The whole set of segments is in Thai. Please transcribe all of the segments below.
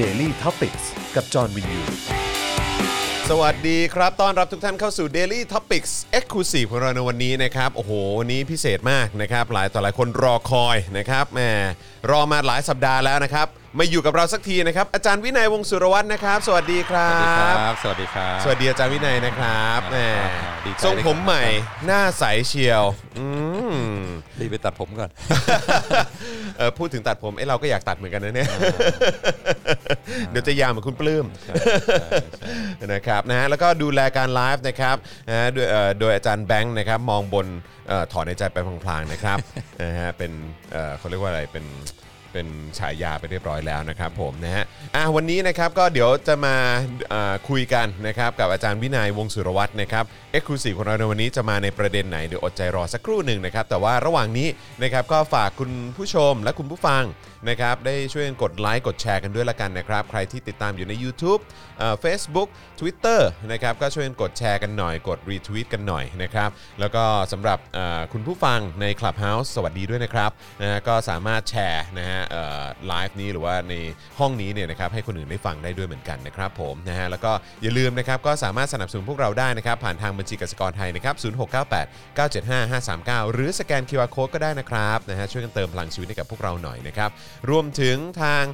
Daily t o p i c กกับจอห์นวินยู สวัสดีครับ ต้อนรับทุกท่านเข้าสู่ Daily Topics Exclusive ของเราในวันนี้นะครับ โอ้โห วันนี้พิเศษมากนะครับ หลายต่อหลายคนรอคอยนะครับแหมรอมาหลายสัปดาห์แล้วนะครับ มาอยู่กับเราสักทีนะครับ อาจารย์วินัยวงศ์สุรวัตรนะครับ สวัสดีครัสวัสดีคบรับ สวัสดีครับ สวัสดีอาจารย์วินัยนะครับแหมดีใจทรงผมใหม่หน้าใสเชียวอืมรีบไปตัดผมก่อนเออพูดถึงตัดผมเอ้เราก็อยากตัดเหมือนกันนะเนี่ยเดี๋ยวจะยาวเหมือนคุณปลื้มนะครับนะฮะแล้วก็ดูแลการไลฟ์นะครับนะฮะโดยเอ่อโดยอาจารย์แบงค์นะครับมองบนเอ่อถอนในใจไปพลางๆนะครับนะฮะเป็นเอ่อเขาเรียกว่าอะไรเป็น เป็นฉายาไปเรียบร้อยแล้วนะครับผมนะฮะอะวันนี้นะครับก็เดี๋ยวจะมาคุยกันนะครับกับอาจารย์วินัยวงสุรวัตรนะครับเอ็กซ์คลูซีฟของเราในวันนี้จะมาในประเด็นไหนเดี๋ยวอดใจรอสักครู่หนึ่งนะครับ แต่ว่าระหว่างนี้นะครับก็ฝากคุณผู้ชมและคุณผู้ฟังนะครับได้ช่วยกดไลค์กดแชร์กันด้วยละกันนะครับ ใครที่ติดตามอยู่ใน YouTube เอ่อ Facebook Twitter นะครับก็ช่วยกดแชร์กันหน่อย กดรีทวีตกันหน่อยนะครับแล้วก็สำหรับคุณผู้ฟังใน Clubhouse สวัสดีด้วยนะครับนะฮะก็สามารถแชร์นะฮะไลฟ์นี้หรือว่าในห้องนี้เนี่ยนะครับให้คนอื่นได้ฟังได้ด้วยเหมือนกันนะครับผมนะฮะแล้วก็อย่าลืมนะครับก็สามารถสนับสนุนพวกเราได้นะครับผ่านทางบัญชีกสิกรไทยนะครับ0698 975 539 หรือสแกน QR Code ก็ได้นะครับนะฮะช่วยกันเติมพลังชีวิตให้กับพวกเราหน่อยนะครับรวมถึงทาง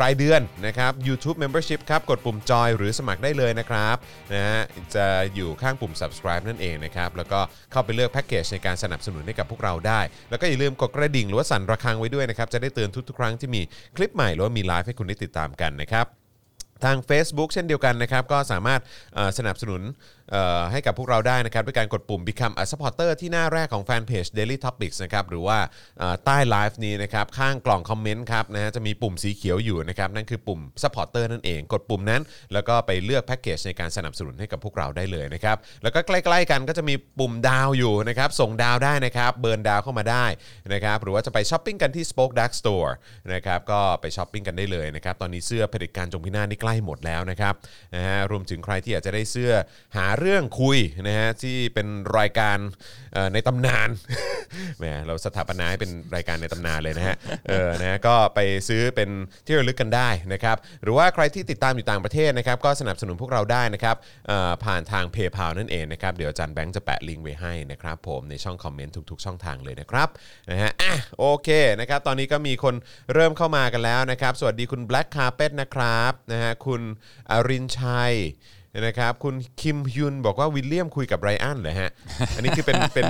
รายเดือนนะครับ YouTube Membership ครับกดปุ่มจอยหรือสมัครได้เลยนะครับนะฮะจะอยู่ข้างปุ่ม subscribe นั่นเองนะครับแล้วก็เข้าไปเลือกแพ็กเกจในการสนับสนุนให้กับพวกเราได้ แล้วก็อย่าลืมกดกระดิ่งหรือว่าสั่นระฆังไว้ด้วยนะครับจะได้เตือนทุกๆ ครั้งที่มีคลิปใหม่หรือว่ามีไลฟ์ให้คุณได้ติดตามกันนะครับทาง Facebook เช่นเดียวกันนะครับก็สามารถสนับสนุน ให้กับพวกเราได้นะครับ ด้วยการกดปุ่ม Become a supporter ที่หน้าแรกของแฟนเพจ Daily Topics นะครับ หรือว่าใต้ไลฟ์นี้นะครับ ข้างกล่องคอมเมนต์ครับนะฮะจะมีปุ่มสีเขียวอยู่นะครับ นั่นคือปุ่ม supporter นั่นเอง กดปุ่มนั้น แล้วก็ไปเลือกแพ็กเกจในการสนับสนุนให้กับพวกเราได้เลยนะครับ แล้วก็ใกล้ๆกันก็จะมีปุ่มดาวอยู่นะครับ ส่งดาวได้นะครับ เบิร์นดาวเข้ามาได้นะครับ หรือว่าจะไปช้อปปิ้งกันที่ Spoke Dark Store นะครับก็ไปช้อปปิ้งกันได้เลยนะครับตอนนี้เสื้อเผด็จการจงพินาศนี่ใกล้หมดแล้วนะครับนะฮะรวมถึงใครที่อยากจะได้เสื้อหาเรื่องคุยนะฮะที่เป็นรายการในตำนานแหมเราสถาปนาให้เป็นรายการในตำนานเลยนะฮะเออนะฮะก็ไปซื้อเป็นที่ระลึกกันได้นะครับหรือว่าใครที่ติดตามอยู่ต่างประเทศนะครับก็สนับสนุนพวกเราได้นะครับผ่านทาง PayPal นั่นเองนะครับเดี๋ยวอาจารย์แบงค์จะแปะลิงก์ไว้ให้นะครับผมในช่องคอมเมนต์ทุกๆ ช่องทางเลยนะครับนะฮะอะโอเคนะครับตอนนี้ก็มีคนเริ่มเข้ามากันแล้วนะครับ สวัสดีคุณ Black Carpet นะครับนะฮะคุณอรินชัย นะครับคุณคิมฮยุนบอกว่าวิลเลียมคุยกับไรอันเหรอฮะ อันนี้คือเป็นเป็น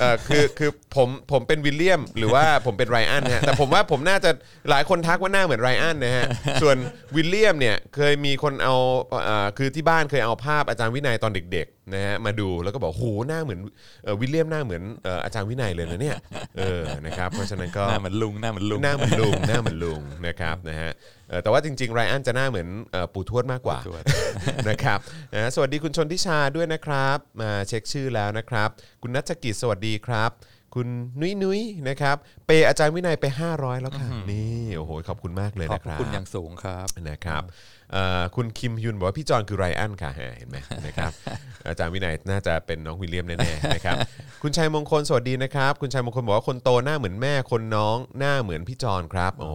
เอ่อคือคือผมผมเป็นวิลเลียม หรือว่าผมเป็นไรอันนะฮะแต่ผมว่าผมน่าจะหลายคนทักว่าหน้าเหมือนไรอันนะฮะส่วนวิลเลียมเนี่ยเคยมีคนเอาเอ่อคือที่บ้านเคยเอาภาพอาจารย์วินัยตอนเด็ก นะฮะมาดูแล้วก็บอกโหหน้าเหมือนเอ่อวิลเลียมหน้าเหมือนเอ่ออาจารย์วินัยเลยนะเนี่ยเออนะครับเพราะฉะนั้นก็หน้าเหมือนลุงหน้าเหมือนลุงหน้าเหมือนลุงหน้าเหมือนลุงนะครับนะฮะเอ่อแต่ว่าจริงๆไรอันจะหน้าเหมือนเอ่อปู่ทวดมากกว่าปู่ทวดนะครับนะฮะสวัสดีคุณชนทิชาด้วยนะครับ มาเช็คชื่อแล้วนะครับ คุณนัชกิจสวัสดีครับ คุณนุ้ยนุ้ยนะครับเปย์อาจารย์วินัยไป 500 แล้วค่ะนี่โอ้โหขอบคุณมากเลยขอบนะพคระรับคุณอย่างสูงครับ นะครับเอ่อ คุณคิมยุนบอกว่าพี่จอนคือไรอันค่ะฮะเห็นไหมนะครับอาจารย์วินัยน่าจะเป็นน้องวิลเลียมแน่ๆนะครับคุณชัยมงคลสวัสดีนะครับ คุณชัยมงคลบอกว่าคนโตหน้าเหมือนแม่คนน้องหน้าเหมือนพี่จอนครับโอ้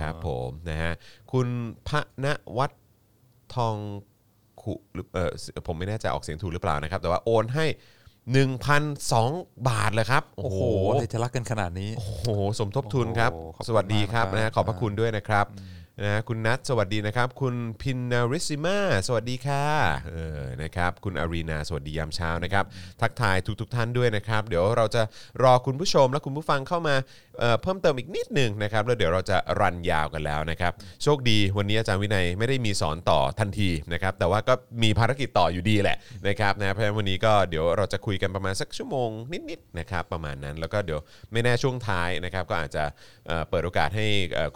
ครับผมนะฮะคุณพระนวัฒน์ทองขุหรือเออผมไม่แน่ใจออกเสียงถูกหรือเปล่านะครับ แต่ว่าโอนให้1,002 บาทเลยครับ โอ้โหเลยจะรักกันขนาดนี้ โอ้โห สมทบทุนครับโอ้โหขอบคุณสวัสดีครับมากนะครับนะฮะขอบพระคุณด้วยนะครับ นะคุณนัทสวัสดีนะครับ คุณพินนาริซิมาสวัสดีค่ะเออนะครับคุณอารีนาสวัสดียามเช้านะครับ ทักทายทุกทท่านด้วยนะครับ เดี๋ยวเราจะรอคุณผู้ชมและคุณผู้ฟังเข้ามา เอ่อเพิ่มเติมอีกนิดหนึ่งนะครับแล้วเดี๋ยวเราจะรันยาวกันแล้วนะครับโชคดีวันนี้อาจารย์วินัยไม่ได้มีสอนต่อทันทีนะครับแต่ว่าก็มีภารกิจต่ออยู่ดีแหละนะครับนะเพราะฉะนั้นวันนี้ก็เดี๋ยวเราจะคุยกันประมาณสักชั่วโมงนิดๆนะครับประมาณนั้นแล้วก็เดี๋ยวไม่แน่ช่วงท้ายนะครับก็อาจจะเเปิดโอกาสให้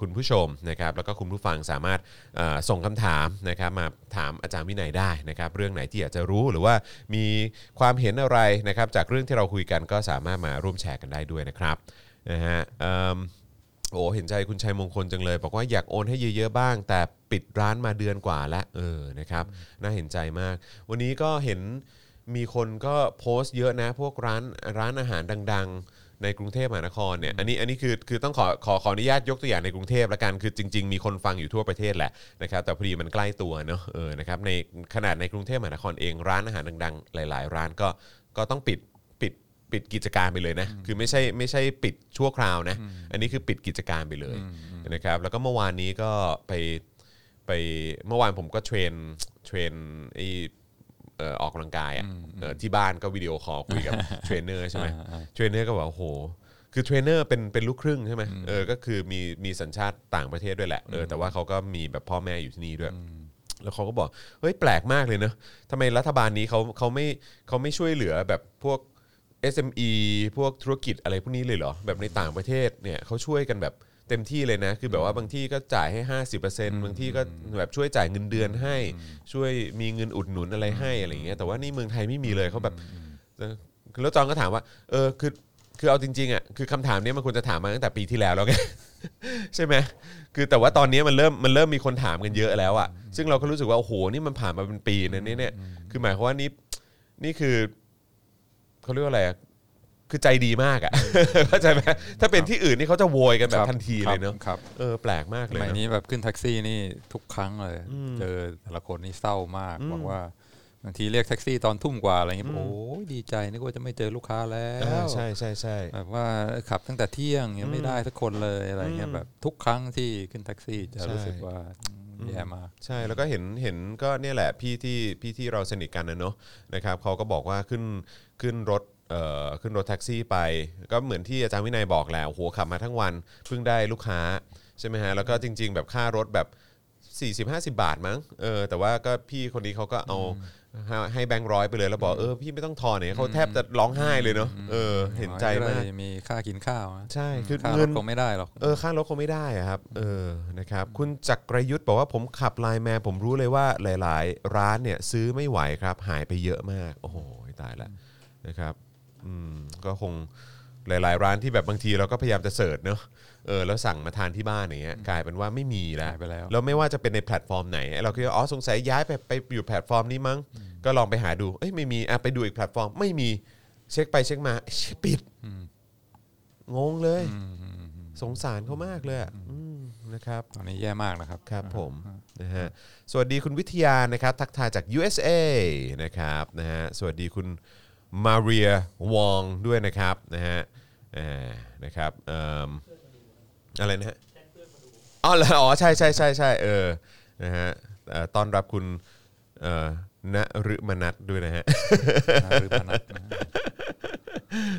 คุณผู้ชมนะครับแล้วก็คุณผู้ฟังสามารถส่งคำถามนะครับมาถามอาจารย์วินัยได้นะครับเรื่องไหนที่อยากจะรู้หรือว่ามีความเห็นอะไรนะครับจากเรื่องที่เราคุยกันก็สามารถมาร่วมแชร์กันได้ด้วยนะครับ นะฮะเอิ่มโอ้เห็นใจคุณชัยมงคลจังเลย บอกว่าอยากโอนให้เยอะๆบ้าง แต่ปิดร้านมาเดือนกว่าแล้วเออนะครับน่าเห็นใจมาก วันนี้ก็เห็นมีคนก็โพสต์เยอะนะ พวกร้านร้านอาหารดังในกรุงเทพมหานครเนี่ยอันนี้อันนี้คือคือต้องขอขอขออนุญาตยกตัวอย่างในกรุงเทพละกันคือจริง ๆ มีคนฟังอยู่ทั่วประเทศแหละนะครับแต่พอดีมันใกล้ตัวเนอะเออนะครับในขนาดในกรุงเทพมหานครเองร้านอาหารดัง ๆ หลาย ๆ ร้านก็ก็ต้องปิด ปิดปิดกิจการไปเลยนะคือไม่ใช่ไม่ใช่ปิดชั่วคราวนะอันนี้คือปิดกิจการไปเลยนะครับแล้วก็เมื่อวานนี้ก็ไปไปเมื่อวานผมก็ train trainไอเอ่อออกกำลังกายอะเอ่อที่บ้านก็ video call คุยกับเทรนเนอร์ใช่ไหมเทรนเนอร์ก็บอกโอ้โหคือเทรนเนอร์เป็นเป็นลูกครึ่งใช่ไหมเออก็คือมีมีสัญชาติต่างประเทศด้วยแหละเออแต่ว่าเขาก็มีแบบพ่อแม่อยู่ที่นี่ด้วยแล้วเขาก็บอกเฮ้ยแปลกมากเลยเนอะทำไมรัฐบาลนี้เขาเขาไม่เขาไม่ช่วยเหลือแบบพวก SME พวกธุรกิจอะไรพวกนี้เลยเหรอ แบบในต่างประเทศเนี่ยเขาช่วยกันแบบเต็มที่เลยนะ คือแบบว่าบางที่ก็จ่ายให้ 50%บางที่ก็แบบช่วยจ่ายเงินเดือนให้ ช่วยมีเงินอุดหนุนอะไรให้อะไรอย่างเงี้ยแต่ว่านี่เมืองไทยไม่มีเลยเขาแบบเออแล้วจองก็ถามว่า เออคือคือเอาจริงๆอะคือคำถามเนี้ยมันควรจะถามมาตั้งแต่ปีที่แล้วแล้วไงใช่ไหมคือแต่ว่าตอนนี้มันเริ่มมันเริ่มมีคนถามกันเยอะแล้วอะซึ่งเราก็รู้สึกว่าโอ้โหนี่มันผ่านมาเป็นปีนะเนี่ยเนี่ยคือหมายความว่านี่นี่คือ เขาเรียกว่าอะไรอะคือใจดีมากอะ เข้าใจไหมถ้าเป็นที่อื่นนี่เขาจะโวยกันแบบทันทีเลยเนอะครับเออแปลกมากสเลยมัยเนอะนี้แบบขึ้นแท็กซี่นี่ทุกครั้งเลย เจอแต่ละคนนี่เศร้ามากบอกว่า บางทีเรียกแท็กซี่ตอนทุ่มกว่าอะไรเงี้ยโอ้ยดีใจนึกว่าจะไม่เจอลูกค้าแล้อ่าวใช่ใช่ใช่แบบว่าขับตั้งแต่เที่ยงยังไม่ได้สักคนเลยอะไรเงี้ยแบบทุกครั้งที่ขึ้นแท็กซี่จะรู้สึกว่าแย่มากใช่แล้วก็เห็นเห็นก็เนี่ยแหละพี่ที่พี่ที่เราสนิทกันนะเนอะนะครับเขาก็บอกว่าขึ้นขึ้นรถเอ่อขึ้นรถแท็กซี่ไป ก็เหมือนที่อาจารย์วินัยบอกแหล้วโหขับมาทั้งวันเพิ่งได้ลูกค้าใช่ไหมฮะแล้วก็จริง ๆ แบบค่ารถแบบ 40-50 บาทมั้งเออแต่ว่าก็พี่คนนี้เขาก็เอา ให้ให้แบงค์ร้อยไปเลยแล้วบอกเออพี่ไม่ต้องทอนเนี่ยเขาแทบจะร้องไห้เลยเนาะเออ เห็นใจมากเลยมีค่ากินข้าวนะใช่คือค่ารเงิถนคงไม่ได้หรอกเออค่ารถคงไม่ได้อะครับ เออนะครับ คุณจักรยุทธ์บอกว่าผมขับไลน์แมนผมรู้เลยว่าหลาย ๆ ร้านเนี่ยซื้อไม่ไหวครับ หายไปเยอะมาก โอ้โหตายแล้วนะครับ อืมก็คงหลาย ๆ ร้านที่แบบบางทีเราก็พยายามจะ search เนอะ เออแล้วสั่งมาทานที่บ้านอย่างเงี้ยกลายเป็นว่าไม่มีแล้วหายไปแล้ว แล้วไม่ว่าจะเป็นในแพลตฟอร์มไหนเราคิดว่าอ๋อสงสัยย้ายไปไปอยู่แพลตฟอร์มนี้มั้ง ก็ลองไปหาดูเอ้ยไม่มีอะไปดูอีกแพลตฟอร์มไม่มีเช็คไปเช็คมาเชี่ยปิดงงเลย สงสารเขามากเลยอะอืมนะครับ ตอนนี้แย่มากนะครับ ครับผมนะฮะสวัสดีคุณวิทยานะครับ ทักทายจาก USA นะครับนะฮะสวัสดีคุณมาเรียวองด้วยนะครับนะฮะเอ่อนะครับเอิ่ม อะไรนะฮะอ๋อเหรออ๋อใช่ใช่ใช่ใช่เออนะฮะเอ่อต้อนรับคุณเอ่อนฤมนัทด้วยนะฮะหรือพนัทนะ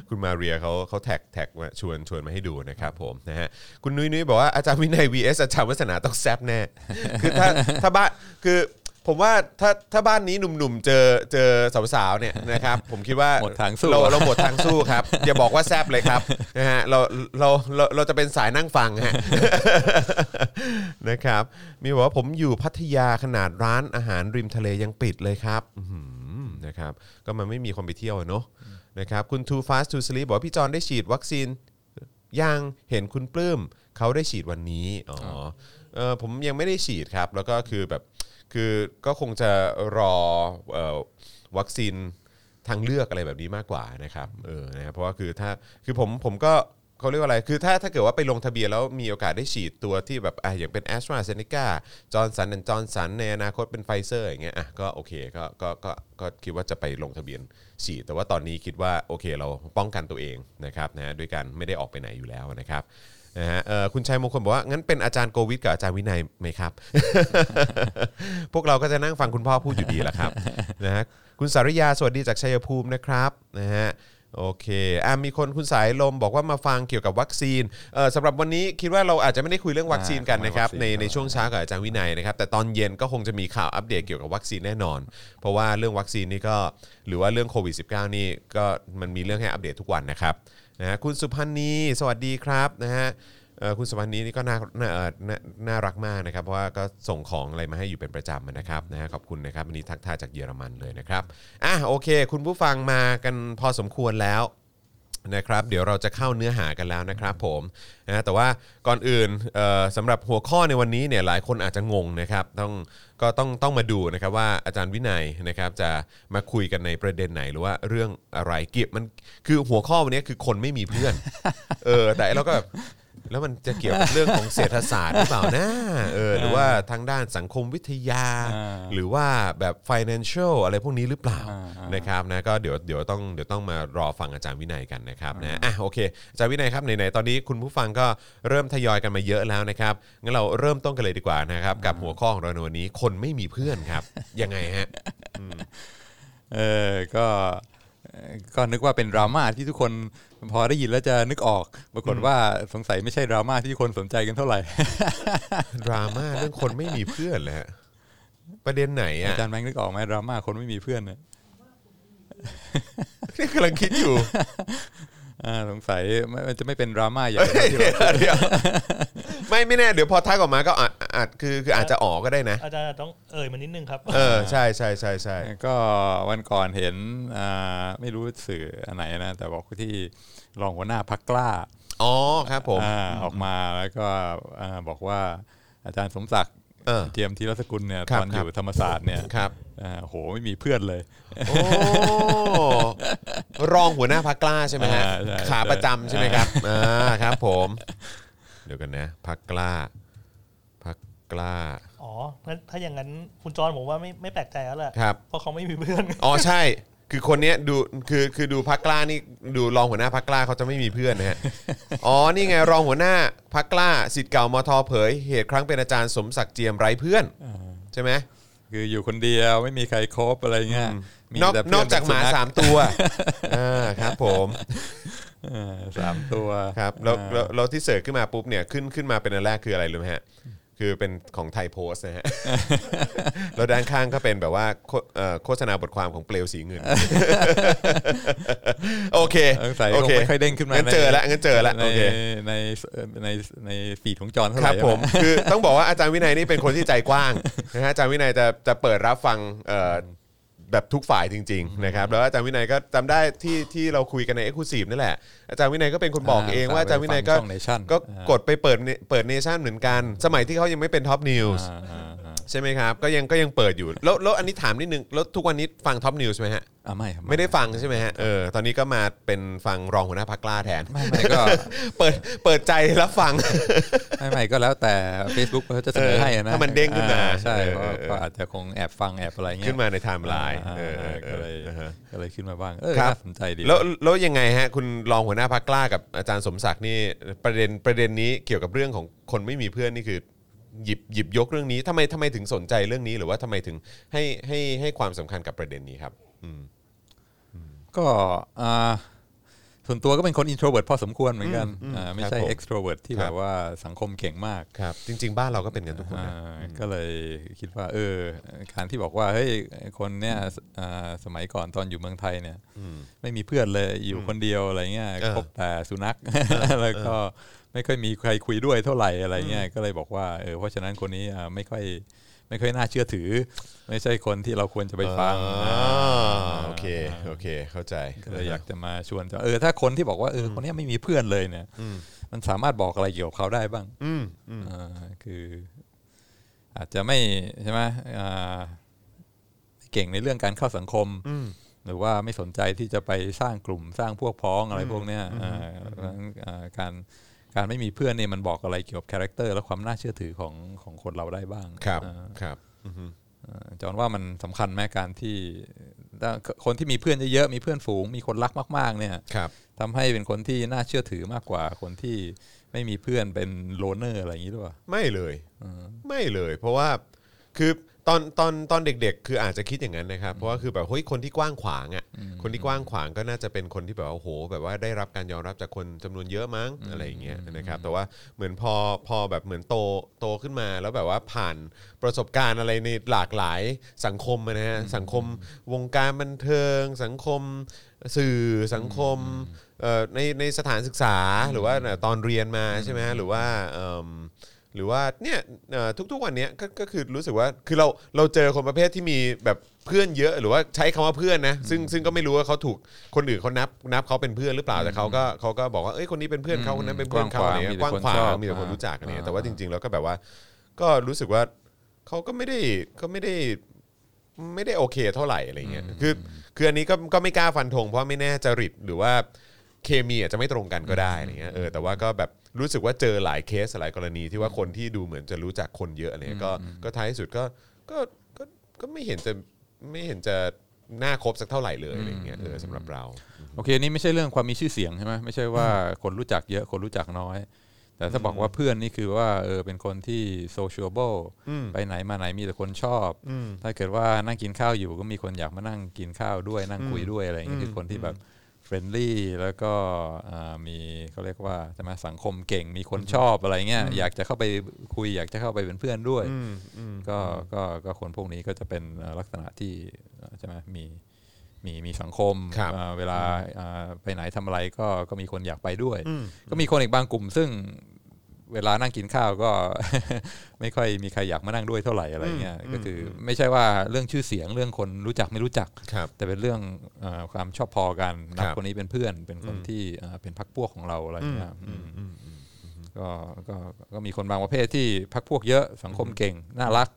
คุณมาเรียเขาเขาแท็กแท็กมาชวนชวนมาให้ดูนะครับผมนะฮะคุณนุ้ยนุ้ยบอกว่าอาจารย์วินัย vs อาจารย์วัฒนาต้องแซบแน่ คือถ้าถ้าบ้านคือ ผมว่าถ้าถ้าบ้านนี้หนุ่มๆ เจอเจอสาวๆเนี่ยนะครับผมคิดว่าหมดทางสู้เราเราหมดทางสู้ครับอย่าบอกว่าแซบเลยครับนะฮะเราเราเราเราจะเป็นสายนั่งฟังฮะนะครับ มีบอกว่าผมอยู่พัทยาขนาดร้านอาหารริมทะเลยังปิดเลยครับอื้อหือนะครับ ก็มันไม่มีคนไปเที่ยวอะเนาะนะครับคุณ Too Fast to Sleep บอกว่าพี่จอนได้ฉีดวัคซีนยังเห็นคุณปลื้มเขาได้ฉีดวันนี้อ๋อเออผมยังไม่ได้ฉีดครับ แล้วก็คือแบบ คือก็คงจะรอออวัคซีนทางเลือกอะไรแบบนี้มากกว่านะครับเออนะเพราะว่าคือถ้าคือผมผมก็เขาเรียกว่าอะไร คือถ้าถ้าเกิดว่าไปลงทะเบียนแล้วมีโอกาสได้ฉีดตัวที่แบบอะอย่างเป็น a s t r a z เซ e c a จอร์นสันจอร์นสันในอนาคตเป็นไฟเซอร์อย่างเงี้ยอะก็โอเคก็ก็ก็ก็คิดว่าจะไปลงทะเบียนฉีด แต่ว่าตอนนี้คิดว่าโอเคเราป้องกันตัวเองนะครับนะด้วยการไม่ได้ออกไปไหนอยู่แล้วนะครับ นะฮะเอ่อคุณชัยมงคลบอกว่า งั้นเป็นอาจารย์โกวิทกับอาจารย์วินัยไหมครับ พวกเราก็จะนั่งฟังคุณพ่อพูดอยู่ดีแหละครับนะฮะคุณสาริยาสวัสดีจากชัยภูมินะครับนะฮะโอเคอะมีคนคุณสายลมบอกว่ามาฟังเกี่ยวกับวัคซีนเออสำหรับวันนี้คิดว่าเราอาจจะไม่ได้คุยเรื่องวัคซีนกันนะครับอ่าในวัคซีนในช่วงเช้ากับอาจารย์วินัยนะครับแต่ตอนเย็นก็คงจะมีข่าวอัปเดตเกี่ยวกับวัคซีนแน่นอน เพราะว่าเรื่องวัคซีนนี่ก็หรือว่าเรื่องโควิด -19 นี่ก็มันมีเรื่องให้อัปเดตทุกวันนะครับ นะคุณสุพันธ์นีสวัสดีครับนะฮะคุณสุพันธ์นีนี่ก็น่าน่าเออน่าน่ารักมากนะครับเพราะว่าก็ส่งของอะไรมาให้อยู่เป็นประจำนะครับนะฮะขอบคุณนะครับวันนี้ทักทายจากเยอรมันเลยนะครับอะโอเค คุณผู้ฟังมากันพอสมควรแล้ว นะครับเดี๋ยวเราจะเข้าเนื้อหากันแล้วนะครับผมนะแต่ว่าก่อนอื่นสำหรับหัวข้อในวันนี้เนี่ยหลายคนอาจจะงงนะครับต้องก็ต้องต้องมาดูนะครับว่าอาจารย์วินัยนะครับจะมาคุยกันในประเด็นไหนหรือว่าเรื่องอะไรเกี่ยวมันคือหัวข้อวันนี้คือคนไม่มีเพื่อนเออแต่เราก็แบบ แล้วมันจะเกี่ยวกับเรื่องของเศรษฐศาสตร์หรือเปล่านะเออหรือว่าทางด้านสังคมวิทยาอ่าหรือว่าแบบ financial อะไรพวกนี้หรือเปล่าอ่าอ่านนะครับนะก็เดี๋ยวเดี๋ยวต้องเดี๋ยวต้องมารอฟังอาจารย์วินัยกันนะครับนะอะโอเคอาจารย์วินัยครับไหนๆตอนนี้คุณผู้ฟังก็เริ่มทยอยกันมาเยอะแล้วนะครับงั้นเราเริ่มต้นกันเลยดีกว่านะครับกับหัวข้อของเราในวันนี้คนไม่มีเพื่อนครับยังไงฮะเออก็เอ่อ ก็นึกว่าเป็นดราม่าที่ทุกคนพอได้ยินแล้วจะนึกออก ปรากฏว่าสงสัยไม่ใช่ดราม่าที่ทุกคนสนใจกันเท่าไหร่ดราม่าเรื่องคนไม่มีเพื่อนเลยฮะประเด็นไหนอาอะจารย์แบงค์นึกออกไหมดราม่าคนไม่มีเพื่อนเนี่ยนี่กำลังคิดอยู่ อ่าสงสัยไม่มันจะไม่เป็นดราม่าอย่างที่เราเดี๋ยวไม่ไม่แน่เดี๋ยวพอทักออกมาก็อาจอาจคือคืออาจจะออกก็ได้นะ อาจารย์ต้องเอ่ยมานิดนึงครับ เออใช่ใช่ใช่ใช่ก็วันก่อนเห็นอ่าไม่รู้สื่ออันไหนนะ แต่บอกที่รองหัวหน้าพักกล้าอ๋อครับผมอาออกมาแล้วก็อ่าบอกว่าอาจารย์สมศักดิ์ เออเจียมธีรสกุลเนี่ยครัตบอนอยู่ธรรมศาสตร์เนี่ยครับอ่าโหไม่มีเพื่อนเลยโอ้รองหัวหน้าพักกล้าใช่ไหมฮะอ่าใช่ขาประจำใช่ไหมครับอ่าครับ ผม เดี๋ยวกันนะพักกล้าพักกล้าอ๋องั้นถ้าอย่างนั้นคุณจอนผมว่าไม่ไม่แปลกใจแล้วแหละครับเพราะเขาไม่มีเพื่อนอ๋อใช่ คือคนเนี้ยดูคือคือดูพักกล้านี่ดูรองหัวหน้าพักกล้าเขาจะไม่มีเพื่อนนะฮะ อ๋อนี่ไงรองหัวหน้าพักกล้าสิทธิ์เก่ามทเผย เหตุครั้งเป็นอาจารย์สมศักดิ์เจียมไร้เพื่อนใช่ไหมคืออยู่คนเดียวไม่มีใครคบอะไรเงี้ยมีนอกแต่นเพื่อกจากหมาเป็นสามตัวอ่าครับผมเออสามตัวครับแล้วอ่าแล้วแล้วที่เสิร์ชขึ้นมาปุ๊บเนี่ยขึ้นขึ้นมาเป็นอันแรกคืออะไรรู้ไหมฮะ คือเป็นของไทยโพสต์นะฮะ แล้วด้านข้างก็เป็นแบบว่าโฆเอ่อโฆษณาบทความของเปลวสีเงิน โอเคสงสัยโอคงเคไม่ค่อยเด้งขึ้นมางั้นเจอละงั้นเจอละในโอเค ในในในฟีดของจอนเท่าไหร่รับผม คือต้องบอกว่าอาจารย์วินัยนี่เป็นคนที่ใจกว้างนะฮะอาจารย์วินัยจะจะเปิดรับฟังเอ่อ แบบทุกฝ่ายจริงๆนะครับแล้วอาจารย์วินัยก็จำได้ที่ที่เราคุยกันใน exclusive นั่นแหละอาจารย์วินัยก็เป็นคนบอกเองว่าอาจารย์วินัยก็ช่องเนชั่นก็กดไปเปิดเนเปิดเนชั่นเหมือนกัน สมัยที่เขายังไม่เป็นท็อปนิวส์อ่าอ่าอ่า ใช่ไหมครับก็ยังก็ยังเปิดอยู่แล้วแล้วอันนี้ถามนิดนึงแล้วทุกวันนี้ฟังท็อปนิวส์ไหมฮะอ่าไม่ครับไม่ได้ฟังใช่ไหมฮะเออตอนนี้ก็มาเป็นฟังรองหัวหน้าพรรคกล้าแทนไม่ไม่ก็เปิดเปิดใจรับฟังไม่ไม่ก็แล้วแต่ Facebook เขาจะเสนอให้อะนะถ้ามันเด้งขึ้นมาอ่ใช่เออเพราะก็อาจจะคงแอบฟังแอบอะไรเงี้ยขึ้นมาในไทม์ไลน์อ่าเออเออเอก็อเลยเออก็เลยขึ้นมาบ้างเออครับน่าสนใจดีแล้วแล้วยังไงฮะคุณรองหัวหน้าพรรคกล้ากับอาจารย์สมศักดิ์นี่ประเด็นประเด็นนี้เกี่ยวกับเรื่องของคนไม่มีเพื่อนนี่คือ หยิบหยิบยกเรื่องนี้ทำไมทำไมถึงสนใจเรื่องนี้ หรือว่าทำไมถึงให้ให้ให้ความสำคัญกับประเด็นนี้ครับ อืม ก็อ่าส่วนตัวก็เป็นคน introvert พอสมควรเหมือนกันอืมอ่าไม่ครับใช่ผม extrovert ที่ครับแบบว่าสังคมเก่งมาก ครับ จริง ๆ บ้านเราก็เป็นกันทุกคนนะ อ่าก็เลยคิดว่า เออการที่บอกว่าเฮ้ยคนเนี้ยอ่าสมัยก่อนตอนอยู่เมืองไทยเนี่ยอืมไม่มีเพื่อนเลยอยู่คนเดียวอะไรเงี้ยเออ พบแต่สุนัข แล้วก็ ไม่ค่อยมีใครคุยด้วยเท่าไหร่อะไรเงี้ยก็เลยบอกว่าเออเพราะฉะนั้นคนนี้อ่าไม่ค่อยไม่ค่อยน่าเชื่อถือ ไม่ใช่คนที่เราควรจะไปฟังอ่าาโอเคโอเค เข้าใจก็เลยอยากจะมาชวนจะเออถ้าคนที่บอกว่าเออคนเนี้ยไม่มีเพื่อนเลยเนี่ยอืมมันสามารถบอกอะไรเกี่ยวกับเขาได้บ้างอืมอืมอ่าคือ อาจจะไม่ใช่ไหมอ่าไม่เก่งในเรื่องการเข้าสังคมอืมหรือว่าไม่สนใจที่จะไปสร้างกลุ่มสร้างพวกพ้องอะไรพวกเนี้ยอ่าเพราะฉะนั้นอ่าการ การไม่มีเพื่อนเนี่ยมันบอกอะไรเกี่ยวกับ character และความน่าเชื่อถือของของคนเราได้บ้างครับอ่าครับอือฮึอ่าจอนว่ามันสำคัญแม้การที่ถ้าคนที่มีเพื่อนเยอะๆมีเพื่อนฝูง มีคนรักมาก ๆ เนี่ยครับทำให้เป็นคนที่น่าเชื่อถือมากกว่าคนที่ไม่มีเพื่อนเป็นโลเนอร์อะไรอย่างนี้หรือเปล่าไม่เลยไม่เลย เพราะว่าคือ ตอนตอนตอนเด็ก ๆ คืออาจจะคิดอย่างนั้นนะครับ เพราะว่าคือแบบเฮ้ยคนที่กว้างขวางอะคนที่กว้างขวางก็น่าจะเป็นคนที่แบบว่าโอ้โหแบบว่าได้รับการยอมรับจากคนจำนวนเยอะมั้งอะไรอย่างเงี้ยนะครับ แต่ว่าเหมือนพอพอแบบเหมือนโตโตขึ้นมาแล้วแบบว่าผ่านประสบการณ์อะไรในหลากหลายสังคมอะนะฮะสังคมวงการบันเทิง สังคมสื่อสังคมเอ่อในในสถานศึกษาหรือว่าตอนเรียนมาใช่ไหมฮะหรือว่าเอิ่ม หรือว่าเนี่ยเอ่อทุกๆวันเนี้ยก็ก็คือรู้สึกว่าคือเราเราเจอคนประเภทที่มีแบบเพื่อนเยอะ หรือว่าใช้คำว่าเพื่อนนะซึ่งซึ่งก็ไม่รู้ว่าเขาถูกคนอื่นเขานับนับเขาเป็นเพื่อนหรือเปล่าแต่เขาก็เขาก็บอกว่าเอ้ยคนนี้เป็นเพื่อนเขาคนนั้นเป็นเพื่อนเขาอะไรเงี้ยกว้างขวางมีแต่คนรู้จักอะไรเงี้ยแต่ว่าจริง ๆ แล้วก็แบบว่า ก็รู้สึกว่าเขาก็ไม่ได้ก็ไม่ได้ไม่ได้โอเคเท่าไหร่อะไรเงี้ยคือคืออันนี้ก็ก็ไม่กล้าฟันธงเพราะไม่แน่จริตหรือว่าเคมีอาจจะไม่ตรงกันก็ได้อะไรเงี้ยเออแต่ว่าก็แบบ รู้สึกว่าเจอหลายเคสหลายกรณีที่ว่าคนที่ดูเหมือนจะรู้จักคนเยอะอะไรเงี้ยก็ก็ท้ายที่สุดก็ก็ก็ก็ไม่เห็นจะไม่เห็นจะน่าคบสักเท่าไหร่เลยอะไรเงี้ยเออสำหรับเรา โอเคนี่ไม่ใช่เรื่องความมีชื่อเสียงใช่ไหมไม่ใช่ว่าคนรู้จักเยอะคนรู้จักน้อย แต่ถ้าบอกว่าเพื่อนนี่คือว่าเออเป็นคนที่ sociable ไปไหนมาไหนมีแต่คนชอบ ถ้าเกิดว่านั่งกินข้าวอยู่ก็มีคนอยากมานั่งกินข้าวด้วยนั่งคุยด้วยอะไรอย่างเงี้ยคือคนที่แบบ friendly แล้วก็อ่ามีเขาเรียกว่าใช่ไหมสังคมเก่งมีคนชอบอะไรเงี้ยอยากจะเข้าไปคุยอยากจะเข้าไปเป็นเพื่อนด้วยก็ก็ก็คนพวกนี้ก็จะเป็นเอ่อลักษณะที่เอ่อใช่ไหมมีมีมีสังคมครับเอ่อเวลาเอ่อไปไหนทำอะไรก็ก็มีคนอยากไปด้วย ก็มีคนอีกบางกลุ่ม ซึ่ง เวลานั่งกินข้าวก็ ไม่ค่อยมีใครอยากมานั่งด้วยเท่าไหร่อะไรเงี้ยก็คือไม่ใช่ว่าเรื่องชื่อเสียงเรื่องคนรู้จักไม่รู้จักครับแต่เป็นเรื่องเออความชอบพอกันนับครับคนนี้เป็นเพื่อน เป็นคนที่เอ่อเป็นพักพวกของเราอะไรเงี้ยอืมก็ก็ก็มีคนบางประเภทที่พักพวกเยอะสังคมเก่งน่ารัก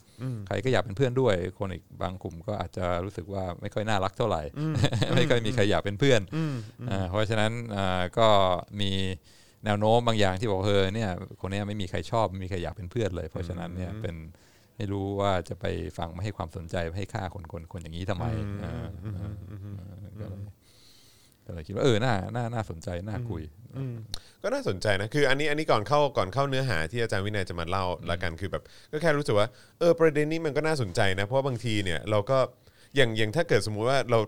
ใครก็อยากเป็นเพื่อนด้วย คนอีกบางกลุ่มก็อาจจะรู้สึกว่าไม่ค่อยน่ารักเท่าไหร่ ไม่ค่อยมีใครอยากเป็นเพื่อนอ่าเพราะฉะนั้นอ่าก็มี แนวโน้มบางอย่างที่บอกเออเนี่ยคนเนี้ยไม่มีใครชอบไม่มีใครอยากเป็นเพื่อนเลย เพราะฉะนั้นเนี่ยเป็นไม่รู้ว่าจะไปฟังไม่ให้ความสนใจไม่ให้ค่าคนคนคนอย่างนี้ทำไมอ่าอ่าก็เลยก็เลยคิดว่าเออน่าน่าน่าสนใจน่าคุยก็น่าสนใจนะคืออันนี้อันนี้ก่อนเข้าก่อนเข้าเนื้อหาที่อาจารย์วินัยจะมาเล่าละกันคือแบบก็แค่รู้สึกว่าเออประเด็นนี้มันก็น่าสนใจนะ เพราะว่าบางทีเนี่ยเราก็อย่างอย่างถ้าเกิดสมมุติว่าเรา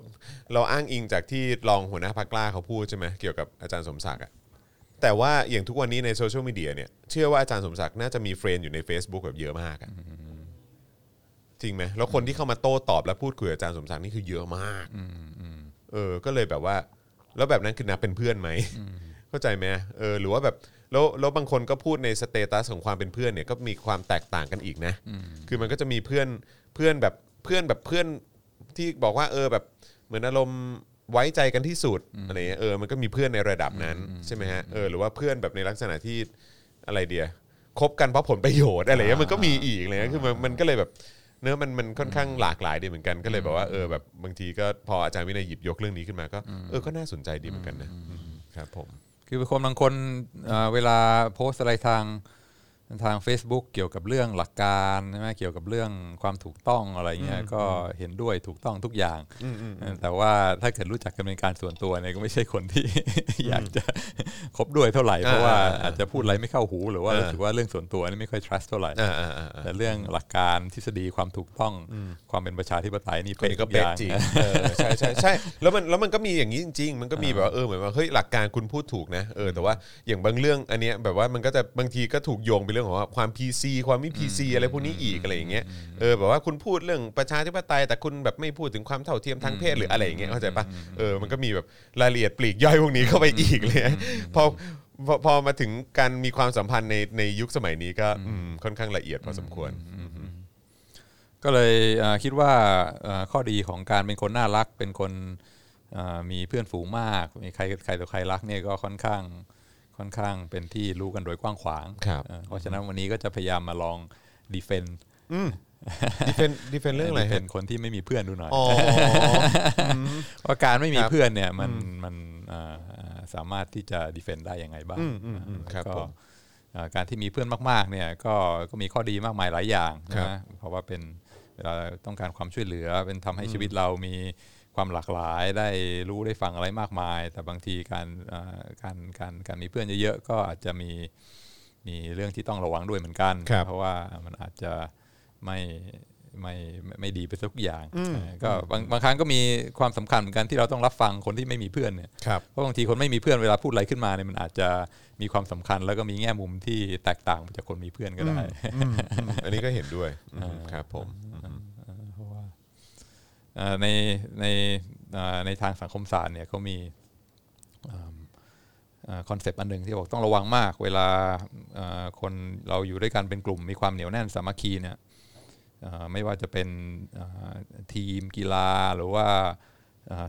เราอ้างอิงจากที่รองหัวหน้าพรรคกล้าเขาพูดใช่ไหมเกี่ยวกับอาจารย์สมศักดิ์อะ แต่ว่าอย่างทุกวันนี้ในโซเชียลมีเดียเนี่ยเชื่อว่าอาจารย์สมศักดิ์น่าจะมี friend อยู่ใน Facebook แบบเยอะมากอะจริงไหมแล้วคนที่เข้ามาโต้ตอบและพูดคุยกับอาจารย์สมศักดิ์นี่คือเยอะมากเออ ก็เลยแบบว่า แล้วแบบนั้นคือนับเป็นเพื่อนไหมเข้าใจไหมเออหรือว่าแบบแล้วแล้วบางคนก็พูดในสเตตัสของความเป็นเพื่อนเนี่ยก็มีความแตกต่างกันอีกนะ คือมันก็จะมีเพื่อนเพื่อนแบบเพื่อนแบบเพื่อนที่บอกว่าเออแบบเหมือนอารมณ์ ไว้ใจกันที่สุดอะไรเงี้ยเออมันก็มีเพื่อนในระดับนั้นใช่ไหมฮะเออหรือว่าเพื่อนแบบในลักษณะที่อะไรเดียคบกันเพราะผลประโยชน์อะไรเงี้ยมันก็มีอีกเลยนะคือมันมันก็เลยแบบเนื้อะมันมันค่อนข้างหลากหลายดีเหมือนกันก็เลยแบบว่าเออแบบบางทีก็พออาจารย์วินัยหยิบยกเรื่องนี้ขึ้นมาก็เออก็น่าสนใจดีเหมือนกันนะอืมครับผมคือคนบางคนเอ่อเวลาโพสต์อะไรทาง ทาง Facebook เกี่ยวกับเรื่องหลักการใช่ไหมเกี่ยวกับเรื่องความถูกต้องอะไรเงี้ยก็เห็นด้วยถูกต้องทุกอย่าง แต่ว่าถ้าเกิดรู้จักกันเป็นการส่วนตัวเนี่ยก็ไม่ใช่คนที่อยากจะคบด้วยเท่าไหร่เพราะว่าอ่าอ่าอาจจะพูดอะไรไม่เข้าหูหรือว่าอ่ารู้สึกว่าเรื่องส่วนตัวนี่ไม่ค่อย trust เท่าไหร่อ่าอ่าอ่าอ่าแต่เรื่องหลักการทฤษฎีความถูกต้องความเป็นประชาธิปไตยนี่คนนี้ก็ทุเป๊ะอย่างจริงเออใช่ใช่ใช่แล้วมันแล้วมันก็มีอย่างนี้จริง ๆ มันก็มีแบบว่าเออเหมือนว่าเฮ้ยหลักการคุณพูดถูกนะเออแต่ว่าอย่างบางเรื่องอันเนี้ยแบบว่ามันก็จะบางทีก็ถูกโยงไปเรื่องของว่าความ PC ความไม่ PC อะไรพวกนี้อีกอะไรอย่างเงี้ยเออแบบว่าคุณพูดเรื่องประชาธิปไตย แต่คุณแบบไม่พูดถึงความเท่าเทียมทางเพศหรืออะไรอย่างเงี้ยเข้าใจปะเออมันก็มีแบบรายละเอียดปลีกย่อยพวกนี้เข้าไปอีกเลยพอพอพอมาถึงการมีความสัมพันธ์ในในยุคสมัยนี้ก็อืมค่อนข้างละเอียดพอสมควรก็เลยเอ่อคิดว่าเอ่อข้อดีของการเป็นคนน่ารักเป็นคนเอ่อมีเพื่อนฝูงมากมีใครใครต่อใครรักเนี่ยก็ค่อนข้าง ค่อนข้างเป็นที่รู้กันโดยกว้างขวางครับเอ่อเพราะฉะนั้นวันนี้ก็จะพยายามมาลอง defendดิเฟนดิเฟนเรื่องอะไรเป็ฮะนคนที่ไม่มีเพื่อนดูหน่อยอ๋อเพราะการไม่มีครับเพื่อนเนี่ยมันมันเอ่อสามารถที่จะดีเฟนได้ยังไงบ้างอืมอืมอืมครับก็ผมเอ่อการที่มีเพื่อนมาก ๆ เนี่ยก็ก็มีข้อดีมากมายหลายอย่างครับนะเพราะว่าเป็นเวลาต้องการความช่วยเหลือเป็นทำให้ชีวิตเรามี ความหลากหลายได้รู้ได้ฟังอะไรมากมาย แต่บางทีการเอ่อการการการมีเพื่อนเยอะๆก็อาจจะมีมีเรื่องที่ต้องระวังด้วยเหมือนกันครับเพราะว่ามันอาจจะไม่ไม่ไม่ไม่ดีไปทุกอย่างเออก็บางบางครั้งก็มีความสำคัญเหมือนกันที่เราต้องรับฟังคนที่ไม่มีเพื่อนเนี่ยครับเพราะบางทีคนไม่มีเพื่อนเวลาพูดอะไรขึ้นมาเนี่ยมันอาจจะมีความสำคัญแล้วก็มีแง่มุมที่แตกต่างจากคนมีเพื่อนก็ได้ อันนี้ก็เห็นด้วยอืมครับผม เพราะว่าเอ่อ ในในในทางสังคมศาสตร์เนี่ยเขามี concept อันหนึ่งที่บอกต้องระวังมาก เวลาคนเราอยู่ด้วยกันเป็นกลุ่ม มีความเหนียวแน่นสามัคคีเนี่ยไม่ว่าจะเป็นทีมกีฬาหรือว่า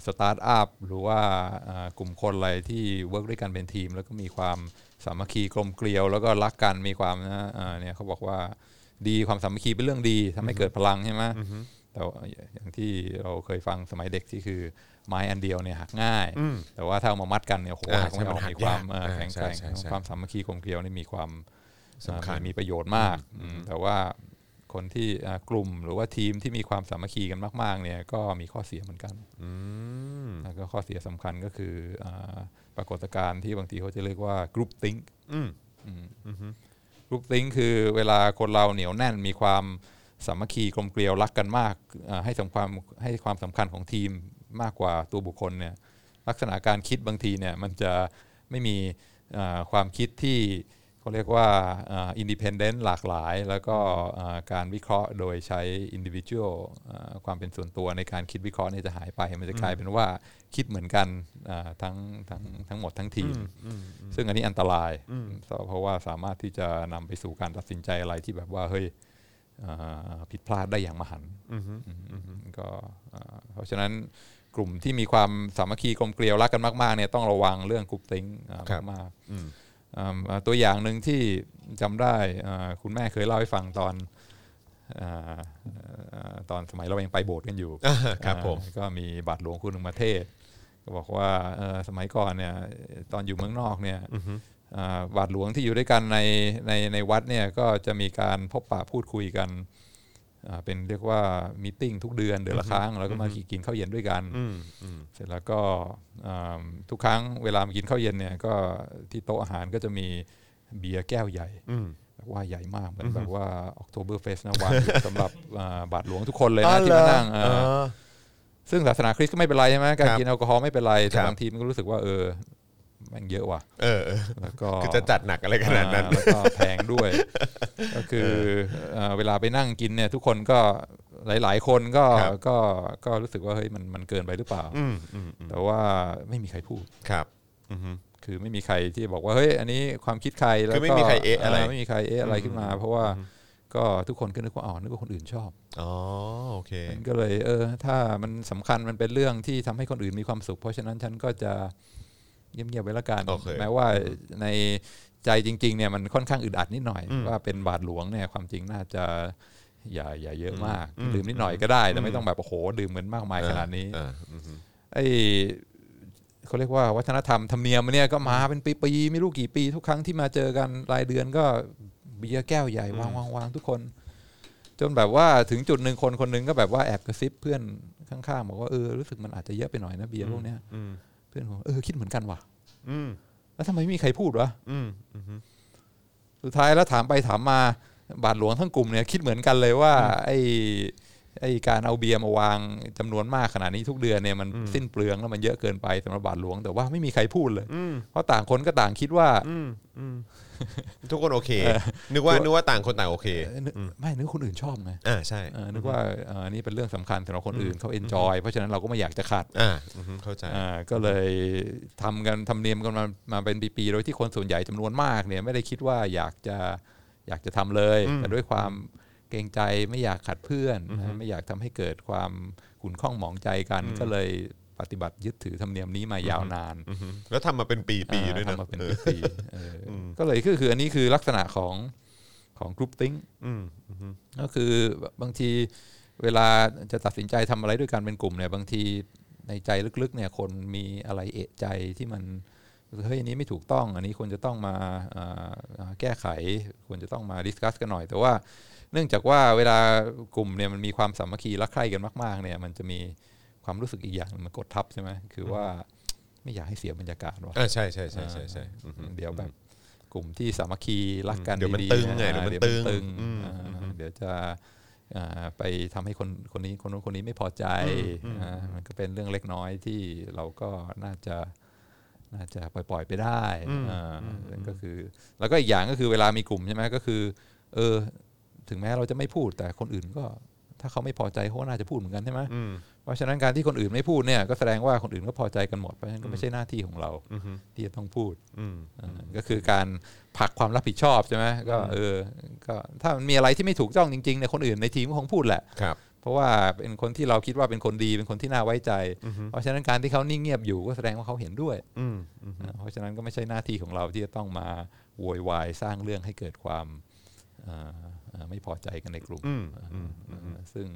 สตาร์ทอัพหรือว่ากลุ่มคนอะไรที่ work ด้วยกันเป็นทีม แล้วก็มีความสามัคคีกลมเกลียว แล้วก็รักกันมีความนะเอ่อเนี่ยเขาบอกว่าดีความสามัคคีเป็นเรื่องดีทำให้เกิดพลังใช่ไหม แต่ว่าอย่างที่เราเคยฟังสมัยเด็กที่คือไม้อันเดียวเนี่ยหักง่ายอืมแต่ว่าถ้าเอามามัดกันเนี่ยโหอ่าหักไม่ออกใช่มันหักมีความยากเอ่ออ่าแข็งใช่แกร่งใช่ใช่ความสามัคคีกลมเกลียวนี่มีความสำคัญเอ่อมีประโยชน์มากอืมแต่ว่าคนที่อ่ากลุ่มหรือว่าทีมที่มีความสามัคคีกันมาก ๆ เนี่ยก็มีข้อเสียเหมือนกันอืมแล้วก็ข้อเสียสำคัญก็คืออ่าปรากฏการณ์ที่บางทีเขาจะเรียกว่า group think อืม groupthink คือเวลาคนเราเหนียวแน่นมีความ สามัคคีกลมเกลียวรักกันมากอ่าให้สำคัญให้ความสำคัญของทีมมากกว่าตัวบุคคลเนี่ยลักษณะการคิดบางทีเนี่ยมันจะไม่มีอ่าความคิดที่เขาเรียกว่า independent หลากหลาย แล้วก็อ่าการวิเคราะห์โดยใช้อินดิวิ u a l ความเป็นส่วนตัวในการคิดวิเคราะห์เนี่ยจะหายไปมันจะกลายเป็นว่าคิดเหมือนกันอ่าทั้งทั้งทั้งหมดทั้งทีม ซึ่งอันนี้อันตราย เพราะว่าสามารถที่จะนำไปสู่การตัดสินใจอะไรที่แบบว่าเฮ้ยอ่า ผิดพลาดได้อย่างมหันต์อืมก็อ่าเพราะฉะนั้นกลุ่มที่มีความสามัคคีกลมเกลียวรักกันมากๆเนี่ยต้องระวังเรื่องกลุ่มติ้งอ่าครับมากๆอืมอ่าตัวอย่างหนึ่งที่จำได้อ่าคุณแม่เคยเล่าให้ฟังตอนอ่าอ่าตอนสมัยเรายังไปโบสถ์กันอยู่อ่าครับผมอ่าก็มีบาทหลวงคุณหนึ่งมาเทศน์ก็บอกว่าเอ่อสมัยก่อนเนี่ยตอนอยู่เมืองนอกเนี่ยอ่า บาทหลวงที่อยู่ด้วยกันในในในวัดเนี่ยก็จะมีการพบปะพูดคุยกันอ่าเป็นเรียกว่ามีติ้งทุกเดือนเดือนละครั้งแล้วก็มากินข้าวเย็นด้วยกันอืมอืมเสร็จแล้วก็อ่าทุกครั้งเวลามากินข้าวเย็นเนี่ยก็ที่โต๊ะอาหารก็จะมีเบียร์แก้วใหญ่อืมแบบว่าใหญ่มากเหมือนแบบว่าออกโทเบอร์เฟสนะวางอยู่สำหรับอ่าบาทหลวงทุกคนเลยนะที่มานั่งอ๋อ่าอซึ่งศาสนาคริสต์ก็ไม่เป็นไรใช่ไหมการครับกินแอลกอฮอล์ไม่เป็นไรคแต่รับบางทีมันก็รู้สึกว่าเออ แม่งเยอะว่ะเออเออแล้วก็คือจะจัดหนักอะไรขนาดนั้นอ่แล้วก็แพงด้วย ก็คือเอ่อเวลาไปนั่งกินเนี่ยทุกคนก็หลาย ๆ คนก็ครับก็ก็รู้สึกว่าเฮ้ยมันมันเกินไปหรือเปล่าอืมอืมอืมแต่ว่าไม่มีใครพูดครับอืมคือไม่มีใครที่บอกว่าเฮ้ยอันนี้ความคิดใครแล้วคืก็อไม่มีใครเอะอะไรไม่มีใครเอะอะไรขึ้นมา เพราะว่าก็ทุกคนก็นึกว่าอ๋อนึกว่าคนอื่นชอบอ๋อโอเคมันก็เลยเออ ถ้ามันสำคัญมันเป็นเรื่องที่ทำให้คนอื่นมีความสุข เพราะฉะนั้นฉันก็จะ เงียบๆไว้ละกันโอเคแม้ว่าในใจจริงๆเนี่ยมันค่อนข้างอึดอัดนิดหน่อยอืมว่าเป็นบาทหลวงเนี่ยความจริงน่าจะอย่าอย่าเยอะมากอืมดื่มนิดหน่อยก็ได้แต่ไม่ต้องแบบโอ้โหดื่มเหมือนมากมายขนาดนี้อ่าอืมไอ้เขาเรียกว่าวัฒนธรรมธรรมเนียมเนี่ยก็มาเป็นปีๆไม่รู้กี่ปี ทุกครั้งที่มาเจอกันรายเดือนก็เบียร์แก้วใหญ่วางวางวางทุกคน จนแบบว่าถึงจุดหนึ่งคนคนหนึ่งก็แบบว่าแอบกระซิบเพื่อนข้างๆบอกว่าเออรู้สึกมันอาจจะเยอะไปหน่อยนะเบียร์พวกเนี้ยอืม เพื่อนผมเออคิดเหมือนกันว่ะอืมแล้วทำไมไม่มีใครพูดวะอืมอืมสุดท้ายแล้วถามไปถามมาบาทหลวงทั้งกลุ่มเนี่ยคิดเหมือนกันเลยว่า ไอ้ ไอ้การเอาเบียร์มาวางจำนวนมากขนาดนี้ทุกเดือนเนี่ยมันสิ้นเปลืองแล้วมันเยอะเกินไปสำหรับบาทหลวง แต่ว่าไม่มีใครพูดเลยอืมเพราะต่างคนก็ต่างคิดว่าอืมอืมทุกคนโอเค นึกว่านึกว่าต่างคนต่างโอเคเอ้ยนึกไม่นึกว่าคนอื่นชอบไงอ่าใช่เออนึกว่าเออนี่เป็นเรื่องสำคัญสำหรับคนอื่นเขา enjoy เพราะฉะนั้นเราก็ไม่อยากจะขัดอ่าอืมเข้าใจอ่าก็เลยทำกันทำเนียมกันมามาเป็นปีๆโดยที่คนส่วนใหญ่จำนวนมากเนี่ยไม่ได้คิดว่าอยากจะอยากจะทำเลยอืมแต่ด้วยความ เกรงใจไม่อยากขัดเพื่อนนะไม่อยากทำให้เกิดความขุ่นข้องหมองใจกัน ก็เลยปฏิบัติยึดถือธรรมเนียมนี้มายาวนานอืมแล้วทำมาเป็นปีปีอ่าด้วยนะทำมาเป็นออปีๆเอออก็เลยก็คืออันนี้คือลักษณะของของกรุ๊ปติ้งอืมก็คือบางทีเวลาจะตัดสินใจทำอะไรด้วยกันเป็นกลุ่มเนี่ยบางทีในใจลึกๆเนี่ยคนมีอะไรเอะใจที่มันเฮ้ยอันนี้ไม่ถูกต้อง อันนี้ควรจะต้องมาอ่าอ่าแก้ไขควรจะต้องมาดิสคัสกันหน่อย แต่ว่า เนื่องจากว่าเวลากลุ่มเนี่ยมันมีความสามัคคีรักใคร่กันมากๆเนี่ยมันจะมีความรู้สึกอีกอย่างหนึ่งมันกดทับใช่ไหมคือว่าไม่อยากให้เสียบรรยากาศว่ะอ่าใช่ใช่ใช่ใช่ใช่อืมเดี๋ยวแบบกลุ่มที่สามัคคีรักกันเดี๋ยวมันๆตึงไงอ่าเดี๋ยวมันเดี๋ยวมันตึตึงงอืมอ่าเดี๋ยวจะอ่าไปทำให้คนคนนี้คนนู้นคนนี้ไม่พอใจอ่ามันก็เป็นเรื่องเล็กน้อยที่เราก็น่าจะน่าจะปล่อยๆไปได้อ่านั่นก็คือ แล้วก็อีกอย่างก็คือเวลามีกลุ่มใช่ไหมก็คือ เออ ถึงแม้เราจะไม่พูดแต่คนอื่นก็ถ้าเขาไม่พอใจเขาก็น่าจะพูดเหมือนกันใช่ไหมอืมเพราะฉะนั้นการที่คนอื่นไม่พูดเนี่ยก็แสดงว่าคนอื่นก็พอใจกันหมดเพราะฉะนั้นก็ไม่ใช่หน้าที่ของเราอืมที่จะต้องพูดอืมเออก็คือการผลักความรับผิดชอบใช่ไหมก็เออก็ถ้ามันมีอะไรที่ไม่ถูกต้องจริงๆเนี่ยคนอื่นในทีมก็คงพูดแหละครับเพราะว่าเป็นคนที่เราคิดว่าเป็นคนดีเป็นคนที่น่าไว้ใจ เพราะฉะนั้นการที่เขานิ่งเงียบอยู่ก็แสดงว่าเขาเห็นด้วยอืมอืมนะเพราะฉะนั้นก็ไม่ใช่หน้าที่ของเราที่จะต้องมาโวยวายสร้างเรื่องให้เกิดความเอ่อเอ่อ ไม่พอใจกันในกลุ่มอืมอืมเอ่อซึ่ง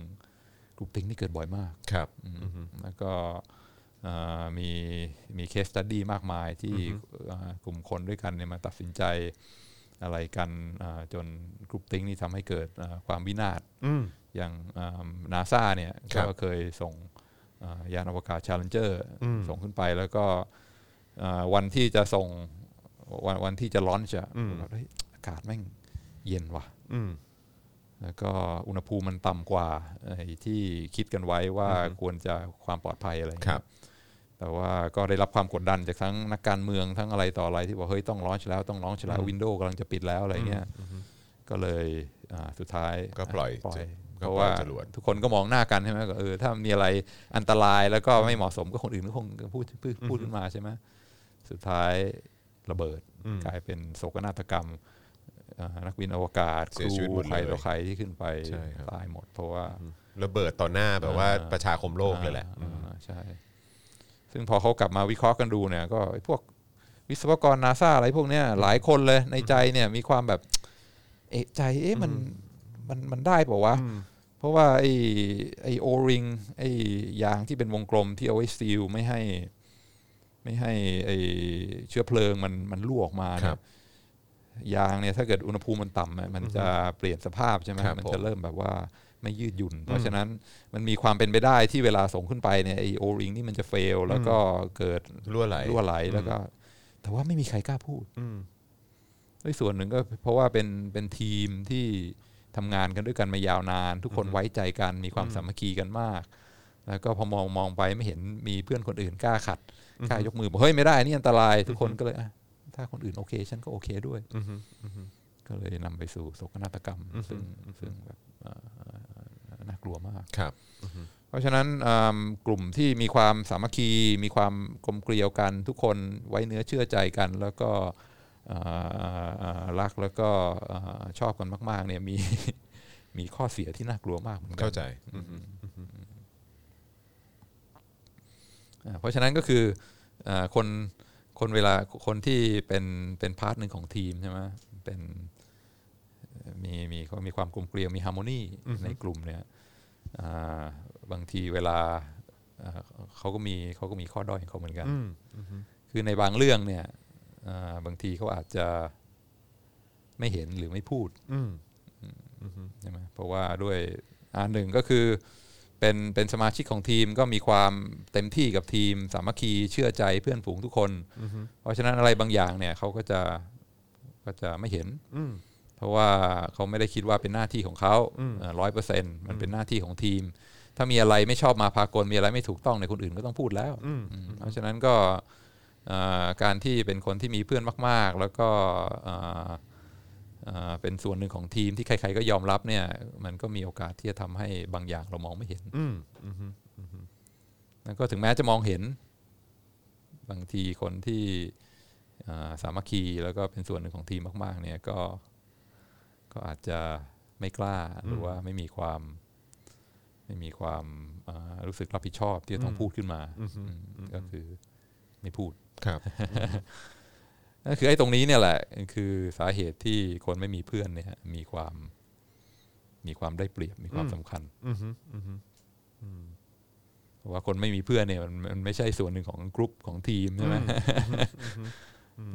กลุ่มติงนี่เกิดบ่อยมากครับอืมแล้วก็เอ่อมีมีเคสตัดดี้มากมายที่เอ่อกลุ่มคนด้วยกันเนี่ยมาตัดสินใจอะไรกันเอ่อจนกลุ่มติงนี่ทำให้เกิดเอ่อความวินาศอืมอย่างนาซาเนี่ยครัก็บเคยส่งเอ่อยานอวกาศ Challenger อืมส่งขึ้นไปแล้วก็เอ่อวันที่จะส่งวันวันที่จะลอนช์อะอืมเราเฮ้ยอากาศแม่งเย็นว่ะอืม แล้วก็อุณหภูมิมันต่ำกว่าไอ้ที่คิดกันไว้ว่าอือฮึควรจะความปลอดภัยอะไรอย่างครัเงี้บยแต่ว่าก็ได้รับความกดดันจากทั้งนักการเมืองทั้งอะไรต่ออะไรที่บอกเฮ้ยต้องลอนช์แล้วต้องลอนช์แล้ววินโดว์กำลังจะปิดแล้วอะไรเงี้ยก็เลยอ่าสุดท้ายก็ปล่อยปล่อยก็เพปล่อยราะว่าจรวดทุกคนก็มองหน้ากันใช่ไหมก็เออถ้ามีอะไรอันตรายแล้วก็ไม่เหมาะสมก็คนอื่นก็คงพูดพูดพูดขึ้นมาใช่ไหมสุดท้ายระเบิดอืมกลายเป็นโศกนาฏกรรมอ่า นักบินอวกาศเสียชีวิตหมดเลยใครต่อใครที่ขึ้นไปใช่ครับตายหมด เพราะว่าระเบิดต่อหน้าแบบว่าอ่าประชาคมโลกเลยแหละอ่าอ่าใช่ ซึ่งพอเขากลับมาวิเคราะห์กันดูเนี่ย ก็ไอ้พวกวิศวกรนาซาอะไรพวกเนี้ยหลายคนเลยในใจเนี่ยมีความแบบเอะใจเอ๊ะมันมันมันได้เปล่าวะ เพราะว่าไอ้ไอโอริงไอ้ยางที่เป็นวงกลมที่เอาไว้ซีลไม่ให้ ไม่ให้ไอ้เชื้อเพลิงมันมันรั่วออกมาคเนี่รัยบ ยางเนี่ยถ้าเกิดอุณหภูมิมันต่ำอะมันจะเปลี่ยนสภาพใช่ไหมครับมันผมจะเริ่มแบบว่าไม่ยืดหยุ่น เพราะฉะนั้นมันมีความเป็นไปได้ที่เวลาส่งขึ้นไปเนี่ยไอโอริงนี่มันจะเฟล แล้วก็เกิดรั่วไหลรั่วไหลแล้วก็ แต่ว่าไม่มีใครกล้าพูดอืมด้วยส่วนหนึ่งก็เพราะว่าเป็นเป็นทีมที่ทำงานกันด้วยกันมายาวนาน ทุกคนไว้ใจกันมีความสามัคคีกันมาก แล้วก็พอมองมองไปไม่เห็นมีเพื่อนคนอื่นกล้าขัดกล้ายกมือบอกเฮ้ยไม่ได้นี่อันตราย ทุกคนก็เลยอะ ถ้าคนอื่นโอเค ฉันก็โอเคด้วยอืมอืมก็เลยนำไปสู่โศกนาฏกรรม ซึ่งซึ่งแบบเอ่อน่ากลัวมากครับเพราะฉะนั้นอืมกลุ่มที่มีความสามัคคี มีความกลมเกลียวกัน ทุกคนไว้เนื้อเชื่อใจกัน แล้วก็เอ่อเอ่อรักแล้วก็เอ่อชอบกันมาก ๆ เนี่ยมีมีข้อเสียที่น่ากลัวมากเหมือนกัเข้าใจอ่าเพราะฉะนั้นก็คือเอ่อคน คนเวลาคนที่เป็นเป็น part หนึ่งของทีมใช่ไหมเป็นเอ่อมีมีเขามีความกลมเกลียวมี harmony ในกลุ่มเนี่ยอ่าบางทีเวลาเอ่อเขาก็มีเขาก็มีข้อด้อยของเขาเหมือนกันอืมคือในบางเรื่องเนี่ยอ่าบางทีเขาอาจจะไม่เห็นหรือไม่พูดอืมใช่ไหมเพราะว่าด้วยอันหนึ่งก็คือ เป็นเป็นสมาชิกของทีมก็มีความเต็มที่กับทีม สามัคคีเชื่อใจเพื่อนฝูงทุกคน เพราะฉะนั้นอะไรบางอย่างเนี่ยเขาก็จะก็จะไม่เห็นอืมเพราะว่าเขาไม่ได้คิดว่าเป็นหน้าที่ของเขาร้อยเปอร์เซ็นต์มันเป็นหน้าที่ของทีม ถ้ามีอะไรไม่ชอบมาพากลมีอะไรไม่ถูกต้องในยคนอื่นก็ต้องพูดแล้วอืมอืมเพราะฉะนั้นก็เอ่อการที่เป็นคนที่มีเพื่อนมาก ๆ แล้วก็ เอ่อเอ่อเป็นส่วนหนึ่งของทีมที่ใครๆก็ยอมรับเนี่ย มันก็มีโอกาสที่จะทำให้บางอย่างเรามองไม่เห็นอืมอืมแล้วก็ถึงแม้จะมองเห็น บางทีคนที่เอ่อสามัคคีแล้วก็เป็นส่วนหนึ่งของทีมมาก ๆ เนี่ยก็ก็อาจจะไม่กล้าหรือว่าไม่มีความ ไม่มีความเอ่อรู้สึกรับผิดชอบที่จะต้องพูดขึ้นมาอืมก็คือไม่พูดครับ นั่นคือไอ้ตรงนี้เนี่ยแหละคือสาเหตุที่คนไม่มีเพื่อนเนี่ยมีความมีความได้เปรียบมีความอืมสำคัญอืมอืมเพราะว่าคนไม่มีเพื่อนเนี่ยมันมันไม่ใช่ส่วนหนึ่งของกรุ๊ปของทีมใช่ไหม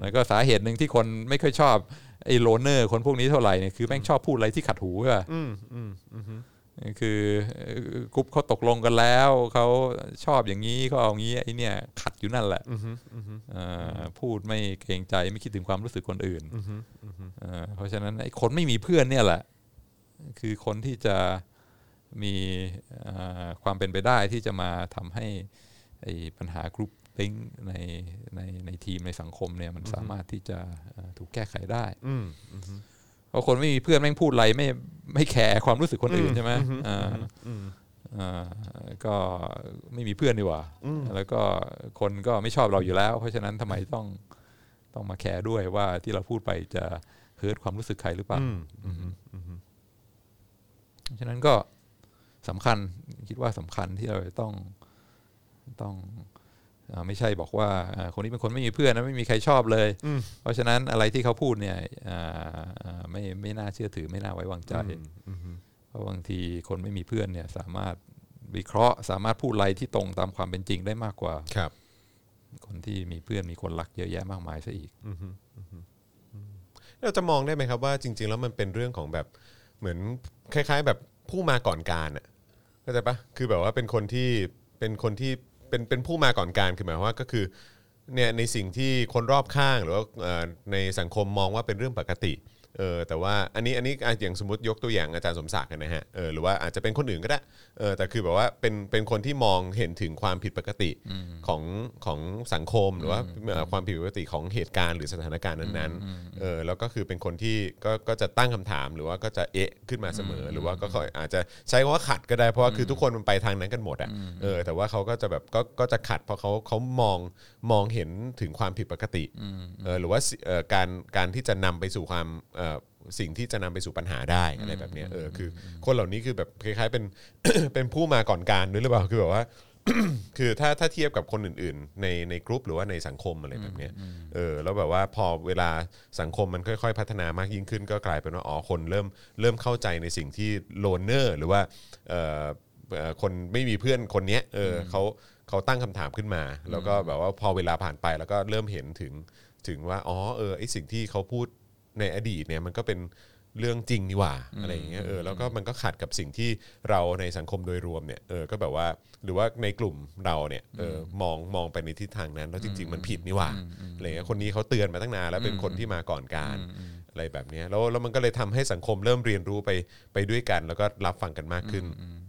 แล้วก็สาเหตุหนึ่งที่คนไม่ค่อยชอบไอ้โลเนอร์ คนพวกนี้เท่าไหร่เนี่ยคือแม่งชอบพูดอะไรที่ขัดหูอะอืมอืมอืม คือเอ่อกรุ๊ปเขาตกลงกันแล้วเขาชอบอย่างนี้เขาเอางี้ไอ้เนี่ยขัดอยู่นั่นแหละอืมอืมเอ่อพูดไม่เกรงใจไม่คิดถึงความรู้สึกคนอื่นอืมเอ่อเพราะฉะนั้นไอ้คนไม่มีเพื่อนเนี่ยแหละ คือคนที่จะมีเอ่อความเป็นไปได้ที่จะมาทำให้ไอ้ปัญหา groupthink ในในในทีมในสังคมเนี่ยมันสามารถที่จะเอ่อถูกแก้ไขได้อืม เพราะคนไม่มีเพื่อนแม่งพูดอะไรไม่ไม่แคร์ความรู้สึกคนอื่นใช่ไหมอ่าอ่าก็ไม่มีเพื่อนดีกว่า แล้วก็คนก็ไม่ชอบเราอยู่แล้ว เพราะฉะนั้นทำไมต้องต้องมาแคร์ด้วยว่าที่เราพูดไปจะเฮิร์ตความรู้สึกใครหรือเปล่าฉะนั้นก็สำคัญคิดว่าสำคัญที่เราจะต้องต้องเอ่อ ไม่ใช่บอกว่าอ่าคนนี้เป็นคนไม่มีเพื่อนนะไม่มีใครชอบเลย เพราะฉะนั้นอะไรที่เขาพูดเนี่ยอ่าอ่าไม่ไม่น่าเชื่อถือไม่น่าไว้วางใจเพราะบางทีคนไม่มีเพื่อนเนี่ยสามารถวิเคราะห์ สามารถพูดอะไรที่ตรงตามความเป็นจริงได้มากกว่าครับ คนที่มีเพื่อนมีคนรักเยอะแยะมากมายซะอีกเราจะมองได้ไหมครับว่าจริง ๆ แล้วมันเป็นเรื่องของแบบเหมือนคล้าย ๆ แบบผู้มาก่อนการอะเข้าใจปะคือแบบว่าเป็นคนที่เป็นคนที่ เป็นเป็นผู้มาก่อนการคือหมายความว่าก็คือเนี่ยในสิ่งที่คนรอบข้างหรือว่าเอ่อในสังคมมองว่าเป็นเรื่องปกติ เออแต่ว่าอันนี้อันนี้อะอย่างสมมติยกตัวอย่างอาจารย์สมศักดิ์นะฮะเออหรือว่าอาจจะเป็นคนอื่นก็ได้เออแต่คือแบบว่าเป็นเป็นคนที่มองเห็นถึงความผิดปกติของของสังคมหรือว่าเอ่อความผิดปกติของเหตุการณ์หรือสถานการณ์นั้นๆเออแล้วก็คือเป็นคนที่ก็ก็จะตั้งคำถามหรือว่าก็จะเอะขึ้นมาเสมอ หรือว่าก็ค่อยอาจจะใช้คำว่าขัดก็ได้เพราะว่าคือทุกคนมันไปทางนั้นกันหมดอะเออแต่ว่าเขาก็จะแบบก็ก็จะขัดเพราะเขาเขามองมองเห็นถึงความผิดปกติเออหรือว่าสิเอ่อการการที่จะนำไปสู่ความเอ่อสิ่งที่จะนำไปสู่ปัญหาได้อะไรแบบเนี้ยเออคือ คนเหล่านี้คือแบบคล้ายๆเป็นเป็นผู้มาก่อนการด้วยหรือเปล่าคือแบบว่า คือถ้าถ้าเทียบกับคนอื่น ๆ ในในกลุ่มหรือว่าในสังคมอะไรแบบเนี้ยเออแล้วแบบว่าพอเวลาสังคมมันค่อย ๆ พัฒนามากยิ่งขึ้น ก็กลายเป็นว่าอ๋อคนเริ่มเริ่มเข้าใจในสิ่งที่โลนเนอร์หรือว่าเออเอ่อคนไม่มีเพื่อนคนเนี้ยเออเขาเขาตั้งคำถามขึ้นมา แล้วก็แบบว่าพอเวลาผ่านไปแล้วก็เริ่มเห็นถึงถึงว่าอ๋อเออไอสิ่งที่เขาพูด ในอดีตเนี่ยมันก็เป็นเรื่องจริงนี่หว่าอะไรอย่างเงี้ยเออแล้วก็มันก็ขัดกับสิ่งที่เราในสังคมโดยรวมเนี่ยเออก็แบบว่าหรือว่าในกลุ่มเราเนี่ยเออมองมองไปในทิศทางนั้น แล้วจริง ๆ มันผิดนี่หว่าอะไรเงี้ยคนนี้เขาเตือนมาตั้งนานแล้วเป็นคนที่มาก่อนการอะไรแบบเนี้ยแล้วแล้วมันก็เลยทำให้สังคมเริ่มเรียนรู้ไปไปด้วยกัน แล้วก็รับฟังกันมากขึ้น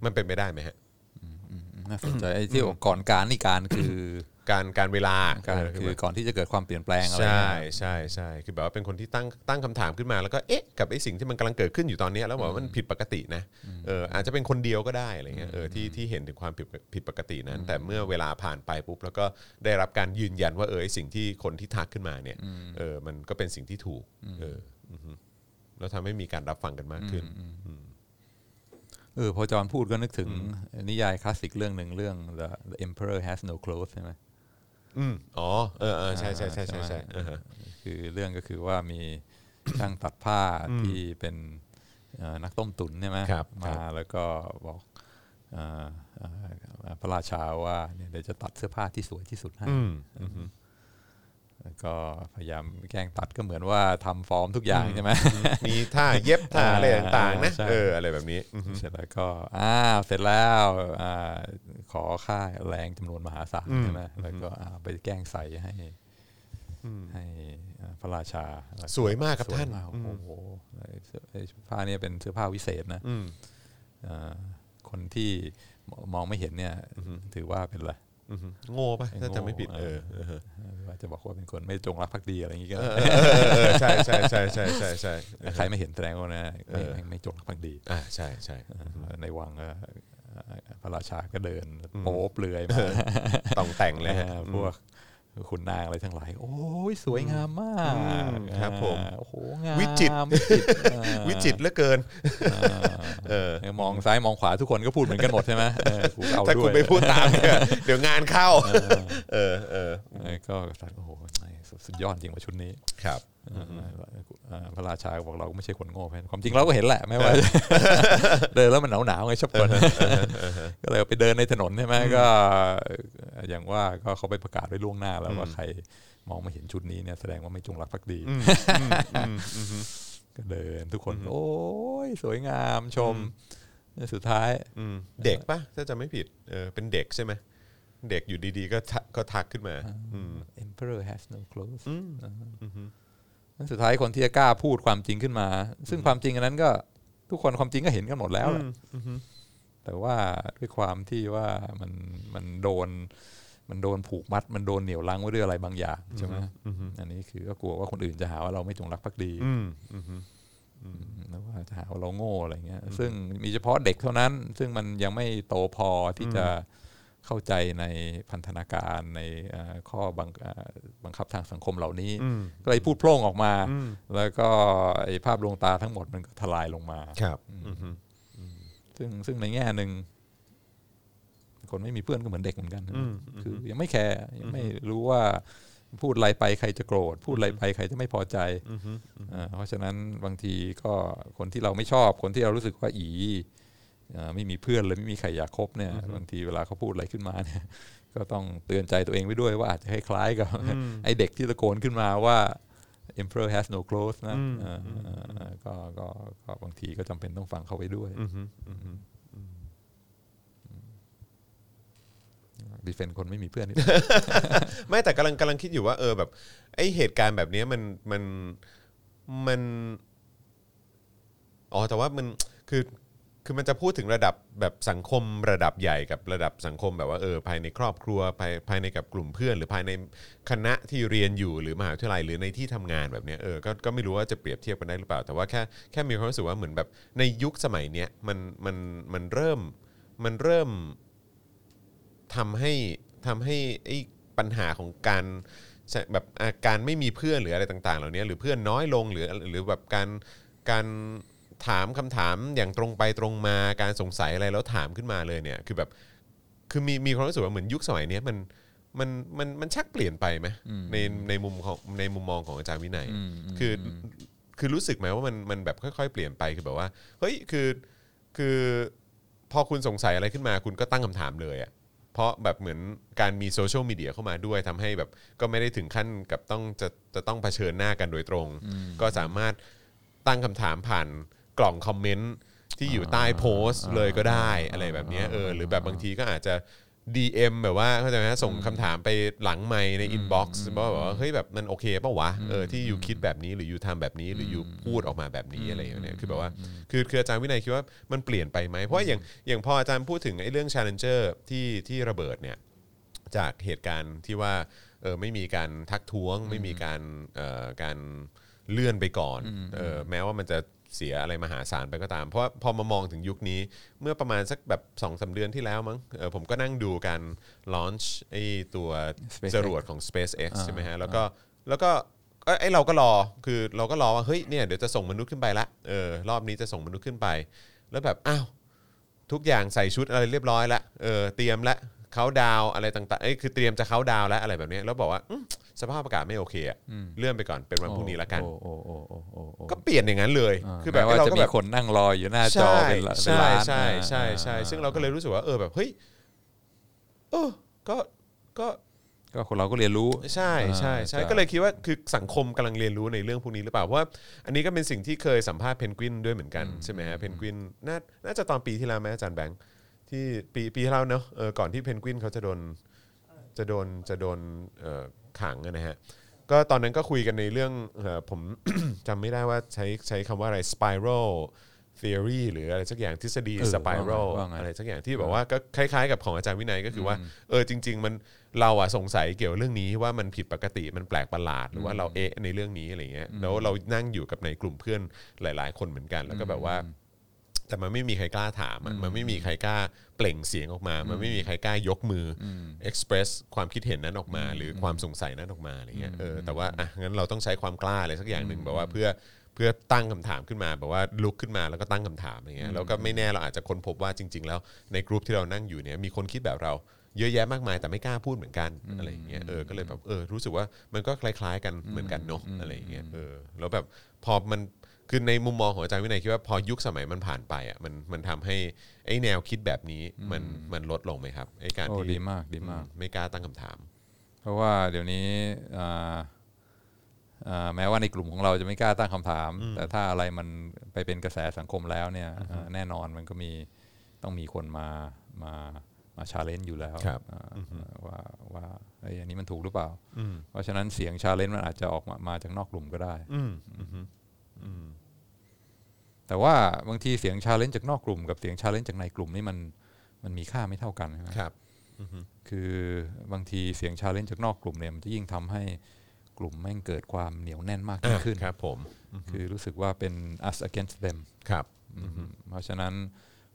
มันเป็นไปได้ไหมฮะน่าสนใจไอ้ที่บอกก่อนการนี่การคือการการเวลาการเคือก่อนที่จะเกิดความเปลี่ยนแปลงอะไรใช่เงี้ยใช่ใช่คือแบบว่าเป็นคนที่ตั้งตั้งคำถามขึ้นมาแล้วก็เอ๊ะกับไอ้สิ่งที่มันกำลังเกิดขึ้นอยู่ตอนเนี้ยแล้วบอกว่ามันผิดปกตินะเอออาจจะเป็นคนเดียวก็ได้อะไรเงี้ยเออที่ที่เห็นถึงความผิดผิดปกตินั้น แต่เมื่อเวลาผ่านไปปุ๊บแล้วก็ได้รับการยืนยันว่าเออไอ้สิ่งที่คนที่ทักขึ้นมาเนี่ยเออมันก็เป็นสิ่งที่ถูกเอออือฮึแล้วทำให้มีการรับฟังกันมากขึ้นเออพอจอห์นพูดก็นึกถึงนิยายคลาสสิกเรื่องหนึ่งเรื่อง The, The Emperor Has No Clothes ใช่ไหม อืมอ๋อเออเออใช่ใช่ใช่ใช่ใช่ใช่ไหมอ่าฮะคือเรื่องก็คือว่ามี ช่างตัดผ้าที่เป็นเอ่อนักต้มตุ๋นใช่ไหมครับครัมาบ แล้วก็บอกเอ่อเอ่อพระราชาว่าเนี่ยเดี๋ยวจะตัดเสื้อผ้าที่สวยที่สุดให้ อืมอืมแล้ว ก็พยายามแกล้งตัดก็เหมือนว่าทำฟอร์มทุกอย่างใช่ไหมมีท่าเย็บท่าอะไรต่างๆนะใช่เอออะไรแบบนี้อือฮึเสร็จแล้วก็อ้าวเสร็จแล้วอ่าขอค่าแรงจำนวนมหาศาลใช่ไหมแล้วก็อ่าไปแกล้งใส่ให้ให้อ่าพระราชาแล้วก็สวยมากครับสวยท่านมากโอ้โหไอ้เสื้อไอ้ผ้าเนี่ยเป็นเสื้อผ้าวิเศษนะอืมอ่าคนที่มองไม่เห็นเนี่ยถือว่าเป็นอะไรอือฮึ โง่ปะถ้าจะไม่ผิดโง่เออเออเออหรือว่าจะบอกว่าเป็นคนไม่จงรักภักดีอะไรอย่างงี้ก็เออเออใช่ใช่ใช่ใช่ใช่ใช่ใครไม่เห็นแสดงว่านะไม่ไม่ไม่จงรักภักดีอ่าใช่ใช่ในวังก็พระราชาก็เดินโป๊เปลือยมาต้องแต่งเลยฮะอ่าพวก คุณนางอะไรทั้งหลาย โอ้ยสวยงามมากอืมครับผมอ่าโอ้โหงามวิจิตรวิจิตรอ่าวิจิตรเหลือเกินเออมองซ้ายมองขวาทุกคนก็พูดเหมือนกันหมดใช่ไหมเออกูเอาถ้าด้วคุณยไปพูดตามเนี่ยเดี๋ยวงานเข้า เออเออเออก็สักโอ้โหสุดยอดจริงว่าชุดนี้ครับเอ่อ พระราชาบอกเราก็ไม่ใช่คนโง่แพนความจริงเราก็เห็นแหละไม่ว่าเดินแล้วมันหนาวหนาวๆไงชอบคนก็เลยไปเดินในถนนใช่ไหมก็ อย่างว่าก็เขาไปประกาศไว้ล่วงหน้าแล้วว่าใครมองมาเห็นชุดนี้เนี่ยแสดงว่าไม่จงรักภักดีก็เดินทุกคนโอ้ยสวยงามชมสุดท้ายเด็กปะถ้าจะไม่ผิดเออเป็นเด็กใช่ไหมเด็กอยู่ดีๆ ก็ทักก็ทักขึ้นมา Emperor has no clothes อืมแล้วสุดท้ายคนที่จะกล้าพูดความจริงขึ้นมา ซึ่งความจริงอันนั้นก็ทุกคนความจริงก็เห็นกันหมดแล้วแหละแต่ว่าด้วยความที่ว่ามันมันโดน มันโดนผูกมัด มันโดนเหนี่ยวรั้งไว้ด้วยอะไรบางอย่างใช่ไหมอันนี้คือก็กลัวว่าคนอื่นจะหาว่าเราไม่จงรักภักดีอืมอืมแล้วว่าจะหาหาว่าเราโง่อะไรเงี้ย ซึ่งมีเฉพาะเด็กเท่านั้น ซึ่งมันยังไม่โตพอที่จะ เข้าใจในพันธนาการในเอ่อข้อบังเอ่อบังคับทางสังคมเหล่านี้ก็เลยพูดโพร่งออกมา แล้วก็ไอ้ภาพลวงตาทั้งหมดมันก็ทลายลงมาครับอือฮึซึ่งซึ่งในแง่หนึ่งคนไม่มีเพื่อนก็เหมือนเด็กเหมือนกันคือยังไม่แคร์ยังไม่รู้ว่าพูดอะไรไปใครจะโกรธ พูดอะไรไปใครจะไม่พอใจอ่าเพราะฉะนั้นบางทีก็คนที่เราไม่ชอบ คนที่เรารู้สึกว่าอีอ่า ไม่มีเพื่อนเลยไม่มีใครอยากคบเนี่ยบางทีเวลาเขาพูดอะไรขึ้นมาเนี่ยก็ต้องเตือนใจตัวเองไว้ด้วยว่าอาจจะคล้ายๆกับไอเด็กที่ตะโกนขึ้นมาว่า emperor has no clothes นะอ่าอ่าก็ก็ก็บางทีก็จำเป็นต้องฟังเขาไว้ด้วยดีเฟนคนไม่มีเพื่อนนี่ ไม่แต่กำลังกำลังคิดอยู่ว่าเออแบบ ไอเหตุการณ์แบบเนี้ยมันมันมัน อ๋อแต่ว่ามันคือ คือมันจะพูดถึงระดับแบบสังคมระดับใหญ่กับระดับสังคมแบบว่าเออภายในครอบครัวภายภายในกับกลุ่มเพื่อน หรือภายในคณะที่เรียนอยู่หรือมหาวิทยาลัยหรือในที่ทำงานแบบเนี้ยเออก็ก็ไม่รู้ว่าจะเปรียบเทียบกันได้หรือเปล่า แต่ว่าแค่แค่มีความรู้สึกว่าเหมือนแบบในยุคสมัยเนี้ยมันมันมันเริ่มมันเริ่มทำให้ทำให้ไอ้ปัญหาของการแบบอะการไม่มีเพื่อนหรืออะไรต่าง ๆ เหล่านี้หรือเพื่อนน้อยลงหรือหรือแบบการการ ถามคำถามอย่างตรงไปตรงมาการสงสัยอะไรแล้วถามขึ้นมาเลยเนี่ย คือแบบคือมีมีความรู้สึกว่าเหมือนยุคสมัยเนี้ยมันมันมันมันชักเปลี่ยนไปไหมในในมุมของในมุมมองของอาจารย์วินัยคืออคือรู้สึกไหมว่ามันมันแบบค่อยๆ เปลี่ยนไปคือแบบว่าเฮ้ยคือคือพอคุณสงสัยอะไรขึ้นมาคุณก็ตั้งคำถามเลยอะเพราะแบบเหมือนการมีโซเชียลมีเดียเข้ามาด้วยทำให้แบบก็ไม่ได้ถึงขั้นกับต้องจะจะต้องเผชิญหน้ากันโดยตรง ก็สามารถตั้งคำถามผ่าน กล่องคอมเมนต์ที่อยู่ใต้โพสต์เลยก็ได้อะไรแบบเนี้ยเออหรือแบบบางทีก็อาจจะ DM แบบว่าเข้าใจไหมฮะส่งคำถามไปหลังไมค์ใน inbox ว่าแบบว่าเฮ้ยแบบมันโอเคป่าวะเออที่ you คิดแบบนี้หรือ you ทำแบบนี้หรือ you พูดออกมาแบบนี้อะไรอย่างเงี้ยคือแบบว่าคือคืออาจารย์วินัยคิดว่ามันเปลี่ยนไปไหมเพราะว่าอย่างอย่างพออาจารย์พูดถึงไอ้เรื่อง Challenger ที่ที่ระเบิดเนี่ยจากเหตุการณ์ที่ว่าเออไม่มีการทักท้วง ไม่มีการเอ่อการเลื่อนไปก่อนเออแม้ว่ามันจะ เสียอะไรมหาศาลไปก็ตาม เพราะว่าพอมามองถึงยุคนี้เมื่อประมาณสักแบบ2อสเดือนที่แล้วมั้งเออผมก็นั่งดูการลอนช์ไอตัว SpaceX จรวดของ SpaceX ใช่ไหมฮะแล้วก็แล้วก็เอ้ยไอเราก็รอคือเราก็รอว่าเฮ้ยเนี่ยเดี๋ยวจะส่งมนุษย์ขึ้นไปละเออรอบนี้จะส่งมนุษย์ขึ้นไป แล้วแบบอ้าวทุกอย่างใส่ชุดอะไรเรียบร้อยแล้วเออเตรียมแล้ว เขาดาวอะไรต่างๆเอ้ยคือเตรียมจะเขาดาวแล้วอะไรแบบนี้แล้วบอกว่าอืมสภาพอากาศไม่โอเคอะเลื่อนไปก่อนเป็นวันพรุ่งนี้ละกัน โอ้โอ้โอ้โอ้โอ้โอ้ก็เปลี่ยนอย่างนั้นเลยาคือแบบแม้ว่าเราจะก็มีแบบ คนนั่งรออยู่หน้าจอใช่เป็นละเป็นใช่ล้านใช่อ่าใช่ใช่อ่ซึ่งเราก็เลยรู้สึกว่าเออแบบเฮ้ยเออก็ก็ก็คนเราก็เรียนรู้ ใช่ใช่ใช่อ่า ก็เลยคิดว่าคือสังคมกำลังเรียนรู้ในเรื่องพวกนี้หรือเปล่าเพราะว่าอันนี้ก็เป็นสิ่งที่เคยสัมภาษณ์เพนกวินด้วยเหมือนกันใช่ไหมฮะเพนกวินน่าน่าจะตอนปีที่แล้วไหมอาจารย์แบงค์ ที่ปีปีที่แล้วเนอะเออก่อนที่เพนกวินเขาจะโดนจะโดนจะโดนเอ่อขังอะนะฮะก็ตอนนั้นก็คุยกันในเรื่องเอ่อผม จำไม่ได้ว่าใช้ใช้คำว่าอะไร spiral theory หรืออะไรสักอย่างทฤษฎี เออ spiral ว่าไงว่าไงอะไรสักอย่างที่บอกว่าก็คล้ายๆ กับของอาจารย์วินัยก็คือว่าเออจริง ๆ มันเราอะสงสัยเกี่ยวกับเรื่องนี้ว่ามันผิดปกติมันแปลกประหลาดหรือว่าเราเอะในเรื่องนี้อะไรเงี้ยแล้วเรานั่งอยู่กับในกลุ่มเพื่อนหลาย ๆ คนเหมือนกัน แล้วก็แบบว่า แต่มันไม่มีใครกล้าถามอะมันไม่มีใครกล้าเปล่งเสียงออกมา มันไม่มีใครกล้ายกมืออ express ความคิดเห็นนั้นออกมา หรือความสงสัยนั้นออกมาอะไรเงี้ยเออแต่ว่าอะงั้นเราต้องใช้ความกล้าอะไรสักอย่างหนึ่งแบบว่าเพื่อเพื่อตั้งคำถามขึ้นมาแบบว่าลุกขึ้นมาแล้วก็ตั้งคำถามอะไรเงี้ยแล้วก็ไม่แน่เราอาจจะค้นพบว่าจริง ๆ แล้วในกลุ่มที่เรานั่งอยู่เนี่ยมีคนคิดแบบเราเยอะแยะมากมายแต่ไม่กล้าพูดเหมือนกันอะไรอย่างเงี้ยเออก็เลยแบบเออรู้สึกว่ามันก็คล้าย ๆ กันเหมือนกันเนอะอะไรอย่างเงี้ยเออแล้วแบบพอมัน คือในมุมมองของอาจารย์วินัยคิดว่าพอยุคสมัยมันผ่านไปอะมันมันทำให้ไอ้แนวคิดแบบนี้มันมันลดลงไหมครับไอ้การโอ้ที่ดีมากดีมาก ไม่กล้าตั้งคำถาม เพราะว่าเดี๋ยวนี้อ่าอ่าแม้ว่าในกลุ่มของเราจะไม่กล้าตั้งคำถาม แต่ถ้าอะไรมันไปเป็นกระแสสังคมแล้วเนี่ยอ่าแน่นอนมันก็มีต้องมีคนมามามา challenge อยู่แล้วครับ อ่าว่าว่าเฮ้ยอันนี้มันถูกหรือเปล่า เพราะฉะนั้นเสียง challenge มันอาจจะออกมามาจากนอกกลุ่มก็ได้ อืม แต่ว่าบางทีเสียง challenge จากนอกกลุ่มกับเสียง challenge จากในกลุ่มนี่มันมันมีค่าไม่เท่ากันใช่ไหมครับคือบางทีเสียง challenge จากนอกกลุ่มเนี่ยมันจะยิ่งทำให้กกลุ่มแม่งเกิดความเหนียวแน่นมากยิ่งขึ้นครับผมคือรู้สึกว่าเป็น us against them ครับอืมเพราะฉะนั้น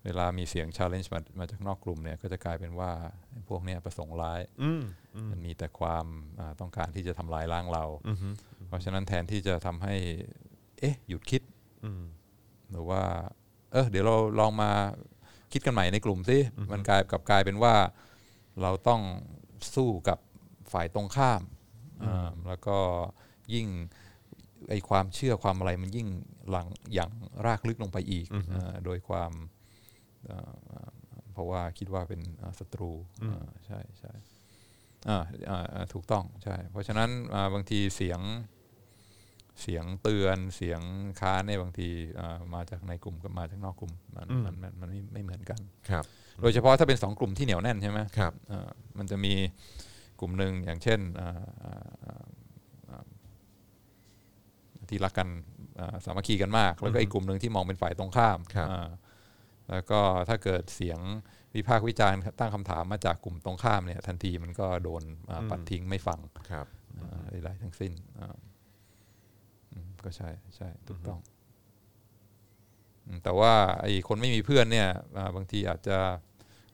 เวลามีเสียง challenge มามาจากนอกกลุ่มเนี่ยก็จะกลายเป็นว่าไอ้พวกเนี้ยประสงค์ร้ายอืมมันมีแต่ความอ่าต้องการที่จะทำลายล้างเราอืมเพราะฉะนั้นแทนที่จะทำให้ เอ๊ะ หยุดคิดอืม หรือว่า เออเดี๋ยวเราลองมาคิดกันใหม่ในกลุ่มสิมันกลายกลับกลายเป็นว่า เราต้องสู้กับฝ่ายตรงข้ามอ่าแล้วก็ยิ่งไอความเชื่อความอะไรมันยิ่งหลังอย่างรากลึกลงไปอีกอ่าโดยความอ่าอ่าเพราะว่าคิดว่าเป็นอ่าศัตรูอ่าใช่ใช่อ่าอ่าอ่าถูกต้องใช่ เพราะฉะนั้นอ่าบางทีเสียง เสียงเตือนเสียงค้านเนี่ยบางทีอ่ามาจากในกลุ่มกับมาจากนอกกลุ่มมันมันมันมันไม่ไม่เหมือนกันครับ โดยเฉพาะถ้าเป็นสองกลุ่มที่เหนียวแน่นใช่ไหมครับอ่ามันจะมีกลุ่มหนึ่งอย่างเช่นอ่าอ่าอ่าอ่าที่รักกันอ่าสามัคคีกันมาก แล้วก็อีกกลุ่มหนึ่งที่มองเป็นฝ่ายตรงข้ามครับอ่าแล้วก็ถ้าเกิดเสียงวิพากษ์วิจารณ์ตั้งคำถามมาจากกลุ่มตรงข้ามเนี่ยทันทีมันก็โดนอ่าปัดทิ้งไม่ฟังครับอ่าใดๆทั้งสิ้นอ่าอืม ก็ใช่ใช่ถูกต้องอืมแต่ว่าไอ้คนไม่มีเพื่อนเนี่ยอ่าบางทีอาจจะ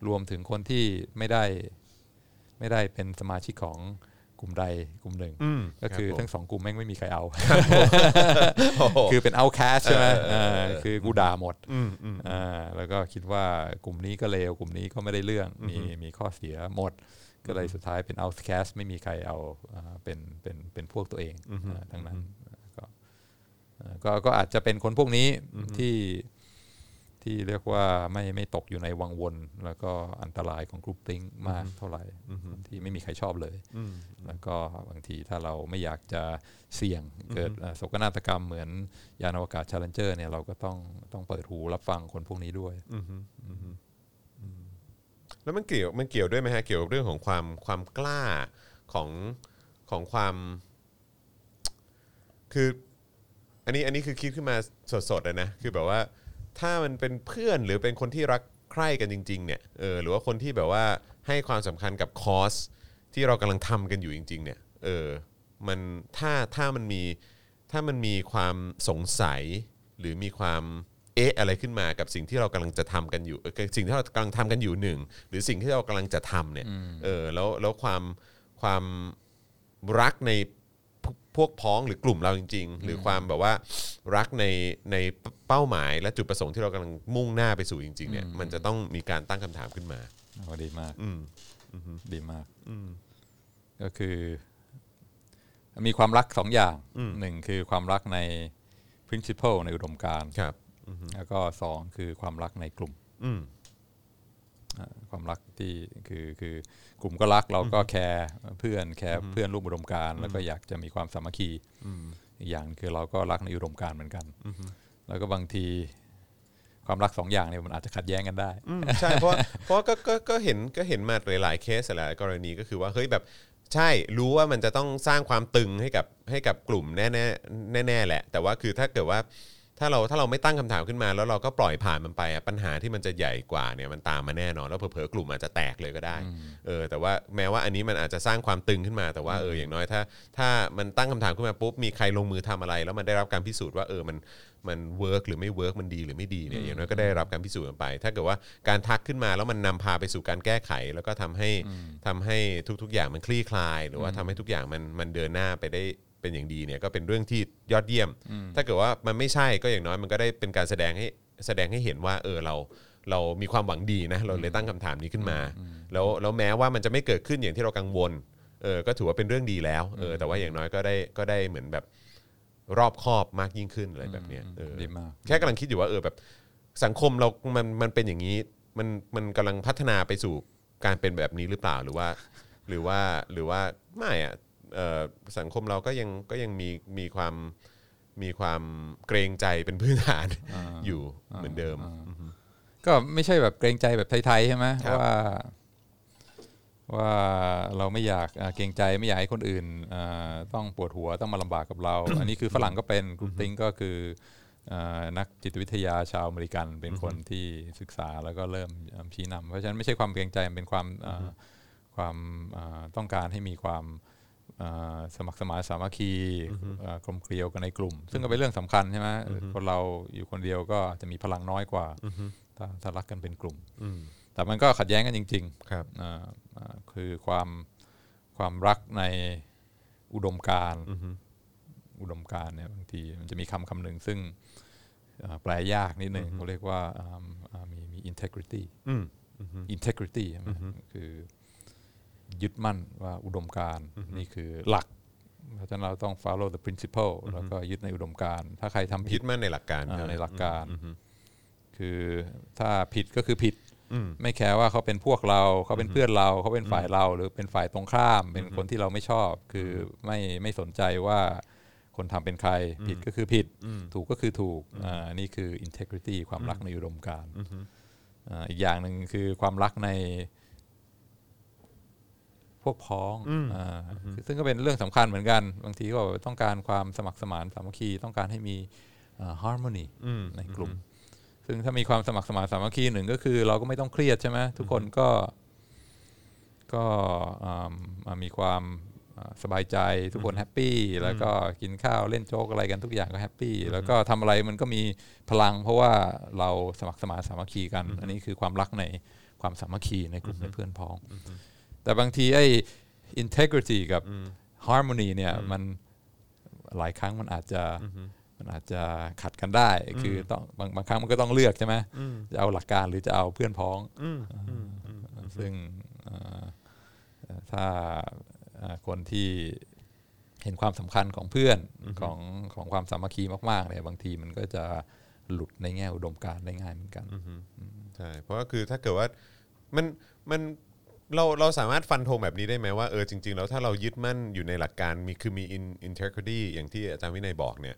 รวมถึงคนที่ไม่ได้ ไม่ได้เป็นสมาชิกของกลุ่มใดกลุ่มหนึ่งอืมก็คือรับผมทั้งสองกลุ่มแม่งไม่มีใครเอาโอ้โหคือเป็นเอาแคสใช่ไหมเออเอออ่าคือกูด่าหมดอืมอืมอ่าแล้วก็คิดว่ากลุ่มนี้ก็เลวกลุ่มนี้ก็ไม่ได้เรื่องมีมีข้อเสียหมด ก็เลยสุดท้ายเป็น outcast ไม่มีใครเอาอ่าเป็นเป็นเป็นพวกตัวเองอ่าทั้งนั้น ก็อ่าก็ก็อาจจะเป็นคนพวกนี้ที่ที่เรียกว่าไม่ไม่ตกอยู่ในวังวน แล้วก็อันตรายของ groupthink มากเท่าไหร่ที่ไม่มีใครชอบเลย แล้วก็บางทีถ้าเราไม่อยากจะเสี่ยงเกิดอ่าโศกนาฏกรรมเหมือนยานอวกาศ Challenger เนี่ยเราก็ต้องต้องเปิดหูรับฟังคนพวกนี้ด้วยแล้วมันเกี่ยวมันเกี่ยวด้วยไหมฮะเกี่ยวกับเรื่องของความความกล้าของของความ คือ อันนี้อันนี้คือคิดขึ้นมาสดๆเลยนะคือแบบว่าถ้ามันเป็นเพื่อนหรือเป็นคนที่รักใคร่กันจริงๆเนี่ยเออหรือว่าคนที่แบบว่าให้ความสำคัญกับคอสที่เรากำลังทำกันอยู่จริง ๆ เนี่ยเออมันถ้าถ้ามันมีถ้ามันมีความสงสัยหรือมีความเอ๊ะอะไรขึ้นมากับสิ่งที่เรากำลังจะทำกันอยู่เออสิ่งที่เรากำลังทำกันอยู่หนึ่งหรือสิ่งที่เรากำลังจะทำเนี่ยเออแล้วแล้วความความรักใน พวพวกพ้องหรือกลุ่มเราจริง ๆ หรือความแบบว่ารักในในเป้าหมายและจุดประสงค์ที่เรากำลังมุ่งหน้าไปสู่จริง ๆ เนี่ย มันจะต้องมีการตั้งคำถามขึ้นมา โอ้ดีมากอืมดีมากก็คือ มีความรักสองอย่างหนึ่งคือความรักใน principle ในอุดมการณ์ครับแล้วก็สองคือความรักในกลุ่ม อืมอ่าความรักที่คือคือ กลุ่มก็รักเราก็แคร์เพื่อนแคร์เพื่อนร่วมอุดมการณ์แล้วก็อยากจะมีความสามัคคีอีกอย่างคือเราก็รักในอุดมการณ์เหมือนกันแล้วก็บางทีความรักสองอย่างเนี่ยมันอาจจะขัดแย้งกันได้อืมใช่เพราะเพราะก็ก็ก็เห็นก็เห็นมาหลายๆเคสหลายๆกรณีก็คือว่าเฮ้ยแบบใช่รู้ว่ามันจะต้องสร้างความตึงให้กับให้กับกลุ่มแน่แน่ๆแน่ๆแหละ แต่ว่าคือถ้าเกิดว่า ถ้าเราถ้าเราไม่ตั้งคำถามขึ้นมา แล้วเราก็ปล่อยผ่านมันไปอะปัญหาที่มันจะใหญ่กว่าเนี่ยมันตามมาแน่นอนแล้วเผลอๆกลุ่มอาจจะแตกเลยก็ได้เออแต่ว่าแม้ว่าอันนี้มันอาจจะสร้างความตึงขึ้นมาแต่ว่าเอออย่างน้อยถ้า ถ้ามันตั้งคำถามขึ้นมาปุ๊บมีใครลงมือทำอะไร แล้วมันได้รับการพิสูจน์ว่าเออมันมัน work หรือไม่ work มันดีหรือไม่ดีเนี่ยอย่างน้อยก็ได้รับการพิสูจน์กันไป ถ้าเกิดว่าการทักขึ้นมาแล้วมันนำพาไปสู่การแก้ไข แล้วก็ทำให้ทำให้ทุกๆ อย่างมันคลี่คลาย หรือว่าทำให้ทุกอย่างมันมันเดินหน้าไปได้ เป็นอย่างดีเนี่ยก็เป็นเรื่องที่ยอดเยี่ยม ถ้าเกิดว่ามันไม่ใช่ก็อย่างน้อยมันก็ได้เป็นการแสดงให้แสดงให้เห็นว่าเออเราเรามีความหวังดีนะเราเลยตั้งคำถามนี้ขึ้นมา แล้วแล้วแม้ว่ามันจะไม่เกิดขึ้นอย่างที่เรากังวลเออก็ถือว่าเป็นเรื่องดีแล้วเออแต่ว่าอย่างน้อยก็ได้ก็ได้เหมือนแบบรอบคอบมากยิ่งขึ้นอะไรแบบเนี้ยเออดีมากแค่กำลังคิดอยู่ว่าเออแบบสังคมเรา มันมันเป็นอย่างนี้ มันมันกำลังพัฒนาไปสู่การเป็นแบบนี้หรือเปล่าหรือว่า หรือว่าหรือว่าไม่อะเอ่อ สังคมเราก็ยังก็ยังมีมีความมีความเกรงใจเป็นพื้นฐานอยู่เหมือนเดิม ก็ไม่ใช่แบบเกรงใจแบบไทยๆใช่ไหมครับว่าว่าเราไม่อยากอ่าเกรงใจไม่อยากให้คนอื่นอ่าต้องปวดหัวต้องมาลำบากกับเรา อันนี้คือฝรั่งก็เป็น groupthink ก็คืออ่านักจิตวิทยาชาวอเมริกันเป็นคนที่ศึกษาแล้วก็เริ่มอ่าชี้นำเพราะฉะนั้นไม่ใช่ความเกรงใจมันเป็นความอ่าความอ่าต้องการให้มีความอ่า สมัครสมานสามัคคีอ่ากลมเกลียวกันในกลุ่ม ซึ่งก็เป็นเรื่องสำคัญใช่ไหมคนเราอยู่คนเดียวก็จะมีพลังน้อยกว่าถ้าถ้ารักกันเป็นกลุ่มอืมแต่มันก็ขัดแย้งกันจริงๆครับอ่าอ่าคือความความรักในอุดมการณ์อุดมการณ์เนี่ยบางทีมันจะมีคำคำหนึ่งซึ่งอ่าแปลยากนิดหนึ่งเขาเรียกว่าอ่าอ่ามีมี integrity อืม integrity ใช่ไหมคือ ยึดมั่นว่าอุดมการณ์นี่คือหลัก เพราะฉะนั้นเราต้อง follow the principle แล้วก็ยึดในอุดมการณ์ถ้าใครทำผิคิดดมั่นในหลักการอ่าช่ไมในหลักการอืมคือถ้าผิดก็คือผิดอืมไม่แคร์ว่าเขาเป็นพวกเราเขาเป็นเพื่อนเราเขาเป็นฝ่ายเรา หรือเป็นฝ่ายตรงข้าม เป็นคนที่เราไม่ชอบ คือไม่ไม่สนใจว่าคนทำเป็นใคร ผิดก็คือผิด ถูกก็คือถูกอ่านี่คือ integrity ความรักในอุดมการณ์อ่าอีกอย่างหนึ่งคือความรักใน พวกพ้องอ่าซึ่งก็เป็นเรื่องสำคัญเหมือนกัน บางทีก็ต้องการความสมัครสมานสามัคคีต้องการให้มีอ่า harmony อืมในกลุ่ม ซึ่งถ้ามีความสมัครสมานสามัคคีหนึ่งก็คือ เราก็ไม่ต้องเครียดใช่ไหมทุกคนก็ ก็อ่าอ่ามีความอ่าสบายใจทุกคน happy แล้วก็กินข้าวเล่นโจ๊กอะไรกันทุกอย่างก็ happy แล้วก็ทำอะไรมันก็มีพลัง เพราะว่าเราสมัครสมานสามัคคีกัน อันนี้คือความรักในความสามัคคีในกลุ่มในเพื่อนพ้อง แต่บางทีไอ้ integrity กับ harmony เนี่ยมันหลายครั้งมันอาจจะมันอาจจะขัดกันได้ คือต้องบางบางครั้งมันก็ต้องเลือกใช่ไหมจะเอาหลักการหรือจะเอาเพื่อนพ้องซึ่งเอ่อเอ่อถ้าเอ่อคนที่เห็นความสำคัญของเพื่อนของของความสามัคคีมากๆเนี่ยบางทีมันก็จะหลุดในแง่อุดมการณ์ได้ง่ายเหมือนกันใช่เพราะว่าคือถ้าเกิดว่ามันมัน เราเราสามารถฟันธงแบบนี้ได้ไหมว่าเออจริง ๆ แล้วถ้าเรายึดมั่นอยู่ในหลักการมีคือมี in- integrity อย่างที่อาจารย์วินัยบอกเนี่ย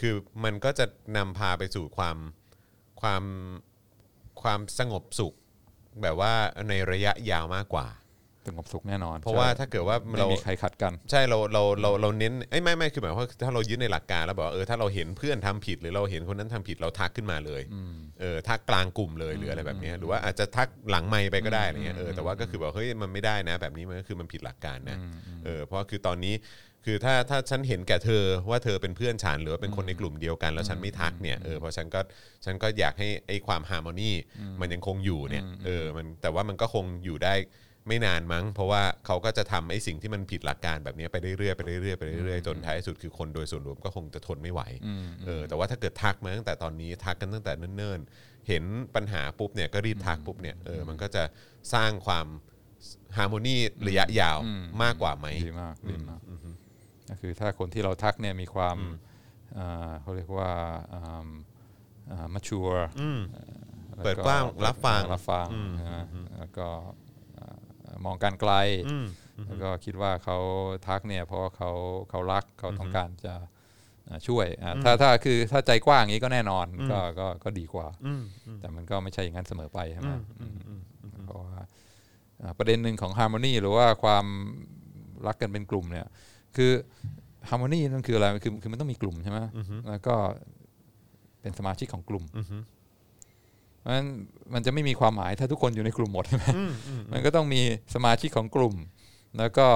คือมันก็จะนำพาไปสู่ความความความสงบสุข แบบว่าในระยะยาวมากกว่า สงบสุขแน่นอน เพราะว่าใช่ถ้าเกิดว่าไม่เรามีใครขัดกัน ใช่เราเราเราเราเน้นเอ้ยไม่ไม่คือหมายความว่าถ้าเรายึดในหลักการแล้วบอกว่าเออถ้าเราเห็นเพื่อนทำผิด หรือเราเห็นคนนั้นทำผิดเราทักขึ้นมาเลยเออทักกลางกลุ่มเลยหรืออะไรแบบเนี้ยหรือว่าอาจจะทักหลังไมค์ไปก็ได้อะไรเงี้ยเออแต่ว่าก็คือบอกเฮ้ยมันไม่ได้นะ แบบนี้มันก็คือมันผิดหลักการนะเออเพราะคือตอนนี้คือถ้าถ้าฉันเห็นแก่เธอว่าเธอเป็นเพื่อนฉันหรือว่าเป็นคนในกลุ่มเดียวกัน แล้วฉันไม่ทักเนี่ยเออเพราะฉันก็ฉันก็อยากให้ไอ้ความฮาร์โมนีมันยังคงอยู่เนี่ยเออมันแต่ว่ามันก็คงอยู่ได้ ไม่นานมั้ง เพราะว่าเขาก็จะทำไอ้สิ่งที่มันผิดหลักการแบบนี้ไปเรื่อยๆไปเรื่อยๆไปเรื่อยๆจนท้ายสุดคือคนโดยส่วนรวมก็คงจะทนไม่ไหวเออแต่ว่าถ้าเกิดทักมาตั้งแต่ตอนนี้ทักกันตั้งแต่เนิ่นๆเห็นปัญหาปุ๊บเนี่ยก็รีบทักปุ๊บเนี่ยเออมันก็จะสร้างความฮาร์โมนีระยะยาวมากกว่าไหมดีมากดีมากก็คือถ้าคนที่เราทักเนี่ยมีความอ่าเขาเรียกว่ามัช u r e เปิดกว้างรับฟังรับฟังนะแล้วก็อ่า มองการไกล แล้วก็คิดว่าเขาทักเนี่ยเพราะว่าเขาเขารักเขาต้องการจะอ่าช่วยอ่าถ้าถ้าคือถ้าใจกว้างอย่างนี้ก็แน่นอนก็ก็ก็ดีกว่า แต่มันก็ไม่ใช่อย่างนั้นเสมอไปใช่ไหมอืมเพราะว่าอ่าประเด็นหนึ่งของ harmony หรือว่าความรักกันเป็นกลุ่มเนี่ย คือ harmony นั่นคืออะไรคือคือมันต้องมีกลุ่มใช่ไหมแล้วก็เป็นสมาชิกของกลุ่มเพ ราะฉะนั้นมันจะไม่มีความหมายถ้าทุกคนอยู่ในกลุ่มหมดใช่ไหมมันก็ต้องมีสมาชิกของกลุ่ม แล้วก็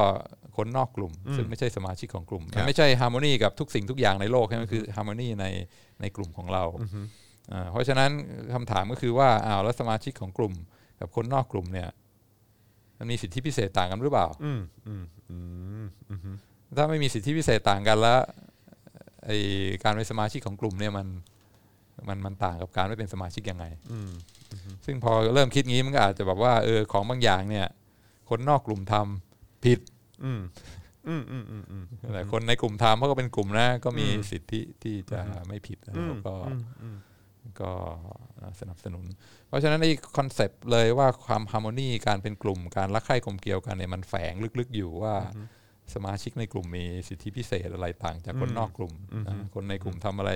คนนอกกลุ่ม ซึ่งไม่ใช่สมาชิกของกลุ่มครับมันไม่ใช่ harmony กับทุกสิ่งทุกอย่างในโลกใช่ไหมคือ harmony ในในกลุ่มของเราอ่าเพราะฉะนั้นคำถามก็คือว่าอ้าวแล้วสมาชิกของกลุ่ม กับคนนอกกลุ่มเนี่ย มันมีสิทธิพิเศษต่างกันหรือเปล่าอืมอืมอืมอืมถ้าไม่มีสิทธิพิเศษต่างกันแล้วไอการเป็นสมาชิกของกลุ่มเนี่ยมัน มันมันต่างกับการไม่เป็นสมาชิกยังไงอืมซึ่งพอเริ่มคิดงี้มันก็อาจจะแบบว่าเออของบางอย่างเนี่ย คนนอกกลุ่มทำผิดอืมอืมอืมอืมอืมแต่คนในกลุ่มทำเพราะก็เป็นกลุ่มนะก็มีสิทธิที่จะไม่ผิดแล้วก็ก็สนับสนุน เพราะฉะนั้นไอ้ concept เลยว่าความ harmony การเป็นกลุ่มการรักใคร่กลมเกลียวกันเนี่ยมันแฝงลึกๆอยู่ว่าสมาชิกในกลุ่มมีสิทธิพิเศษอะไรต่างจากคนนอกกลุ่มนะคนในกลุ่มทำอะไร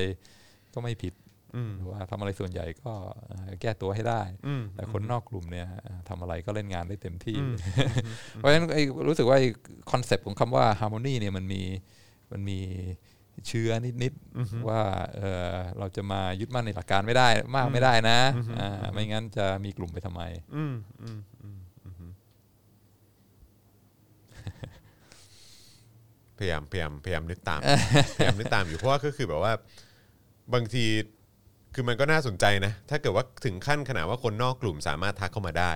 ก็ไม่ผิด หรือว่าทำอะไรส่วนใหญ่ก็เอ่อแก้ตัวให้ได้ แต่คนนอกกลุ่มเนี่ยทำอะไรก็เล่นงานได้เต็มที่ เพราะฉะนั้นไอ้รู้สึกว่า concept ของคำว่า harmony เนี่ยมันมีมันมีเชื้อนิดๆว่าเออเราจะมายึดมั่นในหลักการไม่ได้มากไม่ได้นะอ่าไม่งั้นจะมีกลุ่มไปทำไมอืมอืมอืมพยายามพยายามพยายามนึกตามพยายามนึกตามอยู่เพราะว่าก็คือแบบว่า บางที คือมันก็น่าสนใจนะ ถ้าเกิดว่าถึงขั้นขนาดว่าคนนอกกลุ่มสามารถทักเข้ามาได้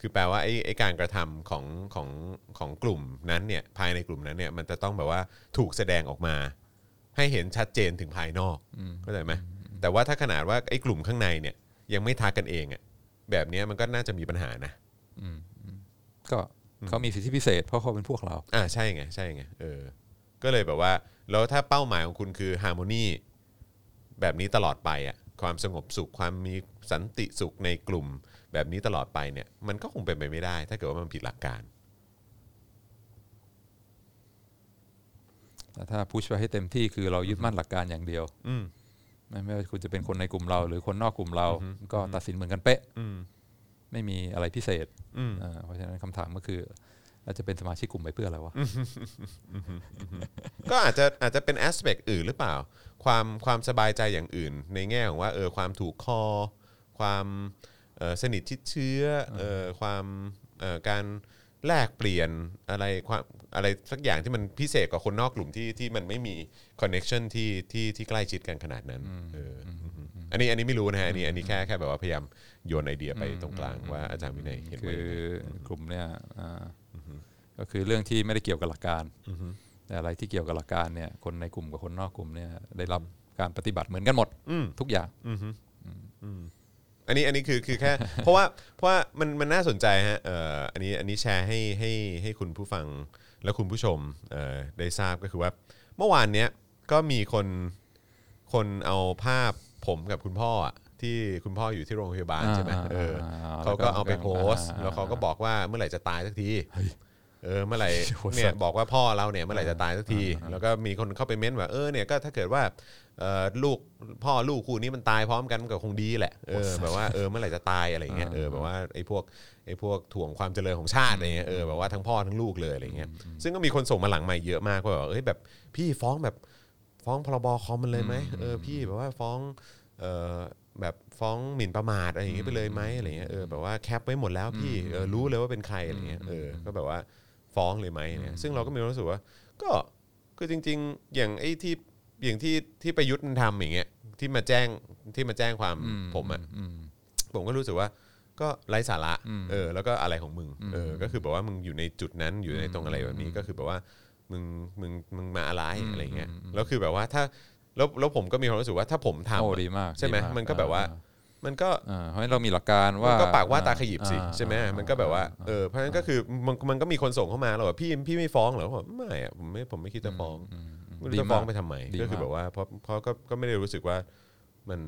คือแปลว่าไอ้ไอ้การกระทำของของของกลุ่มนั้นเนี่ยภายในกลุ่มนั้นเนี่ยมันจะต้องแบบว่าถูกแสดงออกมา ให้เห็นชัดเจนถึงภายนอกเข้าใจไหมแต่ว่าถ้าขนาดว่าไอ้กลุ่มข้างในเนี่ย ยังไม่ทักกันเองอะแบบเนี้ยมันก็น่าจะมีปัญหานะก็เขามีสิทธิพิเศษ เพราะเขาเป็นพวกเรา อ่าใช่ไงใช่ไงเออ ก็เลยแบบว่า แล้วถ้าเป้าหมายของคุณคือฮาร์โมนีแบบนี้ตลอดไปอะ ความสงบสุขความมีสันติสุขในกลุ่มแบบนี้ตลอดไปเนี่ยมันก็คงเป็นไปไม่ได้ ถ้าเกิดว่ามันผิดหลักการแต่ถ้าพุชไปให้เต็มที่คือเรายึดมั่นหลักการอย่างเดียว อืมไม่ไม่ว่าคุณจะเป็นคนในกลุ่มเรา หรือคนนอกกลุ่มเรา ก็ตัดสินเหมือนกันเป๊ะอืมไม่มีอะไรพิเศษอืมอ่าเพราะฉะนั้นคำถามก็คือเราจะเป็นสมาชิกกลุ่มไปเพื่ออะไรวะก็อาจจะอาจจะเป็นแอสเ c t อื่นหรือเปล่า ความความสบายใจอย่างอื่น ในแง่ของว่าเออความถูกคอ ความเอ่อสนิทชิดเชื้อเออความเอ่อการแลกเปลี่ยนอะไรความอะไรสักอย่างที่มันพิเศษกว่าคนนอกกลุ่มที่ที่มันไม่มีคอนเน็ชันที่ที่ที่ใกล้ชิดกันขนาดนั้นเออออันนี้อันนี้ไม่รู้นะฮะอันนี้อันนี้แค่แค่แบบว่าพยายามโยนไอเดียไปตรงกลางว่าอาจารย์วินัยเห็นคืว่าอยังไงกลุ่มเนี่ยอ่าก็คือเรื่องที่ไม่ได้เกี่ยวกับหลักการ แต่อะไรที่เกี่ยวกับหลักการเนี่ยคนในกลุ่มกับคนนอกกลุ่มเนี่ยได้รับการปฏิบัติเหมือนกันหมดอืมทุกอย่างอันนี้อันนี้คือคือแค่ เพราะว่าเพราะว่ามันมันน่าสนใจฮะเอ่ออันนี้อันนี้แชร์ให้ให้ให้คุณผู้ฟังและคุณผู้ชมเอ่อได้ทราบก็คือว่า เมื่อวานเนี้ยก็มีคนคนเอาภาพผมกับคุณพ่ออะที่คุณพ่ออยู่ที่โรงพยาบาลใช่ไหมอ่าเอออ่าเขาก็เอาไปโพสต์อ่าแล้วเขาก็บอกว่าเมื่อไหร่จะตายสักที เออเมื่อไหร่โหดสัตว์เนี่ยบอกว่าพ่อเราเนี่ยเมื่อไหร่จะตายสักที แล้วก็มีคนเข้าไปเม้นว่าเออเนี่ยก็ถ้าเกิดว่าเอ่อลูกพ่อลูกคู่นี้มันตายพร้อมกันมันก็คงดีแหละเออแบบว่าเออเมื่อไหร่จะตายอะไรเงี้ยเออแบบว่าไอ้พวกไอ้พวกถ่วงความเจริญของชาติอะไรเงี้ยเออแบบว่าทั้งพ่อทั้งลูกเลยอะไรเงี้ยซึ่งก็มีคนส่งมาหลังใหม่เยอะมากว่าแบบเอ้ยแบบพี่ฟ้องแบบฟ้องพรบคอมมันเลยไหมเออพี่แบบว่าฟ้องเออแบบฟ้องหมิ่นประมาทอะไรอย่างเงี้ยไปเลยไหมอะไรเงี้ยเออแบบว่าแคปไว้หมดแล้วพี่เออรู้เลยว่าเป็นใครอะไรเงี้ยเออก็แบบว่า ฟ้องเลยไหมเนี่ยซึ่งเราก็มีความรู้สึกว่า ก็คือจริง ๆ อย่างไอ้ที่อย่างที่ที่ประยุทธ์มันทำอย่างเงี้ยที่มาแจ้งที่มาแจ้งความผมอะอืมผมก็รู้สึกว่าก็ไร้สาระเออแล้วก็อะไรของมึงเออก็คือแบบว่ามึงอยู่ในจุดนั้นอยู่ในตรงอะไรแบบนี้ก็คือแบบว่ามึงมึงมึงมาอะไรอะไรเงี้ยแล้วคือแบบว่าถ้าแล้วแล้วผมก็มีความรู้สึกว่าถ้าผมทำโอ้อะดีมากใช่ไหมดีากมันก็แบบว่าอ่ มันก็อ่าเพราะฉะนั้นเรามีหลักการว่ามันก็ปากว่าตาขยิบสิอ่าใช่ไหมอ่ามันก็แบบว่าเออเพราะฉะนั้นก็คือมันมันก็มีคนส่งเข้ามาแล้วแบบพี่พี่ไม่ฟ้องเหรอผมบอกไม่อะผมไม่ผมไม่คิดจะฟ้องไม่รู้จะฟ้องไปทำไมดีก็คือมากแบบว่าเพราะเพราะก็ก็ไม่ได้รู้สึกว่ามัน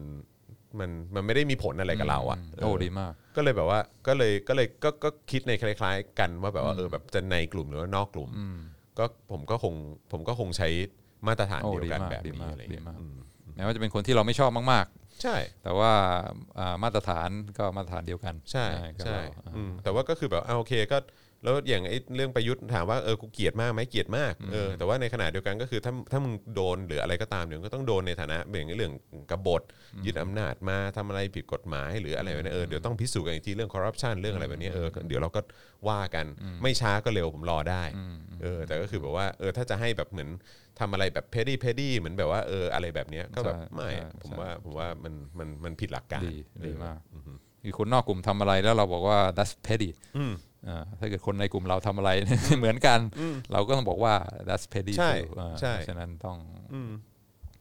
มันมันไม่ได้มีผลอะไรกับเราอะโอ้เออดีมาก ก็เลยแบบว่าก็เลยก็เลยก็ก็คิดในคล้าย ๆ กันว่าแบบว่าเออแบบจะในกลุ่มหรือว่านอกกลุ่มก็ผมก็คงผมก็คงใช้มาตรฐานโอ้เดียวกันดีมากแบบดีนี้มากอะไรดีเงี้ยมาก อืม แม้ว่าจะเป็นคนที่เราไม่ชอบมาก ใช่ๆแต่ว่าอ่ามาตรฐานก็มาตรฐานเดียวกันใช่ก็ใช่เราอ่าอืมแต่ว่าก็คือแบบอ่าโอเคก็แล้วอย่างไอ้เรื่องประยุทธ์ถามว่าเออกูเกลียดมากไหมเกลียดมากเออแต่ว่าในขณะเดียวกันก็คือถ้าถ้ามึงโดนหรืออะไรก็ตามเดี๋ยวก็ต้องโดนในฐานะอย่างเรื่องกบฏยึดอำนาจมาทำอะไรผิดกฎหมายหรืออะไรแบบนี้เออเดี๋ยวต้องพิสูจน์กันอีกทีเรื่องคอร์รัปชันเรื่องอะไรแบบนี้เออเดี๋ยวเราก็ว่ากันไม่ช้าก็เร็วผมรอได้เออแต่ก็คือแบบว่าเออถ้าจะให้แบบเหมือน ทำอะไรแบบ petty petty เหมือนแบบว่าเอออะไรแบบเนี้ยก็แบบใช่ไม่อะใช่ผมว่าผมว่ามันมันมันผิดหลักการดีดีมากเออคือคนนอกกลุ่มทำอะไรแล้วเราบอกว่า that's petty อืมอ่าถ้าเกิดคนในกลุ่มเราทำอะไรเหมือนกัน เราก็ต้องบอกว่า that's petty ใช่ too อ่าใช่เพราะฉะนั้นต้องอืม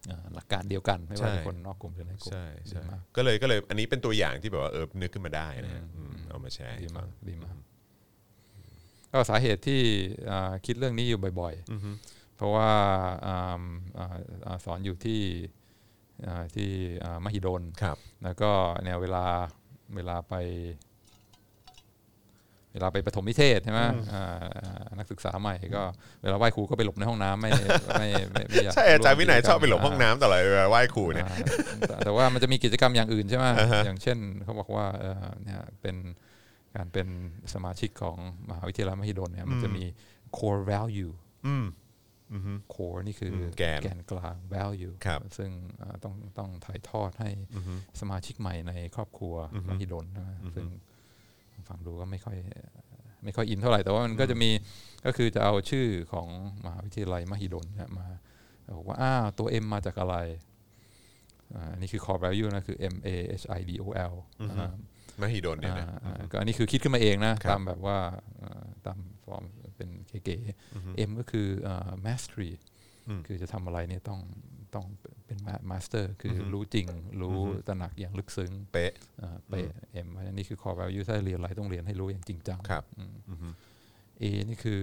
อ่าหลักการเดียวกันไม่ว่าใช่จะคนนอกกลุ่มหรือในกลุ่มใช่ใช่ดีมากก็เลยก็เลยอันนี้เป็นตัวอย่างที่แบบว่าเออนึกขึ้นมาได้นะฮะอืมเอามาแชร์ดีให้ฟัมางกดีมากก็สาเหตุที่อ่าคิดเรื่องนี้อยู่บ่อยๆเพ ราะว่าอ่าอ่าอ่าสอนอยู่ที่อ่าที่อ่ามหิดลครับแล้วก็เนี่ยเวลาเวลาไป เวลาไปประถมนิเทศใช่ไหมอ่าอ่านักศึกษาใหม่ก็เวลาไหว้ครูก็ไปหลบในห้องน้ำไม่ไม่ไม่ไม่อยากใช่อาจารย์วินัยวมกิจกชอบไปหลบห้องน้ำตลอดเวลาไหว้ครูเนี่ยอ่าแต่แต่ว่ามันจะมีกิจกรรมอย่างอื่นใช่ไหมอ่าฮะอย่างเช่นเขาบอกว่าเอ่อเนี่ยเป็นการเป็นสมาชิกของมหาวิทยาลัยมหิดลเนี่ยมันจะมี core value อืมอือฮึ core นี่คืออมแกนกลาง value ครับซึ่งอ่าต้องต้องถ่ายทอดให้สมาชิกใหม่ในครอบครัวมหิดลนะซึ่งฟังดูก็ไม่ค่อยไม่ค่อยอินเท่าไหร่ แต่ว่ามันก็จะมีก็คือจะเอาชื่อของมหาวิทยาลัยมหิดลเนี่ยมาบอกว่าอ้าวตัว M มาจากอะไรอ่าอันนี่คือ core value นะคือ M A H I D O L อ่ามหิดลเนี่ยนะอ่าอ่าก็อันนี้คือคิดขึ้นมาเองนะครับตามแบบว่าอ่าตามฟอร์ม เป็นเก๋ๆ M ก็คืออ่า mastery อืมคือจะทำอะไรเนี่ยต้องต้องเป็น master คือรู้จริงรู้ตระหนักอย่างลึกซึ้งเป๊ะอ่าเป๊ะ M อันนี้คือ core value ถ้าเรียนอะไรต้องเรียนให้รู้อย่างจริงจังครับอืมอือฮึ A นี่คือ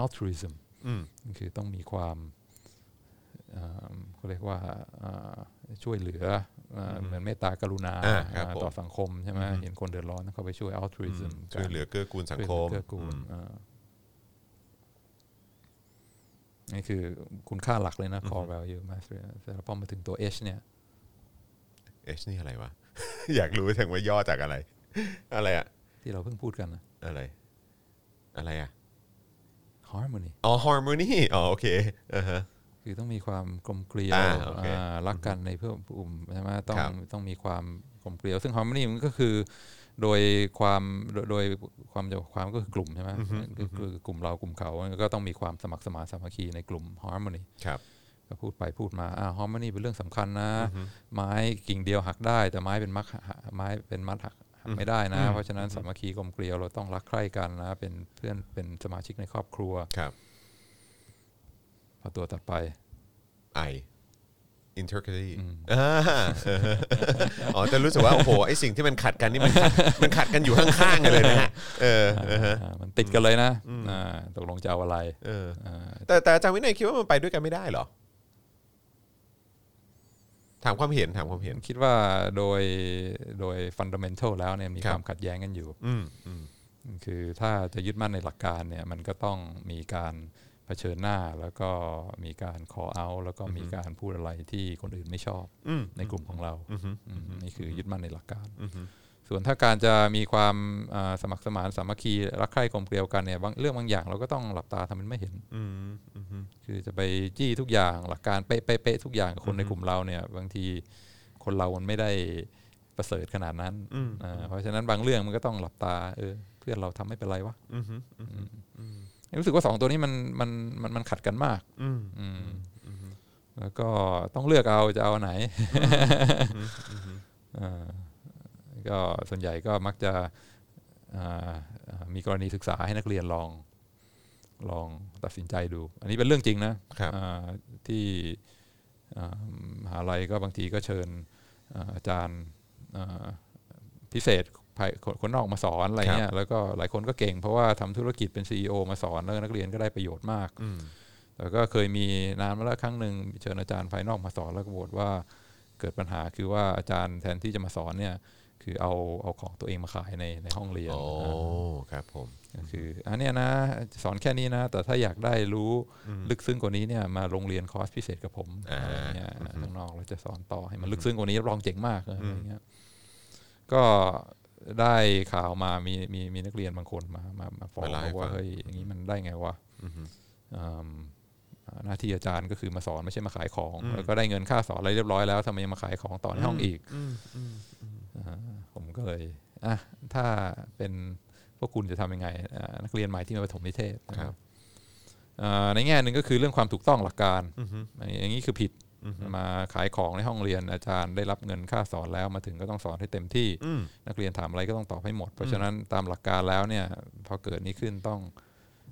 altruism อืมนี่คือต้องมีความอ่าเขาเรียกว่าอ่าช่วยเหลืออ่าเหมือนเมตตากรุณาอ่าครับอ่าผมต่อสังคมใช่ไหมเห็นคนเดือดร้อนเข้าไปช่วย altruism ช่วยเหลือเกื้อกูลสังคมเกื้อกูล อืม อ่า นี่คือคุณค่าหลักเลยนะ core value mastery แต่พอมาถึงตัว H เนี่ย H นี่อะไรวะ อยากรู้จังว่าย่อจากอะไร อะไรอะที่เราเพิ่งพูดกันนะอะไร อะไรอะ harmony อ๋อ harmony อ๋อโอเคอ่าฮะคือต้องมีความกลมเกลียวอ่าโอเคอ่ารักกันในเพื่อนกลุ่มใช่ไหมต้องครับต้องมีความกลมเกลียว ซึ่ง harmony มันก็คือ โดยความโดยโดยความจะความก็คือกลุ่มใช่ไหมคือคือกลุ่มเรากลุ่มเขาก็ต้องมีความสมัครสมานสามัคคีในกลุ่ม harmony ครับก็พูดไปพูดมาอ่า harmony เป็นเรื่องสำคัญนะ ไม้กิ่งเดียวหักได้ แต่ไม้เป็นมัดหักไม้เป็นมัดหักหักไม่ได้นะ เพราะฉะนั้นสามัคคีกลมเกลียวเราต้องรักใคร่กันนะ เป็นเพื่อนเป็นสมาชิกในครอบครัวครับ พอตัวตัดไป I intercity อ่าอ๋อจะรู้สึกว่า โอ้โห ไอสิ่งที่มันขัดกันนี่มันขัดมันขัดกันอยู่ข้างๆกันเลยนะฮะเออเออฮะอ่ามันติดกันเลยนะอ่าตกลงจะเอาอะไรเอออ่าแต่แต่อาจารย์วินัยคิดว่ามันไปด้วยกันไม่ได้เหรอ ถามความเห็นถามความเห็น คิดว่าโดยโดยฟันดัมเ n นทัลแล้วเนี่ยมีครัคบวามขัดแย้งกันอยู่อืมอืมคือถ้าจะยึดมั่นในหลักการเนี่ย มันก็ต้องมีการเผชิญหน้าแล้วก็มีการ call out แล้วก็มีการพูดอะไรที่คนอื่นไม่ชอบอืมในกลุ่มของเราอืมอืมนี่คือยึดมั่นในหลักการอืมส่วนถ้าการจะมีความอ่าสมัครสมานสามัคคีรักใคร่กลมเกลียวกันเนี่ยบางเรื่องบางอย่างเราก็ต้องหลับตาทำเป็นไม่เห็นอืมอืมคือจะไปจี้ทุกอย่างหลักการเป๊ะเป๊ะเป๊ะทุกอย่างกับคนในกลุ่มเราเนี่ยบางทีคนเรามันไม่ได้ประเสริฐขนาดนั้นอ่าเพราะฉะนั้นบางเรื่องมันก็ต้องหลับตาเออเพื่อนเราทำไม่เป็นไรวะอืม รู้สึกว่าสองตัวนี้มันมันมันมันขัดกันมาก อืมอืมแล้วก็ต้องเลือกเอาจะเอาอันไหนอ่าก็ส่วนใหญ่ก็มักจะอ่าอ่ามีกรณีศึกษาให้นักเรียนลองลองตัดสินใจดู อันนี้เป็นเรื่องจริงนะครับอ่าที่อ่ามหาลัยก็บางทีก็เชิญอ่าอาจารย์อ่าพิเศษภาย คนคนนอกมาสอนอะไรเงี้ยแล้วก็หลายคนก็เก่งเพราะว่าทำธุรกิจเป็น CEO มาสอนแล้วนักเรียนก็ได้ประโยชน์มากอืมแต่ก็เคยมีนานมาแล้วครั้งหนึ่งเชิญอาจารย์ภายนอกมาสอนแล้วก็บอกว่าเกิดปัญหาคือว่าอาจารย์แทนที่จะมาสอนเนี่ยคือเอาเอาของตัวเองมาขายในในห้องเรียนโอ้อ่าครับผมก็คืออันเนี้ยนะสอนแค่นี้นะ แต่ถ้าอยากได้รู้ลึกซึ้งกว่านี้เนี่ยมาโรงเรียนคอร์สพิเศษกับผมอ่าอะไรเงี้ยข้างนอกเราจะสอนต่อให้มันลึกซึ้งกว่านี้รับรองเจ๋งมากอะไรเงี้ยก็ ได้ข่าวมามีมีมีนักเรียนบางคนมามามาฟ้องมาเล่าให้บอกว่าฟังเฮ้ยอย่างนี้มันได้ไงวะอืมอืมหน้าที่อาจารย์ก็คือมาสอนไม่ใช่มาขายของแล้วก็ได้เงินค่าสอนอะไรเรียบร้อยแล้วทำไมยังมาขายของต่อในห้องอีกอืมอืมอ่าผมก็เลยอะถ้าเป็นพวกคุณจะทำยังไงอ่านักเรียนใหม่ที่มาประถมนิเทศนะคครัรับบอ่าในแง่หนึ่งก็คือเรื่องความถูกต้องหลักการอืมอย่างนี้คือผิดอื มมาขายของในห้องเรียนอาจารย์ได้รับเงินค่าสอนแล้วมาถึงก็ต้องสอนให้เต็มที่อืมนักเรียนถามอะไรก็ต้องตอบให้หมด เพราะฉะนั้นตามหลักการแล้วเนี่ยพอเกิดนี้ขึ้นต้อง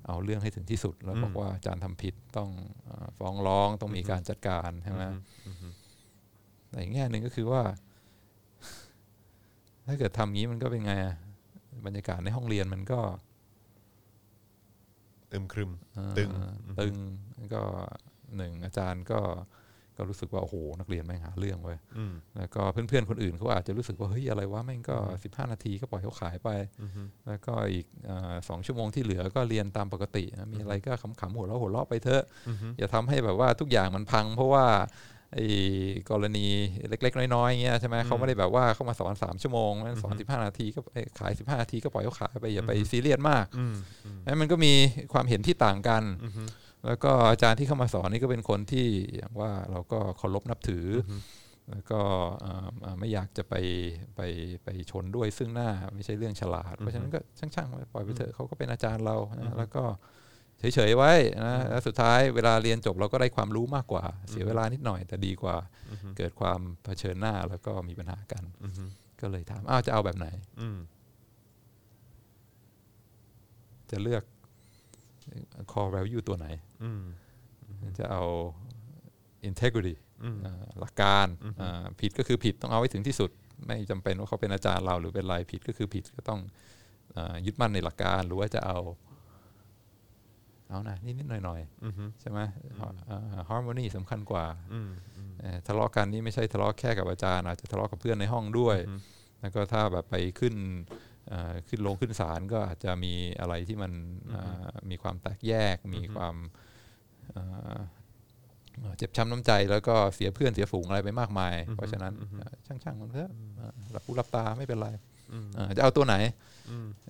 เอาเรื่องให้ถึงที่สุด แล้วบอกว่าอาจารย์ทำผิดต้องเอ่อฟ้องร้องต้องมีการจัดการใช่ไหมแต่อีกแง่หนึ่งก็คือว่า ถ้าเกิดทำงี้มันก็เป็นไงอะบรรยากาศในห้องเรียนมันก็อึมครึมเอ่อตึงตึงก็หนึ่งอาจารย์ก็ ก็รู้สึกว่าโอ้โหนักเรียนแม่งหาเรื่องเว้ยอืมแล้วก็เพื่อนๆคนอื่นเขาอาจจะรู้สึกว่าเฮ้ยอะไรวะแม่งก็ 15 นาทีก็ปล่อยเขาขายไป แล้วก็อีกอาสองชั่วโมงที่เหลือก็เรียนตามปกตินะมีอะไรก็ขำๆหัวเราะหัวเราะไปเถอะอย่าทำให้แบบว่าทุกอย่างมันพัง เพราะว่าไอ้กรณีเล็ก ๆ น้อยๆเงี้ยใช่ไหมเขาไม่ได้แบบว่าเขามาสอน3ชั่วโมงสอน15นาทีก็เอ้ยขาย15นาทีก็ปล่อยเขาขายไปอย่าไปซีเรียสมากอืมนั้นมันก็มีความเห็นที่ต่างกัน แล้วก็อาจารย์ที่เข้ามาสอนนี่ก็เป็นคนที่อย่างว่าเราก็เคารพนับถืออแล้วก็เอ่อเอ่อไม่อยากจะไปไปไปชนด้วยซึ่งหน้าไม่ใช่เรื่องฉลาด เพราะฉะนั้นก็ช่างๆไว้ปล่อยไปเถอะเขาก็เป็นอาจารย์เรานะแล้วก็เฉยๆไว้นะแล้วสุดท้ายเวลาเรียนจบเราก็ได้ความรู้มากกว่า เสียเวลานิดหน่อยแต่ดีกว่า เกิดความเผชิญหน้าแล้วก็มีปัญหากันก็เลยถามอ้าวจะเอาแบบไหนอืมจะเลือก core value ตัวไหนอืมจะเอา integrity อ่าหลักการอ่าผิดก็คือผิดต้องเอาไว้ถึงที่สุด ไม่จำเป็นว่าเขาเป็นอาจารย์เราหรือเป็นอะไรผิดก็คือผิดก็ต้องอายึดมั่นในหลักการหรือว่าจะเอา เอานะนิดๆหน่อยๆใช่ไหมฮาร์โมนีสำคัญกว่าเอ่อทะเลาะกันนี่ไม่ใช่ทะเลาะแค่กับอาจารย์อาจจะทะเลาะกับเพื่อนในห้องด้วย แล้วก็ถ้าแบบไปขึ้นเอ่อ ขึ้นลงขึ้นศาลก็อาจจะมีอะไรที่มันอ่ามีความแตกแยก มีความเอ่อเอ่อเจ็บช้ำน้ำใจ แล้วก็เสียเพื่อนเสียฝูงอะไรไปมากมาย เพราะฉะนั้นเอ่อช่างๆมันเถอะเอ่อหลับหูหลับตาไม่เป็นไรเอ่อจะเอาตัวไหน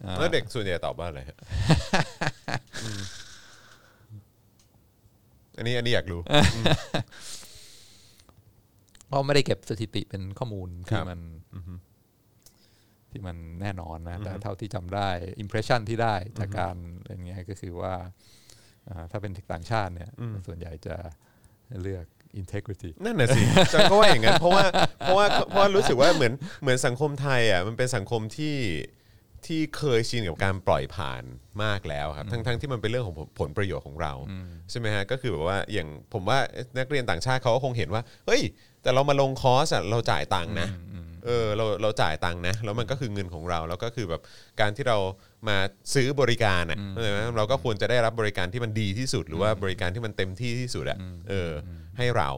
อ่าแล้วเด็กส่วนใหญ่ตอบว่าอะไรฮะอืมอันนี้อันนี้อยากรู้เพราะไม่ได้เก็บสถิติเป็นข้อมูลครัที่บมัน ที่มันแน่นอนนะแต่เท่าที่จำได้อิมเพรสชันที่ได้จากการเป็นไงก็คือว่าอ่าถ้าเป็นต่างชาติเนี่ยส่วนใหญ่จะเลือก integrity นั่นน่ะสิจังก็ว่าอย่างนั้นเพราะว่าเพราะว่าเพราะว่ารู้สึกว่าเหมือนเหมือนสังคมไทยอะมันเป็นสังคมที่ที่เคยชินกับการปล่อยผ่านมากแล้วครับทั้งทั้งที่มันเป็นเรื่องของผลผลประโยชน์ของเราใช่ไหมฮะก็คือแบบว่าอย่างผมว่านักเรียนต่างชาติเขาก็คงเห็นว่าเฮ้ย แต่เรามาลงคอร์สอะเราจ่ายตังค์นะ เออเราเราจ่ายตังค์นะแล้วมันก็คือเงินของเราแล้วก็คือแบบการที่เรามาซื้อบริการอะเข้าใจไหมเราก็ควรจะได้รับบริการที่มันดีที่สุด หรือว่าบริการที่มันเต็มที่ที่สุดอะเอออให้เรา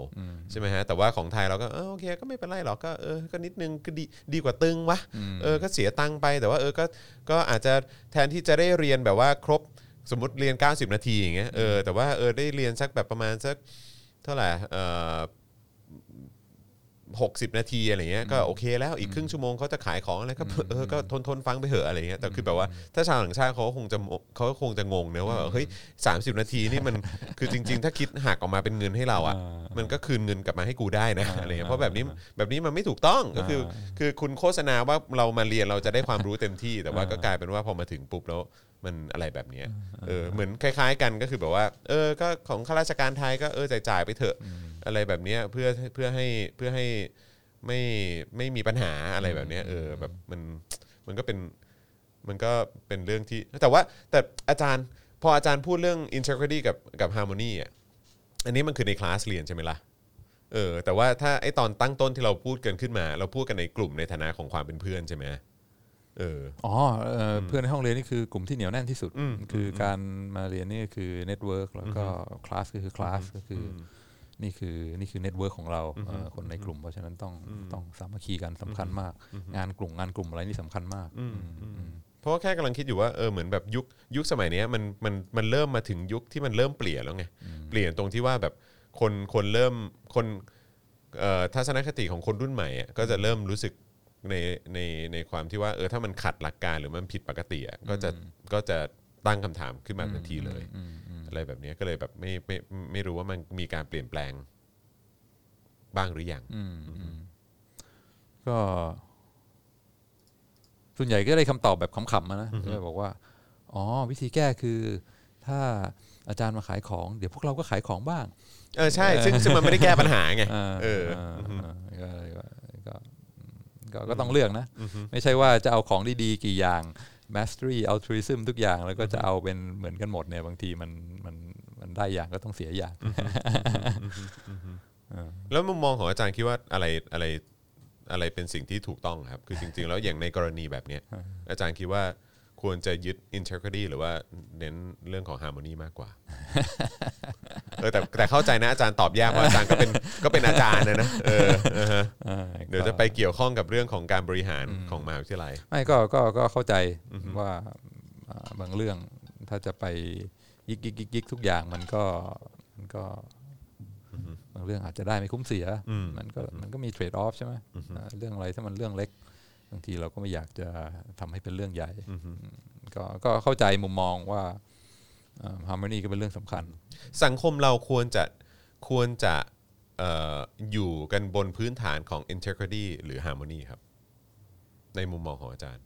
ใช่ไหมฮะแต่ว่าของไทยเราก็เออโอเคก็ไม่เป็นไรหรอกก็เออก็นิดนึงก็ดีดีกว่าตึงวะเออก็เสียตังค์ไปแต่ว่าเออก็ก็อาจจะแทนที่จะได้เรียนแบบว่าครบสมมติเรียน 90 นาทีอย่างเงี้ยเออแต่ว่าเออได้เรียนสักแบบประมาณสักเท่าไหร่เออ 60 นาทีอะไรเงี้ยก็โอเคแล้วอีกครึ่งชั่วโมงเขาจะขายของอะไรก็เออก็ทนทนฟังไปเถอะอะไรเงี้ยแต่คือแบบว่าถ้าชาวต่างชาติเขาก็คงจะเขาก็คงจะงงเนะว่าเฮ้ยสามสิบนาทีนี่มันคือจริง ๆ ถ้าคิดหักออกมาเป็นเงินให้เราอะมันก็คืนเงินกลับมาให้กูได้นะอะไรเงี้ยเพราะแบบนี้แบบนี้มันไม่ถูกต้องก็คือ คือคุณโฆษณาว่าเรามาเรียนเราจะได้ความรู้เต็มที่แต่ว่าก็กลายเป็นว่าพอมาถึงปุ๊บแล้ว มันอะไรแบบเนี้ยเออเหมือนคล้ายๆกันก็คือแบบว่า เออก็ของข้าราชการไทยก็เออจ่ายๆไปเถอะอะไรแบบเนี้ยเพื่อเพื่อให้เพื่อให้ไม่ไม่มีปัญหาอะไรแบบเนี้ยเออแบบมันมันก็เป็นมันก็เป็นเรื่องที่ แต่ว่าแต่อาจารย์พออาจารย์พูดเรื่อง integrity กับกับ harmony อะอันนี้มันคือในคลาสเรียนใช่ไหมล่ะเออแต่ว่าถ้าไอตอนตั้งต้นที่เราพูดกันขึ้นมา เราพูดกันในกลุ่มในฐานะของความเป็นเพื่อนใช่ไหม เอออ๋อเอ่ออเพื่อนในห้องเรียนนี่คือกลุ่มที่เหนียวแน่นที่สุด คือการมาเรียนนี่ก็คือ network แล้วก็คลาสก็คือคลาสก็คืออนี่คือนี่คือ network ของเราเอ่อคนในกลุ่ม เพราะฉะนั้นต้องต้องสามัคคีกันสำคัญมาก งานกลุ่มงานกลุ่มอะไรนี่สำคัญมากอืมเพราะว่าแค่กำลังคิดอยู่ว่าเออเหมือนแบบยุคยุคสมัยเนี้ยมันมันมันเริ่มมาถึงยุคที่มันเริ่มเปลี่ยนแล้วไงเปลี่ยนตรงที่ว่าแบบคนคนเริ่มคนเอ่อทัศนคติของคนรุ่นใหม่อะก็จะเริ่มรู้สึก ในในในความที่ว่าเออถ้ามันขัดหลักการหรือมันผิดปกติอะก็จะก็จะตั้งคำถามขึ้นมาทันทีเลยอะไรแบบเนี้ยก็เลยแบบไม่ไม่ไม่ไม่รู้ว่ามันมีการเปลี่ยนแปลงบ้างหรือยังก็ส่วนใหญ่ก็ได้คำตอบแบบขำๆมานะก็บอกว่า อ๋อ วิธีแก้คือ ถ้าอาจารย์มาขายของ เดี๋ยวพวกเราก็ขายของบ้าง เออใช่ ซึ่งซึ่งมันไม่ได้แก้ปัญหาไงอ่าเออา ก็ก็ก็ก็ก็ต้องเลือกนะ ไม่ใช่ว่าจะเอาของดีๆกี่อย่าง mastery altruism ทุกอย่างแล้วก็จะเอาเป็นเหมือนกันหมดเนี่ยบางทีมันมันมันได้อย่างก็ต้องเสียอย่างแล้วมุมมองของอาจารย์คิดว่าอะไรอะไรอะไรเป็นสิ่งที่ถูกต้องครับ คือจริง ๆ แล้วอย่างในกรณีแบบเนี้ยอาจารย์คิดว่า ควรจะยึด integrity หรือว่าเน้นเรื่องของ harmony มากกว่าเออแต่แต่เข้าใจนะอาจารย์ตอบยากเพราะอาจารย์ก็เป็นก็เป็นอาจารย์นะนะเออเออฮะเดี๋ยวจะไปเกี่ยวข้องกับเรื่องของการบริหารของมหาวิทยาลัย ไม่ก็ก็ก็เข้าใจว่าอ่าบางเรื่องถ้าจะไปยิกยิกยิกยิกทุกอย่างมันก็มันก็บางเรื่องอาจจะได้ไม่คุ้มเสียมันก็มันก็มีเทรดออฟใช่ไหมอ่าเรื่องอะไรถ้ามันเรื่องเล็ก บางทีเราก็ไม่อยากจะทำให้เป็นเรื่องใหญ่อืมก็ก็เข้าใจมุมมองว่าฮาร์โมนีก็เป็นเรื่องสำคัญ สังคมเราควรจะควรจะเอ่ออยู่กันบนพื้นฐานของ integrity หรือ harmony ครับ ในมุมมองของอาจารย์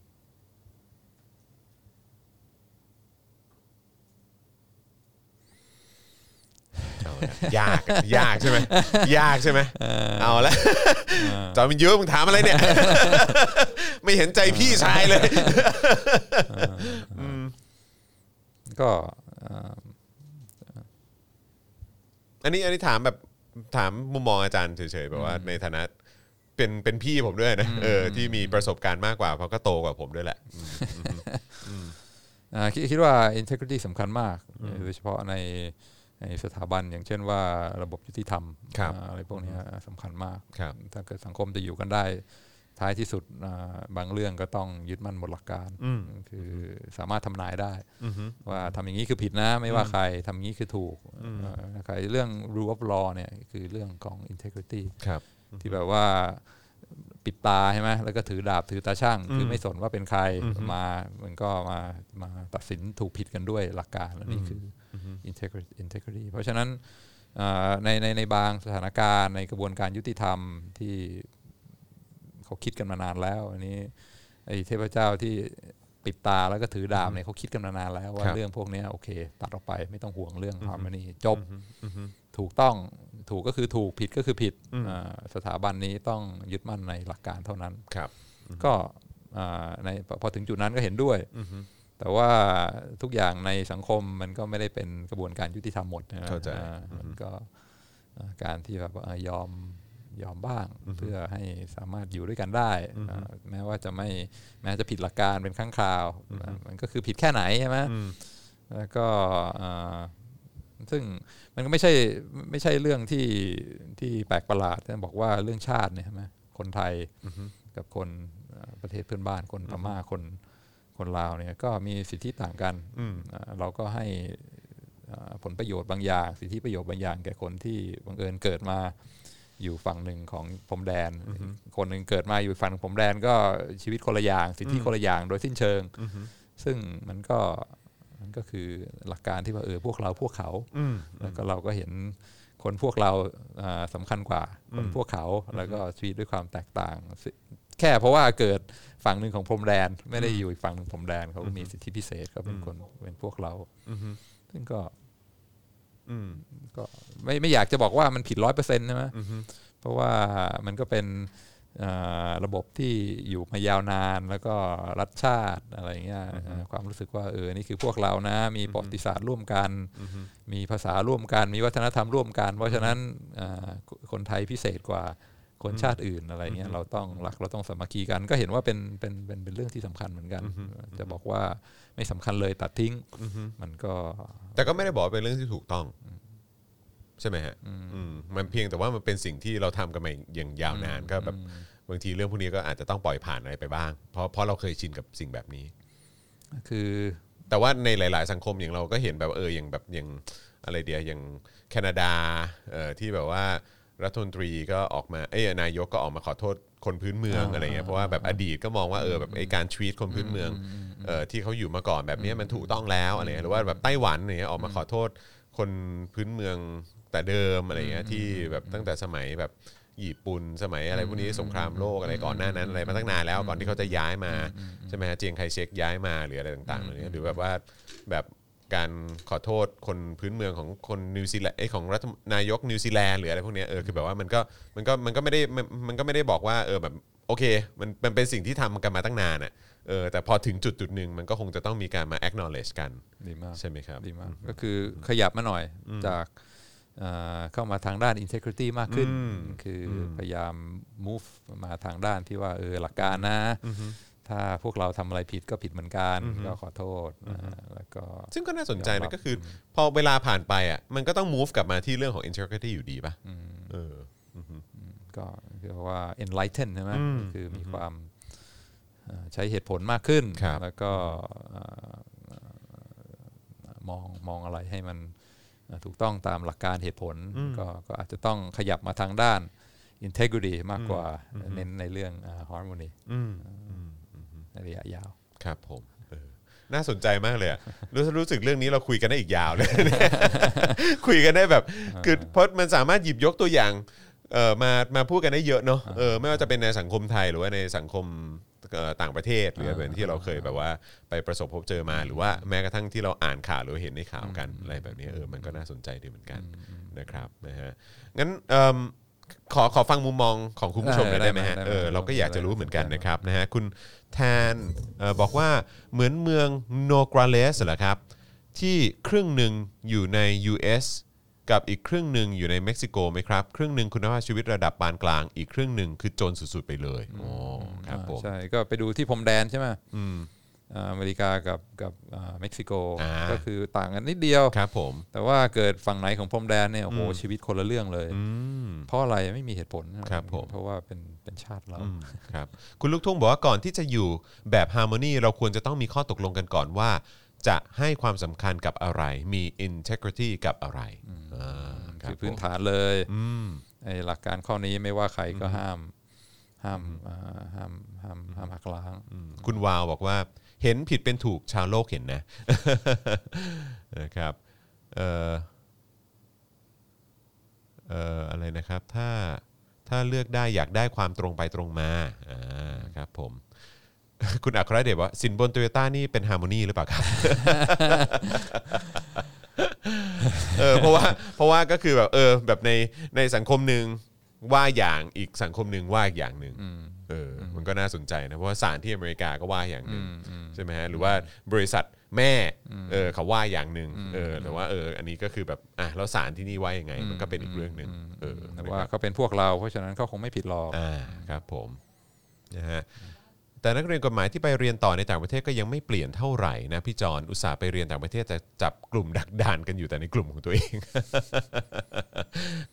เอาละ ยากอะยากใช่ไหมยากใช่ไหมเอาละจอมินยูมึงถามอะไรเนี่ย ไม่เห็นใจพี่ชายเลยก็เอ่ออันนี้อันนี้ถามแบบถามมุมมองอาจารย์เฉยๆแบบว่าในฐานะเป็นเป็นพี่ผมด้วยนะเออที่มีประสบการณ์มากกว่าเพราะก็โตกว่าผมด้วยแหละอ่าคิดคิดว่า integrity สำคัญมาก โดยเฉพาะใน ในสถาบันอย่างเช่นว่าระบบยุติธรรมครับอ่าอะไรพวกเนี้ยสำคัญมากครับถ้าเกิดสังคมจะอยู่กันได้ ท้ายที่สุดอ่าบางเรื่องก็ต้องยึดมั่นบนหลักการอืมคือสามารถทำนายได้อือฮึว่าทำอย่างนี้คือผิดนะ ไม่ว่าใครทำอย่างนี้คือถูกเอ่อใครเรื่อง rule of law เนี่ยคือเรื่องของ integrity ครับที่แบบว่าปิดตาใช่ไหมแล้วก็ถือดาบถือตาช่าง คือไม่สนว่าเป็นใครมา มันก็มามาตัดสินถูกผิดกันด้วยหลักการ และนี่คืออ integrity integrity เพราะฉะนั้นเอ่อในในในบางสถานการณ์ในกระบวนการยุติธรรมที่เขาคิดกันมานานแล้ว อันนี้ไอ้เทพเจ้าที่ปิดตาแล้วก็ถือดาบเนี่ยเขาคิดกันมานานแล้วว่าครับเรื่องพวกเนี้ยโอเค ตัดออกไปไม่ต้องห่วงเรื่อง harmony จบถูกต้องถูกก็คือถูกผิดก็คือผิดอ่าสถาบันนี้ต้องยึดมั่นในหลักการเท่านั้นครับ ก็อ่าในพอพอถึงจุดนั้นก็เห็นด้วย แต่ว่าทุกอย่างในสังคมมันก็ไม่ได้เป็นกระบวนการยุติธรรมหมดนะเข้าใจอ่ามันก็อ่าการที่แบบว่าอ่ายอมยอมบ้าง เพื่อให้สามารถอยู่ด้วยกันได้อ่าแม้ว่าจะไม่แม้จะผิดหลักการเป็นครั้งคราวอ่ามันก็คือผิดแค่ไหนใช่ไหมแล้วก็อ่าซึ่งมันก็ไม่ใช่ไม่ใช่เรื่องที่ที่แปลกประหลาดนะบอกว่าเรื่องชาติเนี่ยใช่ไหมคนไทยกับคนเอ่อประเทศเพื่อนบ้านคนพม่าคน คนลาวเนี่ยก็มีสิทธิต่างกันอ่าเราก็ให้อ่าผลประโยชน์บางอย่าง สิทธิประโยชน์บางอย่างแก่คนที่บังเอิญเกิดมาอยู่ฝั่งหนึ่งของพรมแดน คนหนึ่งเกิดมาอยู่ฝั่งพรมแดนก็ชีวิตคนละอย่าง สิทธิคนละอย่างโดยสิ้นเชิง ซึ่งมันก็มันก็คือหลักการที่ว่าเออพวกเราพวกเขาแล้วก็เราก็เห็นคนพวกเราอ่าสำคัญกว่าคนพวกเขาแล้วก็ชีวิตด้วยความแตกต่างซึ่ง แค่เพราะว่าเกิดฝั่งหนึ่งของพรมแดนไม่ได้อยู่อีกฝั่งหนึ่งพรมแดนเขาก็มีสิทธิพิเศษก็เป็นคนเป็นพวกเราซึ่งก็ก็ไม่ไม่อยากจะบอกว่ามันผิดร้อยเปอร์เซ็นต์ใช่ไหมเพราะว่ามันก็เป็นอ่าระบบที่อยู่มายาวนานแล้วก็รัฐชาติอะไรอย่างเงี้ยอ่าความรู้สึกว่าเออนี่คือพวกเรานะ มีประวัติศาสตร์ร่วมกัน มีภาษาร่วมกัน มีวัฒนธรรมร่วมกัน เพราะฉะนั้นอ่าคนไทยพิเศษกว่า คนชาติอื่นอะไรเงี้ยเราต้องรักเราต้องสามัคคีกัน ก็เห็นว่าเป็นเป็นเป็นเป็นเรื่องที่สำคัญเหมือนกัน จะบอกว่าไม่สำคัญเลยตัดทิ้งมันก็ แต่ก็ไม่ได้บอกว่าเป็นเรื่องที่ถูกต้องใช่ไหมฮะอืมมันเพียงแต่ว่ามันเป็นสิ่งที่เราทำกันมาอย่างยาวนานก็แบบบางทีเรื่องพวกนี้ก็อาจจะต้องปล่อยผ่านอะไรไปบ้าง เพราะเพราะเราเคยชินกับสิ่งแบบนี้ คือ แต่ว่าในหลาย ๆ สังคมอย่างเราก็เห็นแบบเอออย่างแบบอย่างอะไรเดียอย่างแคนาดาเอ่อที่แบบว่า รัฐมนตรีก็ออกมาเอ้ยนายกก็ออกมาขอโทษคนพื้นเมืองอะไรเงี้ยเพราะว่าแบบอดีตก็มองว่าเออแบบไอ้การทวีตคนพื้นเมืองเอ่อที่เขาอยู่มาก่อนแบบนี้มันถูกต้องแล้วอะไรเงี้ยหรือว่าแบบไต้หวันเนี่ยออกมาขอโทษคนพื้นเมืองแต่เดิมอะไรเงี้ยที่แบบตั้งแต่สมัยแบบญี่ปุ่นสมัยอะไรพวกนี้สงครามโลกอะไรก่อนหน้านั้นอะไรมาตั้งนานแล้วก่อนที่เขาจะย้ายมาใช่ไหมฮะเจียงไคเชกย้ายมาหรืออะไรต่างๆเหล่านี้หรือแบบว่าแบบ การขอโทษคนพื้นเมืองของคนนิวซีแลนด์ไอ้ยของรัฐนายกนิวซีแลนด์หรืออะไรพวกเนี้ยเออคือแบบว่ามันก็มันก็มันก็ไม่ได้มันมันก็ไม่ได้บอกว่าเออแบบโอเคมันมันเป็นสิ่งที่ทำกันมาตั้งนานอะเออแต่พอถึงจุดจุดหนึ่งมันก็คงจะต้องมีการมา acknowledge กันดีมากใช่ไหมครับดีมากก็คือขยับมาหน่อยจากอ่าเข้ามาทางด้าน integrity มากขึ้น คืออพยายาม move มาทางด้านที่ว่าเออหลักการนะ ถ้าพวกเราทำอะไรผิดก็ผิดเหมือนกันก็ขอโทษอ่าแล้วก็ซึ่งก็น่าสนใจยอมรันะบก็คือ พอเวลาผ่านไปอะมันก็ต้อง move กลับมาที่เรื่องของ integrity อยู่ดีป่ะเออก็คือว่า enlighten ใช่ไหมคือมีความเอ่อใช้เหตุผลมากขึ้นครับแล้วก็เอ่อเอ่อมองมองอะไรให้มันเอ่อถูกต้องตามหลักการเหตุผลก็ก็อาจจะต้องขยับมาทางด้าน integrity มากกว่าเน้นในเรื่องอ่า harmony อืม ในระยะยาวครับผมเออน่าสนใจมากเลยอะรู้รู้สึกเรื่องนี้เราคุยกันได้อีกยาวเลย คุยกันได้แบบคือเพราะมันสามารถหยิบยกตัวอย่างเอ่อมามาพูดกันได้เยอะเนาะเออไม่ว่าจะเป็นในสังคมไทยหรือว่าในสังคมเอ่อต่างประเทศหรือเป็นที่เราเคยแบบว่าไปประสบพบเจอมา หรือว่าแม้กระทั่งที่เราอ่านข่าวหรือเห็นในข่าวกันอะไรแบบนี้เออมันก็น่าสนใจดีเหมือนกันนะครับนะฮะงั้นเอิ่ม ขอขอฟังมุมมองของคุณผู้ชมหน่อยได้ไหมฮะได้ไหมเออเราก็อยากจะรู้เหมือนกันได้ไหมนะครับนะฮะคุณแทนเอ่อบอกว่าเหมือนเมืองโนกราเลสเหรอครับ ที่ครึ่งหนึ่งอยู่ใน US กับอีกครึ่งหนึ่งอยู่ในเม็กซิโกไหมครับ ครึ่งหนึ่งคุณภาพชีวิตระดับปานกลาง อีกครึ่งหนึ่งคือจนสุดๆไปเลยโอ้ครับผมใช่ก็ไปดูที่พรมแดนใช่ไหมอืม อ่าอเมริกากับกับอ่าเม็กซิโกอ่าก็คือต่างกันนิดเดียวครับผมแต่ว่าเกิดฝั่งไหนของพรมแดนเนี่ยโอ้โหชีวิตคนละเรื่องเลยอืมเพราะอะไรไม่มีเหตุผลครับผมเพราะว่าเป็นเป็นชาติเราอืมครับคุณลูกทุ่งบอกว่าก่อนที่จะอยู่แบบฮาร์โมนีเราควรจะต้องมีข้อตกลงกันก่อนว่า จะให้ความสำคัญกับอะไร มี integrity กับอะไรอ่ารับคือพื้นผมฐานเลยอืมไอ้หลักการข้อนี้ไม่ว่าใครก็ห้ามห้ามอ่าห้ามห้ามห้ามหักล้าง คุณวาวบอกว่า เห็นผิดเป็นถูกชาวโลกเห็นนะนะครับเอ่อเอ่ออะไรนะครับถ้าถ้าเลือกได้อยากได้ความตรงไปตรงมาอ่าครับผมคุณอัครเดชว่าสินบนโตโยต้านี่เป็นฮาร์โมนีหรือเปล่าครับเออเพราะว่าเพราะว่าก็คือแบบเออแบบในในสังคมหนึ่งว่าอย่างอีกสังคมหนึ่งว่าอีกอย่างหนึ่ง เอออมันก็น่าสนใจนะเพราะว่าศาลที่อเมริกาก็ว่าอย่างหนึ่งใช่ไหมฮะหรือว่าบริษัทแม่เออเขาว่าอย่างหนึ่งเออแต่ว่าเอออันนี้ก็คือแบบอะแล้วศาลที่นี่ว่ายังไง มันก็เป็นอีกเรื่องหนึ่งเออแต่นะว่าครับเขาเป็นพวกเราเพราะฉะนั้นเขาคงไม่ผิดหรอกอ่าครับผมนะฮะ แต่นักเรียนกฎหมายที่ไปเรียนต่อในต่างประเทศก็ยังไม่เปลี่ยนเท่าไหร่นะพี่จอนอุตส่าห์ไปเรียนต่างประเทศแต่จับกลุ่มดักดานกันอยู่แต่ในกลุ่มของตัวเอง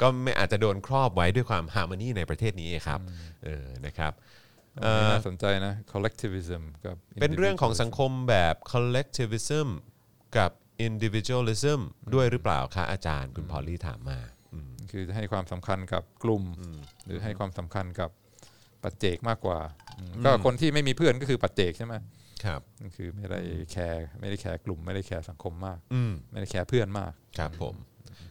ก็ไม่อาจจะโดนครอบไว้ด้วยความ harmony ในประเทศนี้ครับเออนะครับอันนี้น่าสนใจนะ collectivism กับเป็นเรื่องของสังคมแบบ collectivism กับ individualism ด้วยหรือเปล่าคะอาจารย์คุณพอลลี่ถามมาอืมคือจะให้ความสำคัญกับกลุ่ม หรือให้ความสำคัญกับ ปัจเจกมากกว่าอืมก็คนที่ไม่มีเพื่อนก็คือปัจเจกใช่ไหมครับคือไม่ได้แคร์ไม่ได้แคร์กลุ่ม ไม่ได้แคร์สังคมมากอืมไม่ได้แคร์เพื่อนมากครับผม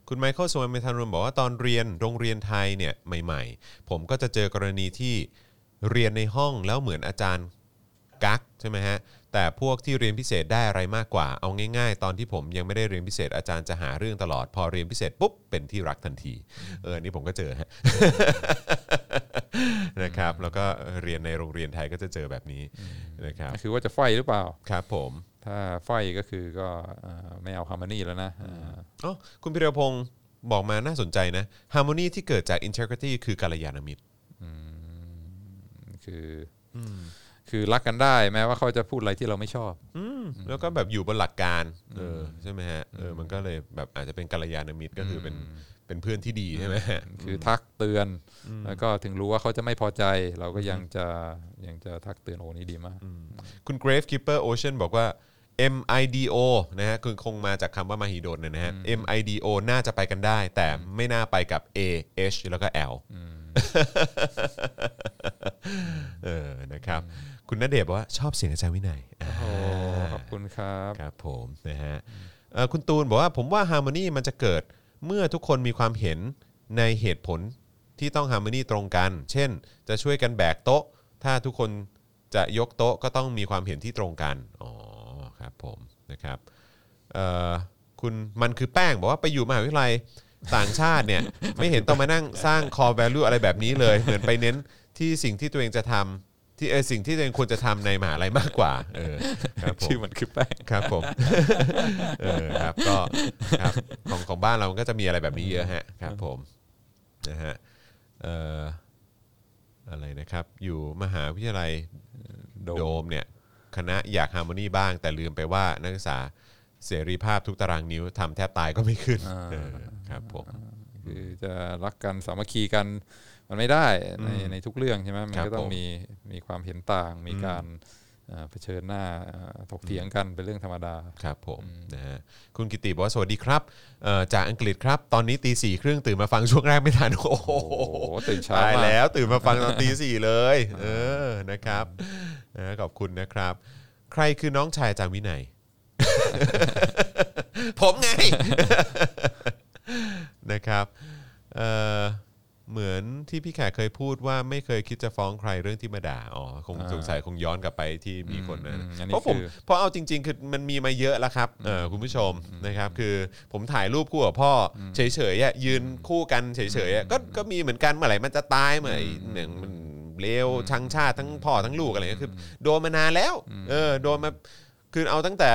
คุณไมเคิลสวนเมทานรมบอกว่าตอนเรียนโรงเรียนไทยเนี่ยใหม่ ๆ ผมก็จะเจอกรณีที่เรียนในห้องแล้วเหมือนอาจารย์กักใช่ไหมฮะแต่พวกที่เรียนพิเศษได้อะไรมากกว่า เอาง่ายๆ ตอนที่ผมยังไม่ได้เรียนพิเศษอาจารย์จะหาเรื่องตลอด พอเรียนพิเศษปุ๊บเป็นที่รักทันที เอออนนี่ผมก็เจอฮะ นะครับแล้วก็เรียนในโรงเรียนไทยก็จะเจอแบบนี้นะครับคือว่าจะไฟหรือเปล่าครับผมถ้า fight ก็คือก็เอ่อไม่เอา harmony แล้วนะอ่าอ๋อคุณพิรพงศ์บอกมาน่าสนใจนะ harmony ที่เกิดจาก integrity คือกัลยาณมิตรคืออคือรักกันได้แม้ว่าเขาจะพูดอะไรที่เราไม่ชอบแล้วก็แบบอยู่บนหลักการ เออใช่ไหมฮะเออมันก็เลยแบบอาจจะเป็นกัลยาณมิตรก็คือเป็น เป็นเพื่อนที่ดีใช่ไหมฮะคือทักเตือน แล้วก็ถึงรู้ว่าเขาจะไม่พอใจ เราก็ยังจะยังจะทักเตือนโอ้นี่ดีมาก คุณ Grave Keeper Ocean บอกว่า MIDO นะฮะคือคงมาจากคำว่ามาฮิโดนนะฮะ MIDO น่าจะไปกันได้ แต่ไม่น่าไปกับ A H แล้วก็ L เออนะครับ คุณณเดชน์บอกว่าชอบเสียงอาจารย์วินัยอ่าโอ้ขอบคุณครับ ครับผมนะฮะเอ่อคุณตูนบอกว่าผมว่าฮาร์โมนีมันจะเกิด เมื่อทุกคนมีความเห็นในเหตุผลที่ต้องฮาร์โมนีตรงกัน เช่น จะช่วยกันแบกโต๊ะ ถ้าทุกคนจะยกโต๊ะก็ต้องมีความเห็นที่ตรงกัน อ๋อครับผมนะครับคุณมันคือแป้งบอกว่าไปอยู่มหาวิทยาลัยต่างชาติเนี่ย ไม่เห็นต้องมานั่งสร้าง core value อะไรแบบนี้เลย เหมือนไปเน้นที่สิ่งที่ตัวเองจะทำ ที่เออสิ่งที่ตัวเองควรจะทำในมหาลัยมากกว่าเออครับผม ชื่อมันคือแป้ง ครับผม เออครับก็ครับของของบ้านเราก็จะมีอะไรแบบนี้เยอะฮะครับผมนะฮะเอ่ออะไรนะครับ อยู่มหาวิทยาลัยโดม โดมเนี่ยคณะอยากฮาร์โมนีบ้าง แต่ลืมไปว่านักศึกษาเสรีภาพทุกตารางนิ้วทำแทบตายก็ไม่ขึ้นเออครับผม คือจะรักกันสามัคคีกัน มันไม่ได้ในในทุกเรื่องใช่ไหมมันครับก็ต้อผงมมีมีความเห็นต่าง มีการเอ่อเผชิญหน้าเอ่อถกเถียงกันเป็นเรื่องธรรมดาครับผมนะฮะคุณกิติบอกว่าสวัสดีครับเอ่อจากอังกฤษครับ ตอนนี้ตีสี่ครึ่งตื่นมาฟังช่วงแรกไม่ทัน โอ้โหโอ้โหตื่นเช้าตายมากแล้ว ตื่นมาฟังตอนตีสี่เลย เออนะครับนะขอบคุณนะครับ ใครคือน้องชายอาจารย์วินัย ผมไงนะครับเอ่อ เหมือนที่พี่แขกเคยพูดว่าไม่เคยคิดจะฟ้องใครเรื่องที่มาด่าอ๋อคงอ่าสงสัยคงย้อนกลับไปที่มีคนนะอืมอันนี้เพราะผมคือ เพราะเอาจริง ๆ คือมันมีมาเยอะแล้วครับเออคุณผู้ชมนะครับ คือผมถ่ายรูปคู่กับพ่ออเฉยๆอะยืนคู่กันเฉยๆอะก็ก็มีเหมือนกันเมื่อไหร่มันจะตายเมื่อไหร่หนึ่งมันเลวชังชาติทั้งพ่อทั้งลูกอะไรเงี้ยคือ โดนมานานแล้วเออโดนมาคือเอาตั้งแต่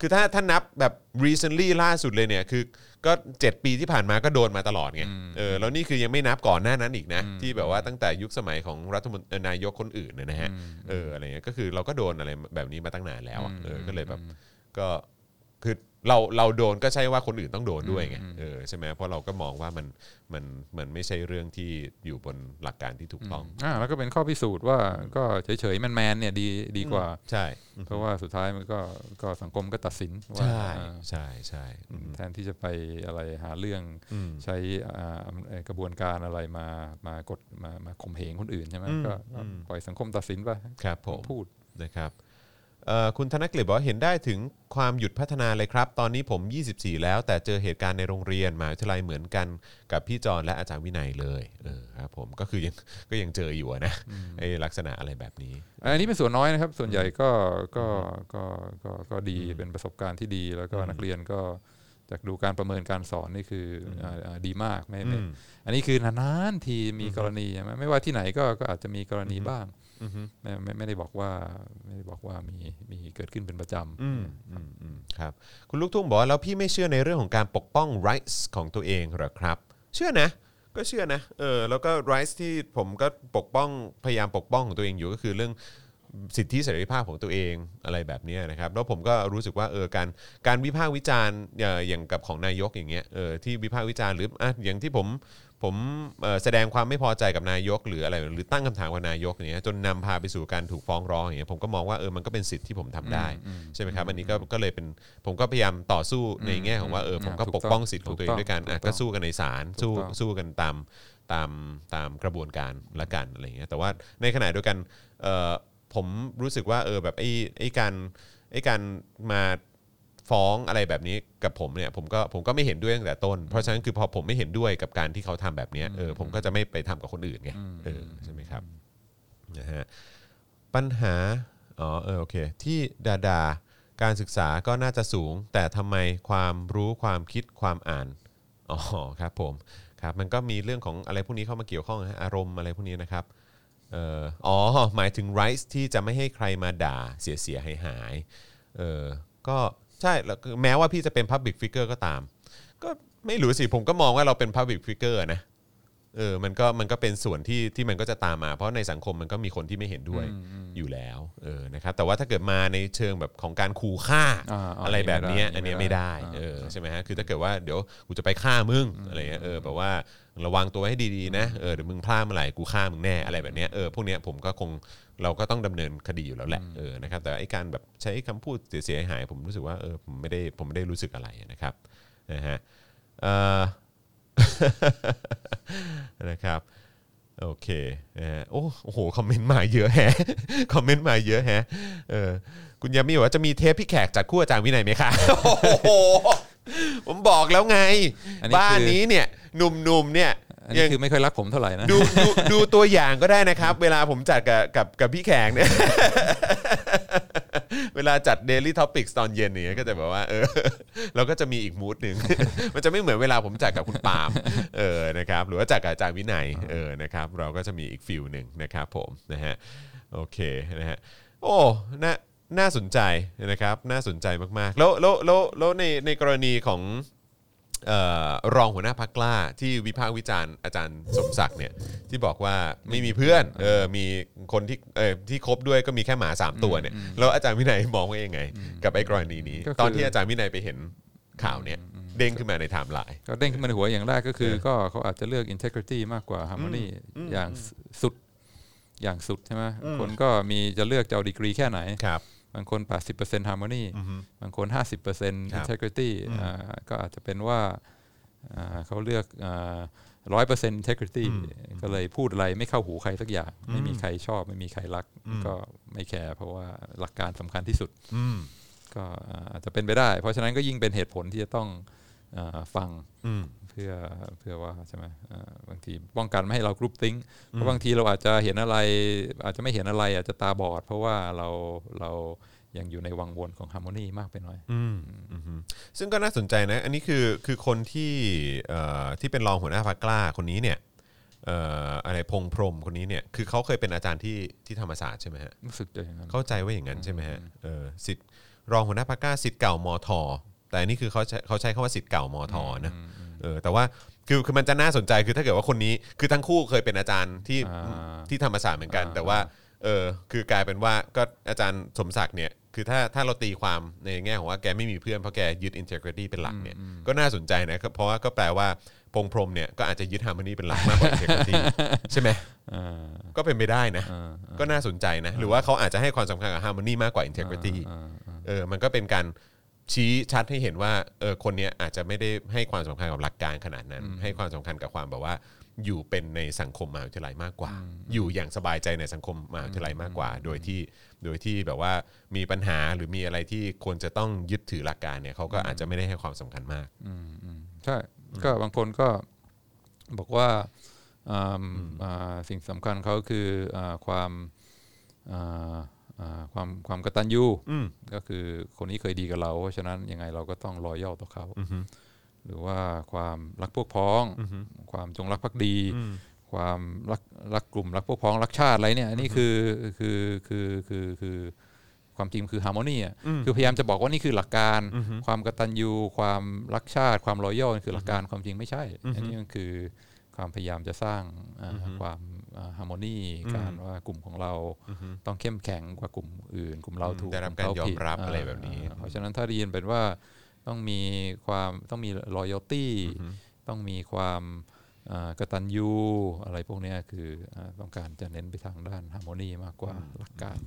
คือถ้าถ้านับแบบ recently ล่าสุดเลยเนี่ยคือ ก็ 7 ปีที่ผ่านมาก็โดนมาตลอดไงเออแล้วนี่คือยังไม่นับก่อนหน้านั้นอีกนะ ที่แบบว่าตั้งแต่ยุคสมัยของรัฐมนตรีนายกคนอื่นเนยนะฮะเอออะไรเงี้ยก็คือเราก็โดนอะไรแบบนี้มาตั้งนานแล้วอะเออก็เลยแบบก็คือ เราเราโดนก็ใช่ว่าคนอื่นต้องโดนด้วยไงเออใช่ไหมเพราะเราก็มองว่ามันมันมันไม่ใช่เรื่องที่อยู่บนหลักการที่ถูกต้องอ่าแล้วก็เป็นข้อพิสูจน์ว่าก็เฉยๆแมนๆเนี่ยดีดีกว่าใช่ เพราะว่าสุดท้ายมันก็ก็สังคมก็ตัดสินว่าใช่อ่าใช่ใช่อืมแทนที่จะไปอะไรหาเรื่องอืมใช้อ่าเอ่อกระบวนการอะไรมามากดมามาข่มเหงคนอื่นใช่ไหมอืมก็อืมปล่อยสังคมตัดสินไปครับผมพูดนะครับเอ่อ คุณธนกฤษบอกว่าเห็นได้ถึงความหยุดพัฒนาเลยครับ ตอนนี้ผม 24 แล้ว แต่เจอเหตุการณ์ในโรงเรียนมหาวิทยาลัยเหมือนกันกับพี่จอนและอาจารย์วินัยเลยเออครับผมก็คือยังก็ยังเจออยู่อะนะไอ้ลักษณะอะไรแบบนี้ อันนี้เป็นส่วนน้อยนะครับ ส่วนใหญ่ก็ก็ก็ก็ก็ดีเป็นประสบการณ์ที่ดี แล้วก็นักเรียนก็จากดูการประเมินการสอนนี่คืออ่าอ่าดีมากไม่ไม่อืมอันนี้คือนานๆทีมีกรณีใช่ไหมไม่ว่าที่ไหนก็ก็อาจจะมีกรณีบ้างอือฮึ ไม่ไม่ไม่ได้บอกว่าไม่ได้บอกว่ามีมีเกิดขึ้นเป็นประจำอืมอืมอืมครับคุณลูกทุ่งบอกว่าแล้วพี่ไม่เชื่อในเรื่องของการปกป้อง rights ของตัวเองเหรอครับ เชื่อนะ ก็เชื่อนะเออแล้วก็ rights ที่ผมก็ปกป้องพยายามปกป้องของตัวเองอยู่ก็คือเรื่องสิทธิเสรีภาพของตัวเองอะไรแบบเนี้ยนะครับแล้วผมก็รู้สึกว่าเออการการวิพากษ์วิจารณ์เอ่ออย่างกับของนายกอย่างเงี้ยเออที่วิพากษ์วิจารณ์หรืออะอย่างที่ผม ผมเอ่อแสดงความไม่พอใจกับนายกหรืออะไรหรือตั้งคำถามกับนายกอย่างเงี้ยจนนำพาไปสู่การถูกฟ้องร้องอย่างเงี้ยผมก็มองว่าเออมันก็เป็นสิทธิ์ที่ผมทำได้ใช่ไหมครับอันนี้ก็ก็เลยเป็นผมก็พยายามต่อสู้ในแง่ของว่าเออผมก็ถูกปต้องกป้องสิทธิ์ของตัวเองถูกต้องด้วยกันถูกอะต้องก็สู้กันในศาลสู้ถูกต้องสู้กันตามตามตามกระบวนการละกันอะไรอย่างเงี้ยแต่ว่าในขณะเดียวกันเออผมรู้สึกว่าเออแบบไอ้ไอ้การไอ้การมา ฟ้องอะไรแบบนี้กับผมเนี่ยผมก็ผมก็ไม่เห็นด้วยตั้งแต่ต้น เพราะฉะนั้นคือพอผมไม่เห็นด้วยกับการที่เขาทำแบบเนี้ยเออผมก็จะไม่ไปทำกับคนอื่นไงเออใช่ไหมครับนะฮะปัญหาอ๋อเออโอเคที่ดาดาการศึกษาก็น่าจะสูง แต่ทำไมความรู้ความคิดความอ่านอ๋อครับผมครับมันก็มีเรื่องของอะไรพวกนี้เข้ามาเกี่ยวข้องนะฮะอารมณ์อะไรพวกนี้นะครับเอ่ออ๋อหมายถึง rights ที่จะไม่ให้ใครมาด่าเสียเสียหายหายๆเออก็ ใช่แล้วแม้ว่าพี่จะเป็น public figure ก็ตาม ก็ไม่รู้สิผมก็มองว่าเราเป็น public figure นะเออมันก็มันก็เป็นส่วนที่ที่มันก็จะตามมา เพราะในสังคมมันก็มีคนที่ไม่เห็นด้วยอยู่แล้วเออนะครับแต่ว่าถ้าเกิดมาในเชิงแบบของการขู่ฆ่าอ่าอ่าอะไรแบบเนี้ยอัอันนนี้เนี้ยไม่ไม่ได้ได้อ่าเออใช่ไหมฮะคือถ้าเกิดว่าเดี๋ยวกูจะไปฆ่ามึงอะไรเงี้ยเออแบบว่าระวังตัวให้ดีๆนะเออเดี๋ยวมึงพลาดเมื่อไหร่กูฆ่ามึงแน่อะไรแบบเนี้ยเออพวกเนี้ยผมก็คง เราก็ต้องดำเนินคดีอยู่แล้วแหละเออนะครับแต่ไอ้การแบบใช้คำพูดเสียหายๆผมรู้สึกว่าเออผมไม่ได้ผมไม่ได้รู้สึกอะไรนะครับนะฮะเอ่อนะครับโอเคนะฮะโอ้โอ้โห คอมเมนต์มาเยอะแฮะ คอมเมนต์มาเยอะแฮะ เออ คุณยามีบอกว่าจะมีเทปพี่แขกจัดคู่อาจารย์วินัยไหมคะ โอ้โห ผมบอกแล้วไงอันนี้คือบ้านนี้เนี่ย หนุ่มๆเนี่ย อันนี้คือไม่ค่อยรักผมเท่าไหร่นะดูดูดูตัวอย่างก็ได้นะครับ เวลาผมจัดกับกับกับพี่แขกเนี่ยเวลาจัด Daily Topics ตอนเย็นเนี่ยก็จะแบบว่าเออเราก็จะมีอีกมูดหนึ่ง มันจะไม่เหมือนเวลาผมจัดกับคุณปาล์มเออนะครับหรือว่าจัดกับอาจารย์วินัยเออนะครับ เราก็จะมีอีกฟิลหนึ่งนะครับผมนะฮะโอเคนะฮะโอ้น่าน่าสนใจนะครับ น่าสนใจมากๆ แล้วแล้วแล้วแล้วในในกรณีของเอ่อ รองหัวหน้าพักกล้าที่วิพากษ์วิจารณ์อาจารย์สมศักดิ์เนี่ยที่บอกว่าไม่มีเพื่อนเออมีคนที่เออที่คบด้วยก็มีแค่หมา 3 ตัวเนี่ยแล้วอาจารย์วินัยมองว่ายังไง กับไอ้กรณีนี้ก็คือตอนที่อาจารย์วินัยไปเห็นข่าวเนี่ยเด้งขึ้นมาในไทม์ไลน์ก็เด้งขึ้นมาในหัวอย่างแรกก็คือก็เขาอาจจะเลือก integrity มากกว่า harmony อย่างสุดอย่างสุดใช่ไหมคนก็มีจะเลือกจะเอาดีกรีแค่ไหนครับ บางคน 80% harmony บางคน 50%ครับ integrity อ่าก็อาจจะเป็นว่าอ่าเขาเลือกร้อยเปอร์เซ็นต์ integrity ก็เลยพูดอะไรไม่เข้าหูใครสักอย่าง ไม่มีใครชอบ ไม่มีใครรัก ก็ไม่แคร์เพราะว่าหลักการสำคัญที่สุดอืมก็อ่าอาจจะเป็นไปได้ เพราะฉะนั้นก็ยิ่งเป็นเหตุผลที่จะต้องอาฟังอืม เพื่อเพื่อว่าใช่ไหมอ่าบางทีป้องกันไม่ให้เรา groupthink เพราะบางทีเราอาจจะเห็นอะไร อาจจะไม่เห็นอะไร อาจจะตาบอด เพราะว่าเราเรายังอยู่ในวังวนของ harmony มากไปหน่อยอืมอืมอืมซึ่งก็น่าสนใจนะ อันนี้คือคือคนที่เอ่อที่เป็นรองหัวหน้าพักกล้าคนนี้เนี่ยเอ่ออะไรพงษ์พรหมคนนี้เนี่ยคือเขาเคยเป็นอาจารย์ที่ที่ธรรมศาสตร์ใช่ไหมฮะรู้สึกจะอย่างนั้นเข้าใจว่าอย่างนั้นใช่ไหมฮะเออสิทธิ์รองหัวหน้าพักกล้าสิทธิ์เก่ามทแต่อันนี่คือเขาใช้เขาใช้คำว่าสิทธิ์เก่ามทนะ เออแต่ว่าคือคือมันจะน่าสนใจคือถ้าเกิดว่าคนนี้คือทั้งคู่เคยเป็นอาจารย์ที่อ่าที่ธรรมศาสตร์เหมือนกัน อ่า แต่ว่าเออคือกลายเป็นว่าก็อาจารย์สมศักดิ์เนี่ยคือถ้าถ้าเราตีความในแง่ของว่าแกไม่มีเพื่อนเพราะแกยึด integrity เป็นหลักเนี่ยก็น่าสนใจนะครับเพราะว่าก็แปลว่าพงษ์พรหมเนี่ยก็อาจจะยึด harmony เป็นหลักมากกว่า integrity ใช่ไหม อ่าก็เป็นไปได้นะ อ่า ก็น่าสนใจนะ หรือว่าเขาอาจจะให้ความสำคัญกับ harmony มากกว่า integrity อ่าอ่า เออมันก็เป็นการ ชี้ชัดให้เห็นว่าเออคนเนี้ยอาจจะไม่ได้ให้ความสำคัญกับหลักการขนาดนั้น ให้ความสำคัญกับความแบบว่า อยู่เป็นในสังคมมหาวิทยาลัยมากกว่า อยู่อย่างสบายใจในสังคมมหาวิทยาลัยมากกว่า โดยที่โดยที่แบบว่ามีปัญหาหรือมีอะไรที่ควรจะต้องยึดถือหลักการเนี่ยเขาก็อาจจะไม่ได้ให้ความสำคัญมากอืมอืมใช่ก็บางคนก็บอกว่าอ่าอ่าสิ่งสำคัญเขาคืออาความอ่าอ่า ความความกตัญญูอืมก็คือคนนี้เคยดีกับเราเพราะฉะนั้นยังไงเราก็ต้องรอย่อต่อเขาหรือว่าความรักพวกพ้อง ความจงรักภักดี ความรักรักกลุ่มรักพวกพ้องรักชาติอะไรเนี่ยอันนี้คือคือคือคือคือความจริงคือฮาร์โมนีอะคือพยายามจะบอกว่านี่คือหลักการ ความกตัญญูความรักชาติ ความรอยัลคือหลักการความจริงไม่ใช่ อันนี้มันคือ ความพยายามจะสร้างอ่าความฮาร์โมนีการว่ากลุ่มของเราต้องเข้มแข็งกว่ากลุ่มอื่น กลุ่มเราถูกได้รับกลุ่มเขการยอมผิดรับอะไรแบบนี้าเพราะฉะนั้นถ้าได้ยินเป็นว่าต้องมีความต้องมี loyalty ต้องมีความอ่ากตัญญูอะไรพวกเนี้ยคืออาต้องการจะเน้นไปทางด้าน harmony มากกว่าหลักการ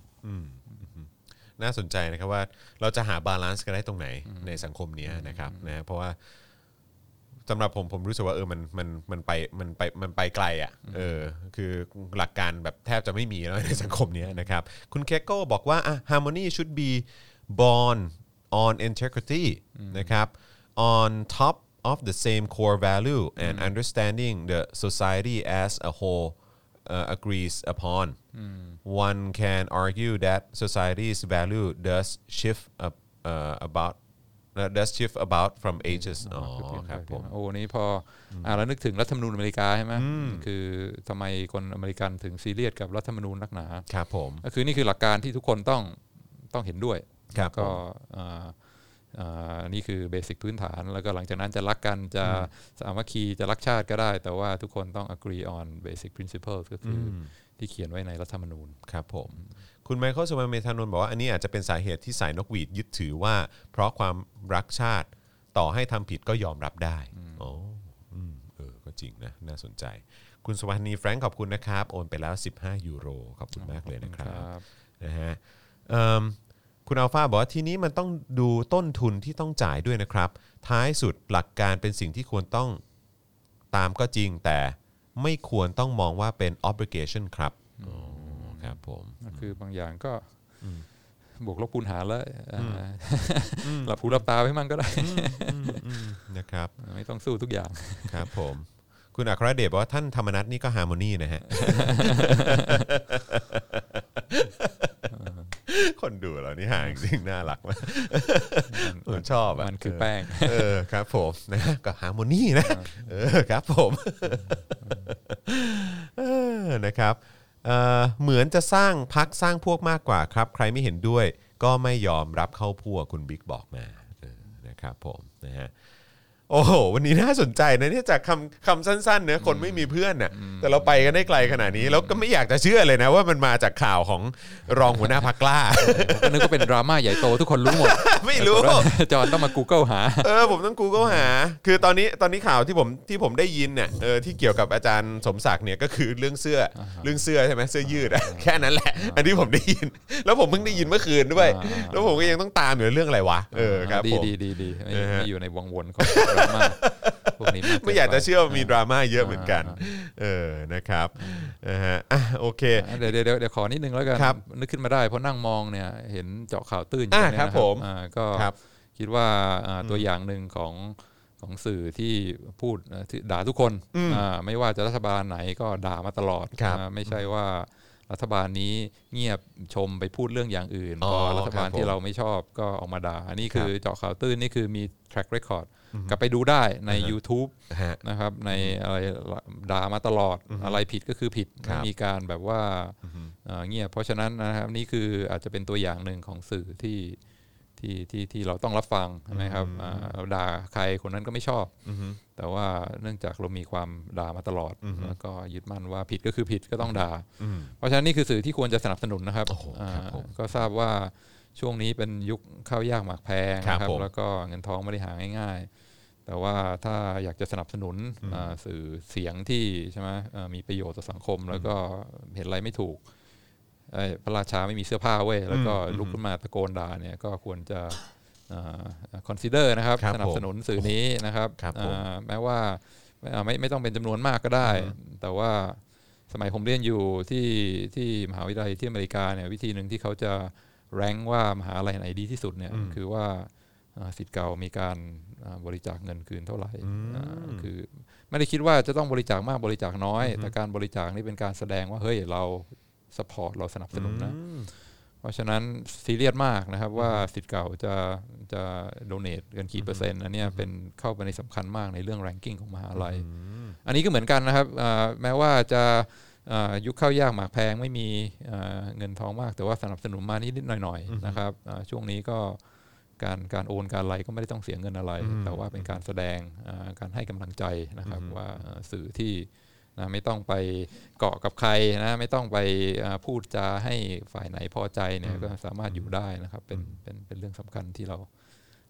น่าสนใจนะครับว่าเราจะหา balance กันได้ตรงไหนในสังคมเนี้ยนะครับนะเพราะว่า สำหรับผมผมรู้สึกว่าเออมันมันมันไปมันไปมันไปไกลอะเออคือหลักการแบบแทบจะไม่มีแล้วในสังคมเนี้ยนะครับ คุณเคโก้บอกว่าอะ harmony should be born on integrity นะครับ on top of the same core value and understanding the society as a whole uh, agrees upon. One can argue that society's value does shift up, uh, about uh, does shift about from ages อ๋อครับผมโอ้นี้พออ่าเรานึกถึงรัฐธรรมนูญอเมริกาใช่ไหมคือทำไมคนอเมริกันถึงซีเรียสกับรัฐธรรมนูญนักหนาครับผมก็คือนี่คือหลักการที่ทุกคนต้องต้องเห็นด้วยครับผก็มอ่าอ่านี่คือเบสิกพื้นฐาน แล้วก็หลังจากนั้นจะรักกันจะสามัคคีจะรักชาติก็ได้ แต่ว่าทุกคนต้อง agree on basic principles ก็คืออที่เขียนไว้ในรัฐธรรมนูญครับผม คุณไมเคิลสุวรรณเมธานนท์บอกว่าอันนี้อาจจะเป็นสาเหตุที่สายนกหวีดยึดถือว่า เพราะความรักชาติต่อให้ทำผิดก็ยอมรับได้อ๋ออืมเออก็จริงนะน่าสนใจ คุณสุวรรณีแฟรงค์ขอบคุณนะครับ โอนไปแล้ว 15 ยูโรขอบคุณมากเลยนะครับครับนะฮะเอิ่มคุณอัลฟาบอกว่าทีนี้มันต้องดูต้นทุนที่ต้องจ่ายด้วยนะครับ ท้ายสุดหลักการเป็นสิ่งที่ควรต้องตามก็จริงแต่ไม่ควรต้องมองว่าเป็น obligation ครับอ๋อ ครับผมคือบางอย่างก็บวกลบคูณหารแล้วอ่าหลับหูหลับตาไว้มั่งก็ได้นะครับ ไม่ต้องสู้ทุกอย่างครับผมคุณอัครเดชบอกว่าท่านธรรมนัทนี่ก็ฮาร์โมนีนะฮะ คนดูเรานี่ห่างจริงน่ารักมากผมชอบะมันคือแป้ง เออครับผมนะก็ฮาร์โมนีนะ เออครับผมเออนะครับ เเหมือนจะสร้างพักสร้างพวกมากกว่าครับ ใครไม่เห็นด้วย ก็ไม่ยอมรับเข้าพวกคุณบิ๊กบอกมานะครับผมนะฮะ โอ้โหวันนี้น่าสนใจนะเนี่ยจากคำคำสั้นๆเนื้อะคนไม่มีเพื่อนน่ะแต่เราไปกันได้ไกลขนาดนี้แล้วก็ไม่อยากจะเชื่อเลยนะ ว่ามันมาจากข่าวของรองหัวหน้าพักกล้าผมก็นึกว่าเป็นดราม่าใหญ่โตทุกคนรู้หมด ไม่รู้จอห์นต้องมา Google หา เออผมต้อง Google หา คือตอนนี้ตอนนี้ข่าวที่ผมที่ผมได้ยินเนี่ยเออที่เกี่ยวกับอาจารย์สมศักดิ์เนี่ยก็คือเรื่องเสื้ออเรื่องเสื้อใช่ไหมเสื้อยืดอะแค่นั้นแหละ อันที่ผมได้ยิน แล้วผมเพิ่งได้ยินเมื่อคืนด้วยอ่าแล้วผมก็ยังต้องตามอยู่เรื่องอะไรวะเออครับดีผมดีดีดีไม่เออฮะไม่อยู่ในวงวนของดราม่าพวกนี้มากเกินไม่อยากจะปเชื่อว่ามีดราม่าเยอะเหมือนกันอ่าเออนะครับนะฮะอะโอเคอะเดี๋ยวเดี๋ยวเดี๋ยวเดี๋ยวขอนิดนึงแล้วกันครับนึกขึ้นมาได้เพราะนั่งมองเนี่ยเห็นเจาะข่าวตื้นอยู่อ่าตงเนี้ยครับนะผมอ่าก็ครับคิดว่าอ่าตัวอย่างหนึ่งของของสื่อที่พูดอ่าที่ด่าทุกคนอืมอ่าไม่ว่าจะรัฐบาลไหนก็ด่ามาตลอดครับอ่าไม่ใช่ว่ารัฐบาลนี้เงียบชมไปพูดเรื่องอย่างอื่นอ๋อพอรัฐบาลครับผมที่เราไม่ชอบก็ออกมาด่าอันนี้คือเจาะข่าวตื้นนี่คือมี track record อือฮึ กลับไปดูได้ในอ่าฮะ YouTube ฮะนะครับในอะไรด่ามาตลอดอือฮึอะไรผิดก็คือผิดครับไม่มีการแบบว่าอือฮึเอ่อเงียบเพราะฉะนั้นนะครับนี่คืออาจจะเป็นตัวอย่างหนึ่งของสื่อที่ที่ที่ที่เราต้องรับฟังใช่ไหมครับอ่าเราด่าใครคนนั้นก็ไม่ชอบอือฮึแต่ว่าเนื่องจากเรามีความด่ามาตลอดอือฮึแล้วก็ยึดมั่นว่าผิดก็คือผิดก็ต้องด่าอืมเพราะฉะนั้นนี่คือสื่อที่ควรจะสนับสนุนนะครับโอ้โหครับอ่าผมก็ทราบว่าช่วงนี้เป็นยุคข้าวยากหมากแพงครับนะครับผมแล้วก็เงินทองไม่ได้หาง่ายๆ แต่ว่าถ้าอยากจะสนับสนุนอืมอ่าสื่อเสียงที่ใช่ไหมอ่ามีประโยชน์ต่อสังคม แล้วก็เห็นอะไรไม่ถูกเอ้ยพระราชาไม่มีเสื้อผ้าเว้ยแล้วก็อืมลุกขึ้นมาตะโกนด่าเนี่ยก็ควรจะconsider นะครับครับสนับสนุนสื่อนี้นะครับครับผมอ่าแม้ว่าไม่อ่าไม่ไม่ต้องเป็นจำนวนมากก็ได้ แต่ว่าสมัยผมเรียนอยู่ที่ที่มหาวิทยาลัยที่อเมริกาเนี่ยวิธีหนึ่งที่เขาจะ rank ว่ามหาลัยไหนดีที่สุดเนี่ยอืมคือว่าอ่าศิษย์เก่ามีการอ่า บริจาคเงินคืนเท่าไหร่อืมอ่าคือไม่ได้คิดว่าจะต้องบริจาคมากบริจาคน้อย แต่การบริจาคนี่เป็นการแสดงว่าเฮ้ยเรา support เราสนับสนุนนะอืมเพราะฉะนั้นซีเรียสมากนะครับว่าศิษย์เก่าจะจะ donate เกินกี่เปอร์เซ็นต์อันเนี้ยเป็นเข้าไปในสำคัญมากในเรื่อง ranking ของมหาลัย อันนี้ก็เหมือนกันนะครับอ่าแม้ว่าจะอ่ายุคข้าวยากหมากแพงไม่มีอ่าเงินทองมากแต่ว่าสนับสนุนมานิดๆหน่อยๆนะครับอ่าช่วงนี้ก็ การการโอนการอะไรก็ไม่ได้ต้องเสียเงินอะไรอืมแต่ว่าเป็นการแสดงอ่าการให้กำลังใจนะครับอืมว่าอ่าสื่อที่นะไม่ต้องไปเกาะกับใครนะไม่ต้องไปอ่าพูดจาให้ฝ่ายไหนพอใจเนี่ยก็สามารถอยู่ได้นะครับเป็นเป็นเป็นเรื่องสำคัญที่เรา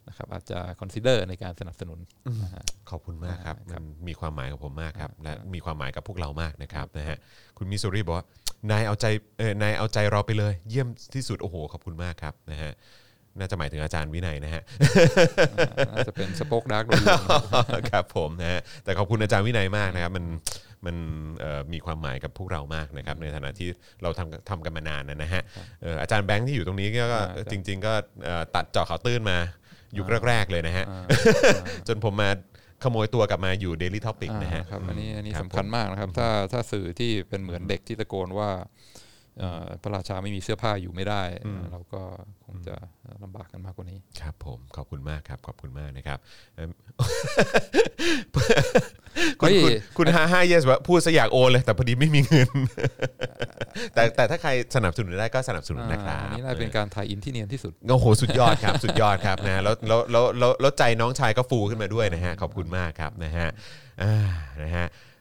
นะครับอาจจะ consider ในการสนับสนุนนะฮะขอบคุณมากครับครัมับนมีความหมายกับผมมากครับครับ และมีความหมายกับพวกเรามากนะครับนะฮะคุณมิสซูรีบอกว่านายเอาใจเออนายเอาใจเราไปเลย เยี่ยมที่สุดโอ้โหขอบคุณมากครับนะฮะ น่าจะหมายถึงอาจารย์วินัยนะฮะน่าจะเป็น SpokeDark โดยครับผมนะฮะแต่ขอบคุณอาจารย์วินัยมากนะครับ มันมันเอ่อมีความหมายกับพวกเรามากนะครับ ในฐานะที่เราทำทำกันมานานนะนะฮะเอ่ออาจารย์แบงค์ที่อยู่ตรงนี้ก็อ่าจริง ๆ ก็เอ่อตัดเจาะข่าวตื้นมายุคแรก ๆ เลยนะฮะอ่าจนผมมาขโมยตัวกลับมาอยู่ Daily Topic นะฮะอ่าครับอันนี้อันนี้รับสำคัญผมมากนะครับ ถ้าถ้าสื่อที่เป็นเหมือนเด็กที่ตะโกนว่าเอ่อ พระราชาไม่มีเสื้อผ้าอยู่ไม่ได้ เราก็คงจะลำบากกันมากกว่านี้ ครับผมขอบคุณมากครับ ขอบคุณมากนะครับเอิ่มเฮ้คุณยคุณคุณห้าห้าเยสว่าพูดซะอยากโอนเลย แต่พอดีไม่มีเงิน แต่แต่ถ้าใครสนับสนุนได้ก็สนับสนุนนะครับอันนี้น่าเป็นการถ่ายอินที่เนียนที่สุดโอ้โหสุดยอดครับสุดยอดครับนะแล้วแล้วแล้วแล้วแล้วใจน้องชายก็ฟูขึ้นมาด้วยนะฮะขอบคุณมากครับนะฮะอ่านะฮะเอ่อ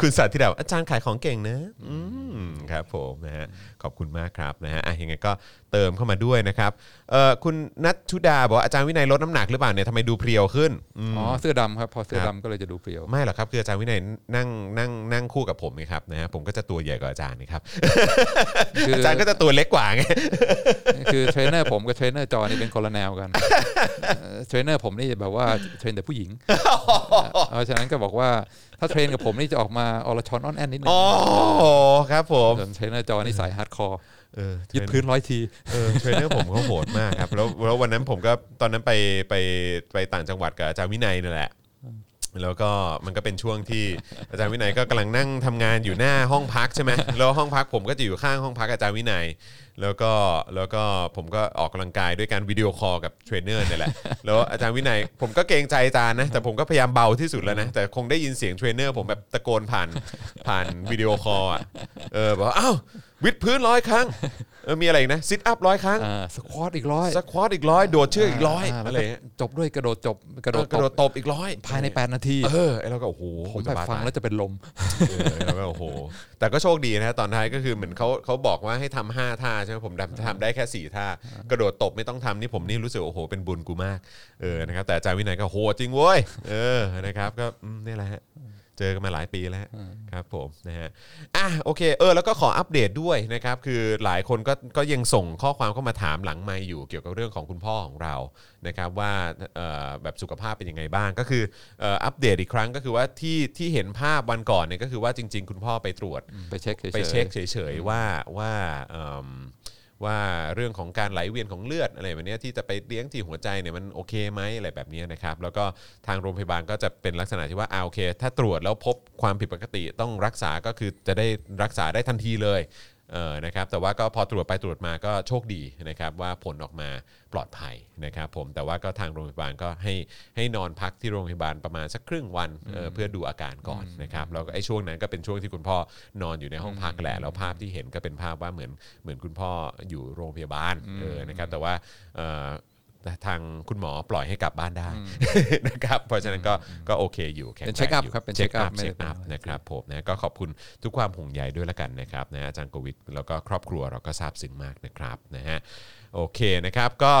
คุณสัตว์ที่แบบอาจารย์ขายของเก่งนะ อืมครับผมนะฮะขอบคุณมากครับนะฮะอะยังไงก็เติมเข้ามาด้วยนะครับเอ่อคุณนัทชุดาบอกว่าอาจารย์วินัยลดน้ำหนักหรือเปล่าเนี่ยทำไมดูเพรียวขึ้นอืม อ๋อเสื้อดำครับพอเสื้อครับดำก็เลยจะดูเพรียว ไม่หรอกครับคืออาจารย์วินัยนั่งนั่งนั่งคู่กับผมไงครับนะฮะผมก็จะตัวใหญ่กว่าอาจารย์นี่ครับ คืออาจารย์ก็จะตัวเล็กกว่าไง คือเทรนเนอร์ผมกับเทรนเนอร์จอนี่เป็นคนละแนวกันเอ่อเทรนเนอร์ผมนี่แบบว่าเทรนแต่ผู้หญิงเพราะฉะนั้นก็บอกว่าถ้าเทรนกับผมนี่จะออกมาอรชรอ้อนแอ้นนิดนึงอ๋อครับผมส่วนเทรนเนอร์จอนี่สาย hardcore เออวิดพื้นร้อยทีเออเทรนเนอร์ผมเขาโหดมากครับแล้วแล้ววันนั้นผมก็ตอนนั้นไปไปไปต่างจังหวัดกับอาจารย์วินัยนี่แหละ แล้วก็มันก็เป็นช่วงที่อาจารย์วินัยก็กำลังนั่งทำงานอยู่หน้าห้องพักใช่ไหมแล้วห้องพักผมก็จะอยู่ข้างห้องพักอาจารย์วินัย แล้วก็แล้วก็ผมก็ออกกำลังกายด้วยการวิดีโอคอลกับเทรนเนอร์เนี่ยแหละแล้วอาจารย์วินัยผมก็เกรงใจอาจารย์นะแต่ผมก็พยายามเบาที่สุดแล้วนะแต่คงได้ยินเสียงเทรนเนอร์ผมแบบตะโกนผ่านผ่าน video call อะเออบอกว่าอ้าววิดพื้นร้อยครั้ง ออมีอะไรอีกนะ sit up ร้อยครั้งอ่า squat อีกร้อย squat อีกร้อยโดดเชือกอีกร้อยาอะไรเงี้ยจบด้วยกระโดดจบกระโดดกระโดดตตบบอีกร้อยภายใน 8 นาทีเออไอ้เราก็โอ้โหผมแบบฟังแล้วจะเป็นลม เออแล้วก็โอ้โห แต่ก็โชคดีนะฮะตอนท้ายก็คือเหมือนเขาเขาบอกว่าให้ทำห้าท่าใช่ไหมผมทำทำได้แค่สี่ท่า กระโดดตบไม่ต้องทำนี่ผมนี่รู้สึกโอ้โหเป็นบุญกูมากเออนะครับแต่อาจารย์วินัยก็โหดจริงเว้ยเออนะครับก็อืมนี่แหละฮะ เจอกันมาหลายปีแล้วครับผมนะฮะอะโอเคเออแล้วก็ขออัปเดตด้วยนะครับคือหลายคนก็ก็ยังส่งข้อความเข้ามาถามหลังไมค์อยู่เกี่ยวกับเรื่องของคุณพ่อของเรานะครับว่าเอ่อแบบสุขภาพเป็นยังไงบ้าง ก็คือเอ่ออัปเดตอีกครั้งก็คือว่าที่ที่เห็นภาพวันก่อนเนี่ยก็คือว่าจริง ๆ คุณพ่อไปตรวจไปเช็คเฉยๆไปเช็คเฉยๆว่าว่าเอิ่ม ว่าเรื่องของการไหลเวียนของเลือดอะไรแบบนี้ที่จะไปเลี้ยงที่หัวใจเนี่ยมันโอเคไหมอะไรแบบนี้นะครับแล้วก็ทางโรงพยาบาลก็จะเป็นลักษณะที่ว่าอ่าโอเค ถ้าตรวจแล้วพบความผิดปกติต้องรักษาก็คือจะได้รักษาได้ทันทีเลย เออนะครับแต่ว่าก็พอตรวจไปตรวจมาก็โชคดีนะครับว่าผลออกมาปลอดภัยนะครับผมแต่ว่าก็ทางโรงพยาบาลก็ให้ให้นอนพักที่โรงพยาบาลประมาณสักครึ่งวันเออเพื่อดูอาการก่อนนะครับแล้วก็ไอ้ช่วงนั้นก็เป็นช่วงที่คุณพ่อนอนอยู่ในห้องพักแหละแล้วภาพที่เห็นก็เป็นภาพว่าเหมือนเหมือนคุณพ่ออยู่โรงพยาบาลเออนะครับแต่ว่าเอ่อแต่ ทางคุณหมอปล่อยให้กลับบ้านได้นะครับเพราะฉะนั้นก็ก็โอเคอยู่แข็งเป็นแรง check up อยู่ครับเป็นเช็ค check อั up พไม่ได้เช็คอัพเป็นอะไรนะครับผมนะก็ขอบคุณทุกความห่วงใยด้วยละกันนะครับนะอาจารย์โควิดแล้วก็ครอบครัวเราก็ซาบซึ้งมากนะครับนะฮะโอเคนะครับก็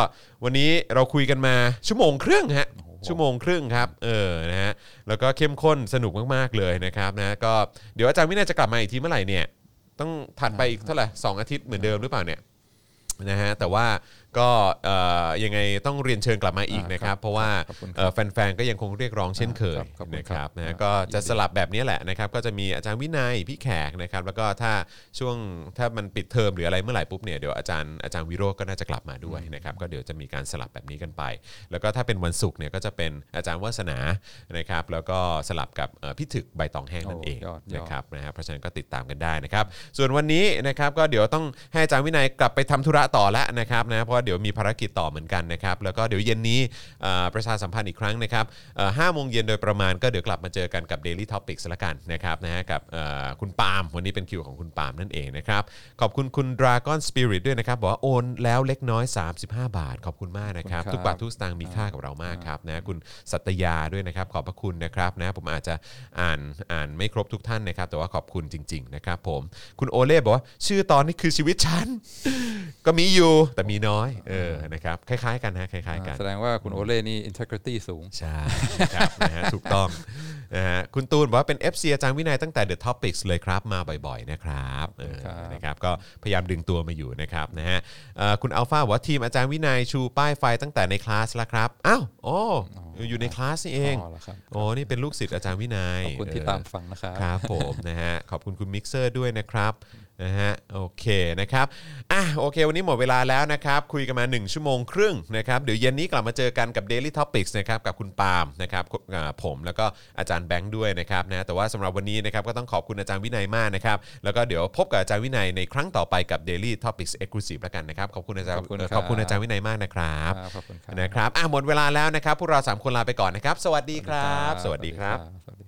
วันนี้เราคุยกันมาชั่วโมงครึ่งฮะชั่วโมงครึ่งครับเออนะฮะแล้วก็เข้มข้นสนุกมากๆเลยนะครับนะก็เดี๋ยวอาจารย์วินัยจะกลับมาอีกทีเมื่อไหร่เนี่ยต้องถัดไปอีกเท่าไหร่สองอาทิตย์เหมือนเดิมหรือเปล่าเนี่ยนะฮะแต่ว่า ก็เอ่อยังไงต้องเรียนเชิญกลับมาอีกนะครับ เพราะว่าขอบคุณครับเอ่อแฟนๆก็ยังคงเรียกร้องเช่นเคยครับขอบคุณนะคครัรับบนะฮะครับก็จะยินดีสลับแบบนี้แหละนะครับก็จะมีอาจารย์วินัยพี่แขกนะครับแล้วก็ถ้าช่วงถ้ามันปิดเทอมหรืออะไรเมื่อไหร่ปุ๊บเนี่ยเดี๋ยวอาจารย์อาจารย์วิโรจน์ก็น่าจะกลับมาด้วยนะครับก็เดี๋ยวจะมีการสลับแบบนี้กันไป แล้วก็ถ้าเป็นวันศุกร์เนี่ยก็จะเป็นอาจารย์วาสนานะครับแล้วก็สลับกับเอ่อพี่ถึกใบตองแห้งนั่นโอ้เองยอดยอดนะครับนะครับเพราะฉะนั้นก็ติดตามกันได้นะครับส่วนวันนี้นะครับก็เดี๋ยวต้องให้อาจารย์วินัยกลับไปทำธุระต่อแล้วนะครับนะเพราะว่าเดี๋ยวมีภารกิจต่อเหมือนกันนะครับ แล้วก็เดี๋ยวเย็นนี้เอ่อประชาสัมพันธ์อีกครั้งนะครับเอ่อห้าโมงเย็นโดยประมาณก็เดี๋ยวกลับมาเจอกันกับ Daily Topics ละกันนะครับนะฮะกับเอ่อคุณปาล์มวันนี้เป็นคิวของคุณปาล์มนั่นเองนะครับ ขอบคุณคุณ Dragon Spirit ด้วยนะครับ บอกว่าโอนแล้วเล็กน้อย 35 บาท ขอบคุณมากนะครับขอบคุณครับ ทุกบาททุกสตางค์มีค่ากับเรามากครับนะคุณสัตยาด้วยนะครับ ขอบพระคุณนะครับนะผมอาจจะอ่านอ่านไม่ครบทุกท่านนะครับ แต่ว่าขอบคุณจริง ๆ นะครับผมคุณโอเล่บอกว่าชื่อตอนนี้คือชีวิตฉัน ก็มีอยู่แต่มีน้อยเออนะครับคล้ายๆกันนะคล้ายๆกัน แสดงว่าคุณโอเล่นี่ integrity สูง ใช่ครับนะฮะถูกต้องนะฮะคุณตูนบอกว่าเป็น FC อาจารย์วินัยตั้งแต่ The Topics เลยครับ มาบ่อยๆนะครับเออครับนะครับก็พยายามดึงตัวมาอยู่นะครับนะฮะเอ่อคุณอัลฟาบอกว่าทีมอาจารย์วินัยชูป้ายไฟตั้งแต่ในคลาสแล้วครับอ้าวโอ้อยู่ในคลาสนี่เองอ๋อเหรอครับโอ้นี่เป็นลูกศิษย์อาจารย์วินัยขอบคุณที่เออตามฟังนะครับ ครับผมนะฮะขอบคุณคุณมิกเซอร์ด้วยนะครับ นะฮะโอเคนะครับอะโอเค วันนี้หมดเวลาแล้วนะครับคุยกันมา 1 ชั่วโมงครึ่งนะครับเดี๋ยวเย็นนี้กลับมาเจอกันกับ Daily Topics นะครับกับคุณปาล์มนะครับอ่าผมแล้วก็อาจารย์แบงค์ด้วยนะครับนะแต่ว่าสำหรับวันนี้นะครับก็ต้องขอบคุณอาจารย์วินัยมากนะครับแล้วก็เดี๋ยวพบกับอาจารย์วินัยในครั้งต่อไปกับ Daily Topics Exclusive แล้วกันนะครับขอบคุณอาจารย์ขอบคุณครับขอบคุณอาจารย์วินัยมากนะครับครับขอบคุณครับนะครับอะหมดเวลาแล้วนะครับพวกเราสามคนลาไปก่อนนะครับ สวัสดีครับ สวัสดีครับสวัสดีครับ